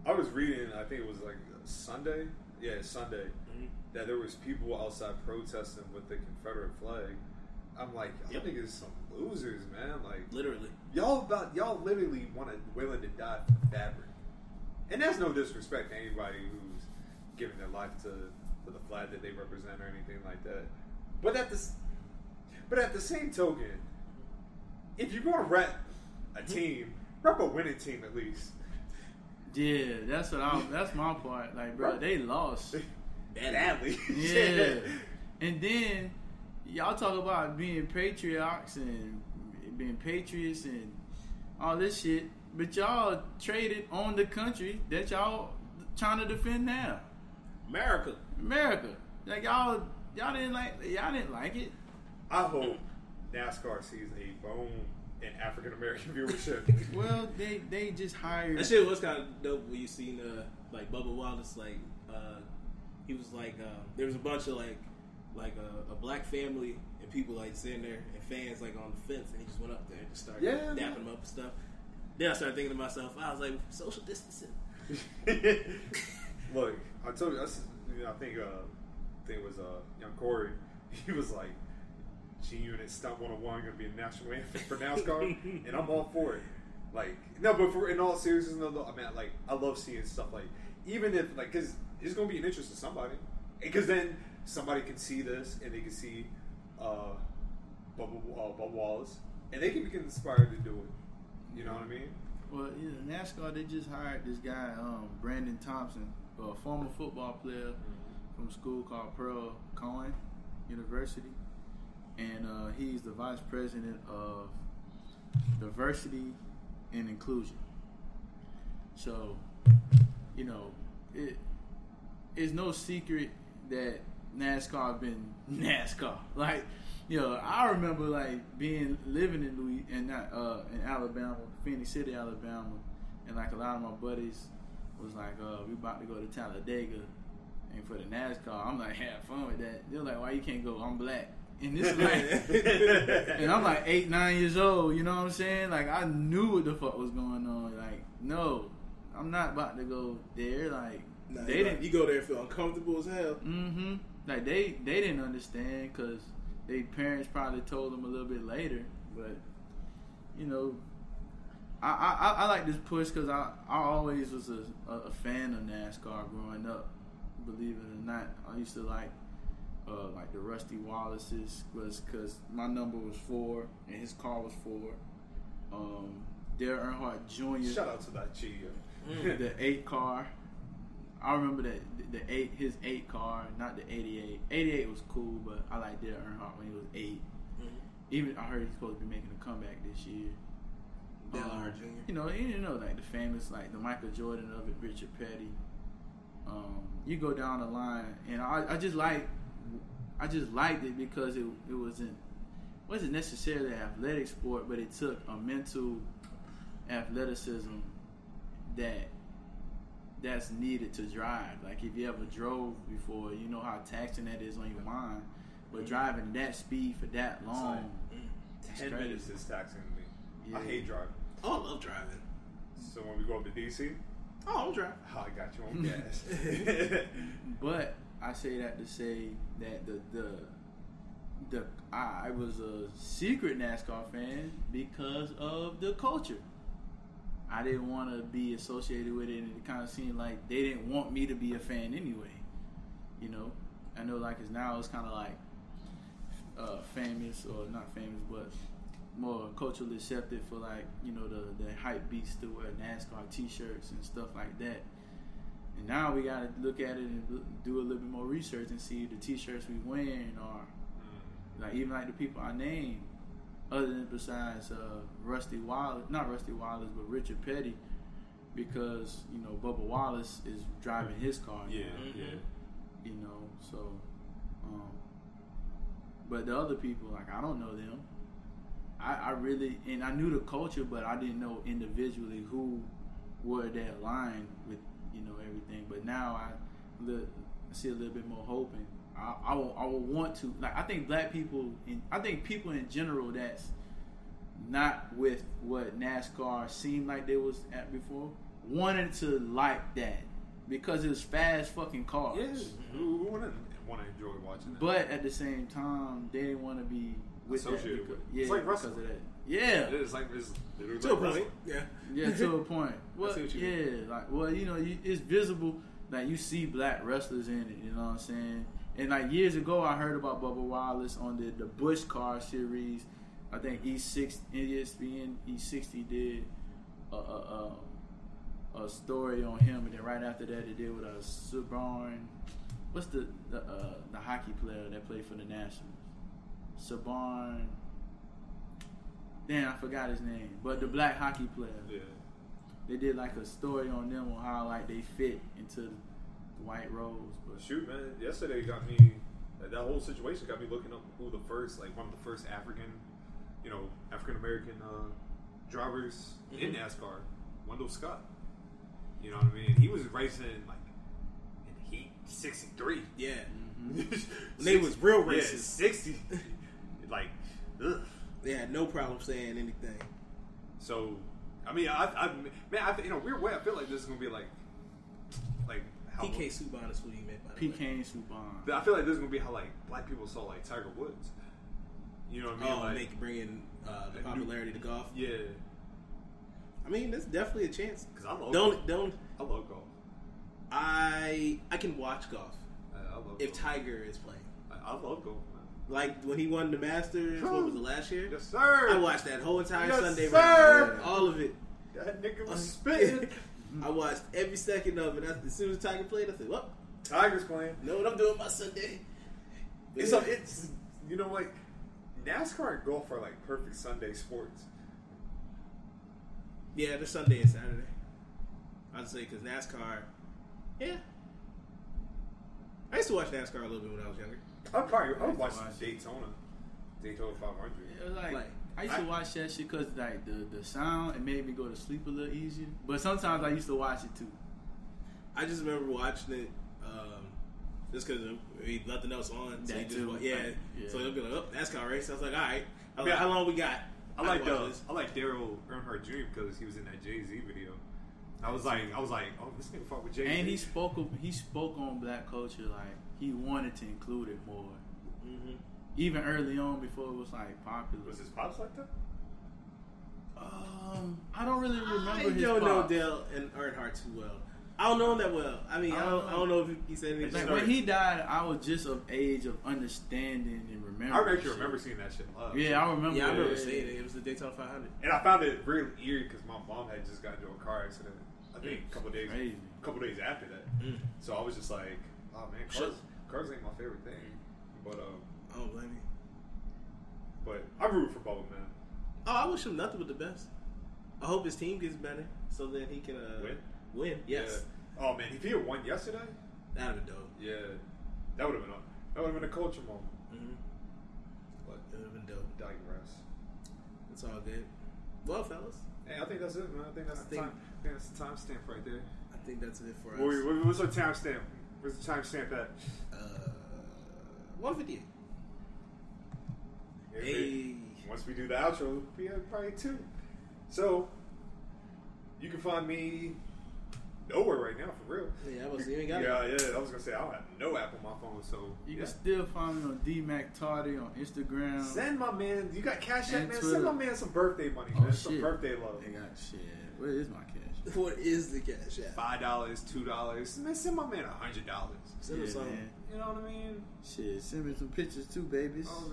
I was reading, I think it was like Sunday. Yeah, Sunday. Mhm. That there was people outside protesting with the Confederate flag. I'm like, y'all Yep. niggas some losers, man. Like, Literally. y'all about y'all literally want to willing to die for fabric, and that's no disrespect to anybody who's giving their life to for the flag that they represent or anything like that. But at this, but at the same token, if you're going to rep a mm-hmm. team, rep a winning team at least. Yeah, that's what I. That's my part. Like, bro, they lost. That badly. Yeah. and then y'all talk about being patriots and being patriots and all this shit, but y'all traded on the country that y'all trying to defend now. America. America. Like y'all y'all didn't like y'all didn't like it. I hope NASCAR sees a boom in African American viewership. Well, they they just hired That shit was kind of dope when you seen uh, like Bubba Wallace like uh, he was like um, there was a bunch of like like a, a black family and people like sitting there and fans like on the fence and he just went up there and just started Yeah. dapping them up and stuff. Then I started thinking to myself, I was like, social distancing. Look, I told you, that's, you know, I think, uh, I think it was uh, young Corey. He was like, G Unit Stunt 101 going to be a national anthem for NASCAR, and I'm all for it. Like, no, but for in all seriousness, no, no, I mean, like, I love seeing stuff like, even if, like, because it's going to be an interest to somebody. Because then somebody can see this and they can see uh, Bubba, uh, Bubba Wallace, and they can be inspired to do it. You know what I mean? Well, know, NASCAR they just hired this guy, um, Brandon Thompson, a former football player from a school called Pearl Cohen University, and uh, he's the vice president of diversity and inclusion. So, you know, it it's no secret that NASCAR been NASCAR. Like, you know, I remember like being living in Louis and not uh, in Alabama, Phenix City, Alabama, and like a lot of my buddies was like, uh, we about to go to Talladega and for the NASCAR. I'm like, have fun with that. They're like, why you can't go? I'm black. And this is like, and I'm like eight, nine years old. You know what I'm saying? Like I knew what the fuck was going on. Like, no, I'm not about to go there. Like, Nah, they you, didn't. you go there and feel uncomfortable as hell. Mm-hmm. Like they they didn't understand because their parents probably told them a little bit later. But you know, I I, I like this push because I I always was a, a, a fan of NASCAR growing up. Believe it or not, I used to like. Uh, like the Rusty Wallace's was because my number was four and his car was four. Um, Dale Earnhardt Jr. Shout out to that G. the eight car. I remember that the eight his eight car, not the eighty eight. Eighty eight was cool, but I like Dale Earnhardt when he was 8 Even I heard he's supposed to be making a comeback this year. Dale Um, Earnhardt Jr.. You know, you know, like the famous, like the Michael Jordan of it, Richard Petty. Um, you go down the line, and I, I just like, I just liked it because it it wasn't wasn't necessarily an athletic sport, but it took a mental athleticism that that's needed to drive. Like if you ever drove before, you know how taxing that is on your mind. But mm-hmm. driving that speed for that long, mm, it's Ten crazy. minutes is taxing me. I hate driving. Oh, I love driving. So when we go up to DC, Oh, I'm driving. I got you on gas. But I say that to say that the the the I was a secret NASCAR fan because of the culture. I didn't want to be associated with it, and it kind of seemed like they didn't want me to be a fan anyway. You know, I know like it's now it's kind of like uh, famous or not famous, but more culturally accepted for like you know the the hype beasts to wear NASCAR T-shirts and stuff like that. And now we got to look at it and do a little bit more research and see the T-shirts we wearing are like even like the people I named, other than besides uh, Rusty Wallace, not Rusty Wallace, but Richard Petty, because you know Bubba Wallace is driving his car. now. Yeah, yeah. You know, so. Um, but the other people, like I don't know them. I, I really and I knew the culture, but I didn't know individually who were that aligned with, you know, everything. But now I, li- I see a little bit more hope, and I, I will, I will want to. Like I think black people, and I think people in general that's not with what NASCAR seemed like they was at before, wanted to like that because it was fast fucking cars. Yeah, who wouldn't want to enjoy watching that? But at the same time, they didn't want to be with that Associated because, with it. yeah, It's like because of that. Yeah, It is like it's literally To like a point, yeah. yeah, to a point. Well, see what you yeah, like well, you know, you, it's visible. Like you see black wrestlers in it. You know what I'm saying? And like years ago, I heard about Bubba Wallace on the the Busch Car series. I think E6 ESPN E60 did a, a, a, a story on him, and then right after that, they did with a Subban. What's the the, uh, the hockey player that played for the Nationals? Subban. Damn, I forgot his name. But the black hockey player. Yeah. They did like a story on them on how like they fit into the white rose. But Shoot, man. Yesterday got me. That, whole situation got me looking up who the first, like one of the first African, you know, African American uh, drivers in Mhm. NASCAR, Wendell Scott. You know what I mean? He was racing like in Heat '63. Yeah. Mm-hmm. They was real Yeah, racist. '60. like, ugh. They had no problem saying anything. So I mean, I, I man, I, in a weird way, I feel like this is gonna be like, PK Subban is what he meant by the way. PK Subban. I feel like this is gonna be how like black people saw like Tiger Woods. You know what I mean? Oh, like, make bringing uh, the a new- popularity to golf. Yeah, I mean, that's definitely a chance. because I love Don't golf. don't. I love golf. I I can watch golf I, I love if golf. Tiger is playing. I, I love golf, man. Like when he won the Masters, what was the last year? Yes, sir. I watched that whole entire Yes, Sunday, sir. round, all of it. That nigga was spitting. I watched every second of it. As soon as Tiger played, I said, "Well, Tiger's playing. know what I'm doing my Sunday." But It's yeah. a, it's you know like NASCAR and golf are like perfect Sunday sports. Yeah, the Sunday and Saturday. I'd say because NASCAR, yeah. I used to watch NASCAR a little bit when I was younger. I probably I would watch Watch. Daytona, Daytona 500. It was like, Like, I used to watch that shit because like the the sound it made me go to sleep a little easier. But sometimes I used to watch it too. I just remember watching it um, just because nothing else on. So That you just too. wa- yeah. Yeah. So it'll be like, oh, NASCAR race. I was like, all right. I was Yeah. like, how long we got? I can like watch uh. I like Daryl Earnhardt Jr. because he was in that Jay Z video. I was like, I was like, oh, this nigga fuck with Jay Z. And he spoke of, he spoke on black culture like he wanted to include it more. Even early on before it was like popular. was his pops like that? Um, I don't really remember I his don't know pops. Dale and Earnhardt too well. I don't know him that well. I mean, I don't, I don't know if he said anything. Like when he died, I was just of age of understanding and remembering. I actually shit. remember seeing that shit live. Yeah, I remember. yeah, I remember it. seeing it. It was the Daytona 500. And I found it really eerie because my mom had just gotten into a car accident. I think a couple days, Crazy. a couple days after that. Mm. So I was just like, oh man, cars, cars ain't my favorite thing. But um, I don't blame you. but I'm rooting for Bubba, man. Oh, I wish him nothing but the best. I hope his team gets better so that he can uh, Win? Win, yes. Yeah. Oh man, if he had won yesterday, That'd have been dope. yeah, that would have been a, that would have been a culture moment. Mm-hmm. But It would have been dope. digress. It's all good. Well, fellas, Hey, I think that's it, man. I think that's I the think- time. I think that's the timestamp right there. I think that's it for us. What, what- what's our timestamp? Where's the timestamp at? Uh, 158. Hey. Once we do the outro, it'll be at probably two. So you can find me nowhere right now for real. Yeah, I was you ain't got yeah, it. yeah. I was gonna say I don't have no app on my phone, so You yeah. can still find me on D Mac Tardy on Instagram. send my man. You got cash app, man. Twitter. Send my man some birthday money, Oh, man. Some birthday love. They got shit. Where is my cash? What is the cash app? Five dollars, two dollars. Man, send my man a hundred dollars. Send him Yeah, something. man. You know what I mean? Shit, send me some pictures too, babies. Oh,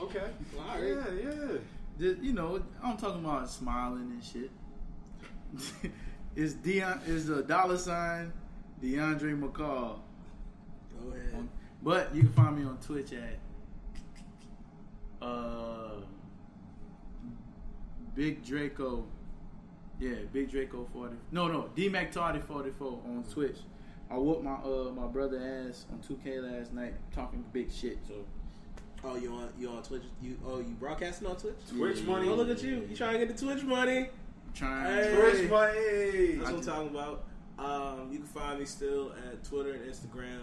Okay. All right. Yeah, yeah. Just, you know, I'm talking about smiling and shit. is Dion is the dollar sign DeAndre McCall. Go ahead. But you can find me on Twitch at uh Big Draco. Yeah, Big Draco forty. No, no, D Mac Tardy forty four on Twitch. I whooped my uh my brother ass on two K last night talking big shit. So Oh, you on you on Twitch? You oh you broadcasting on Twitch? Twitch money. Oh, look at you! You trying to get the Twitch money? I'm trying. Hey. Twitch money. That's what I'm talking about. Um, you can find me still at Twitter and Instagram.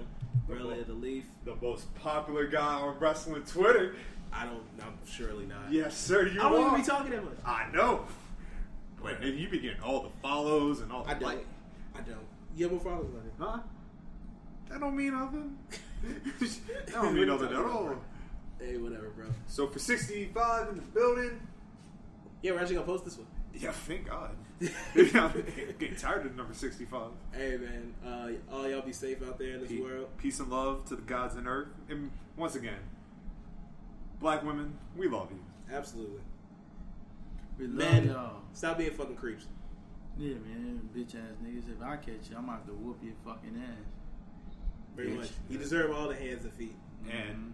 Rally of the Leaf. The most popular guy on wrestling Twitter. I don't. I'm surely not. Yes, sir. You I don't are. even be talking that much. I know. Wait, maybe you be getting all the follows and all the I don't. like. I don't. You have more followers on it. Huh? That don't mean nothing. that don't mean nothing at all. Hey, whatever, bro. So for 65 in the building, Yeah, we're actually gonna post this one. yeah, thank God. I'm getting tired of number 65. Hey, man. Uh, all y'all be safe out there in this Pe- world. Peace and love to the gods and earth. And once again, black women, we love you. Absolutely. We love Man, y'all. stop being fucking creeps. Yeah, man, bitch ass niggas. If I catch you, I'm about to have to whoop your fucking ass. Very Bitch. much. You deserve all the hands and feet. And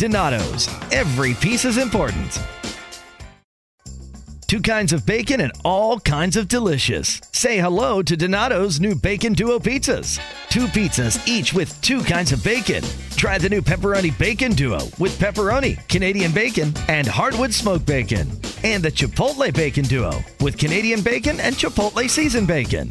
Donato's. Every piece is important. Two kinds of bacon and all kinds of delicious. Say hello to Donato's new Bacon Duo pizzas. Two pizzas, each with two kinds of bacon. Try the new Pepperoni Bacon Duo with pepperoni, Canadian bacon, and hardwood smoked bacon. And the Chipotle Bacon Duo with Canadian bacon and Chipotle seasoned bacon.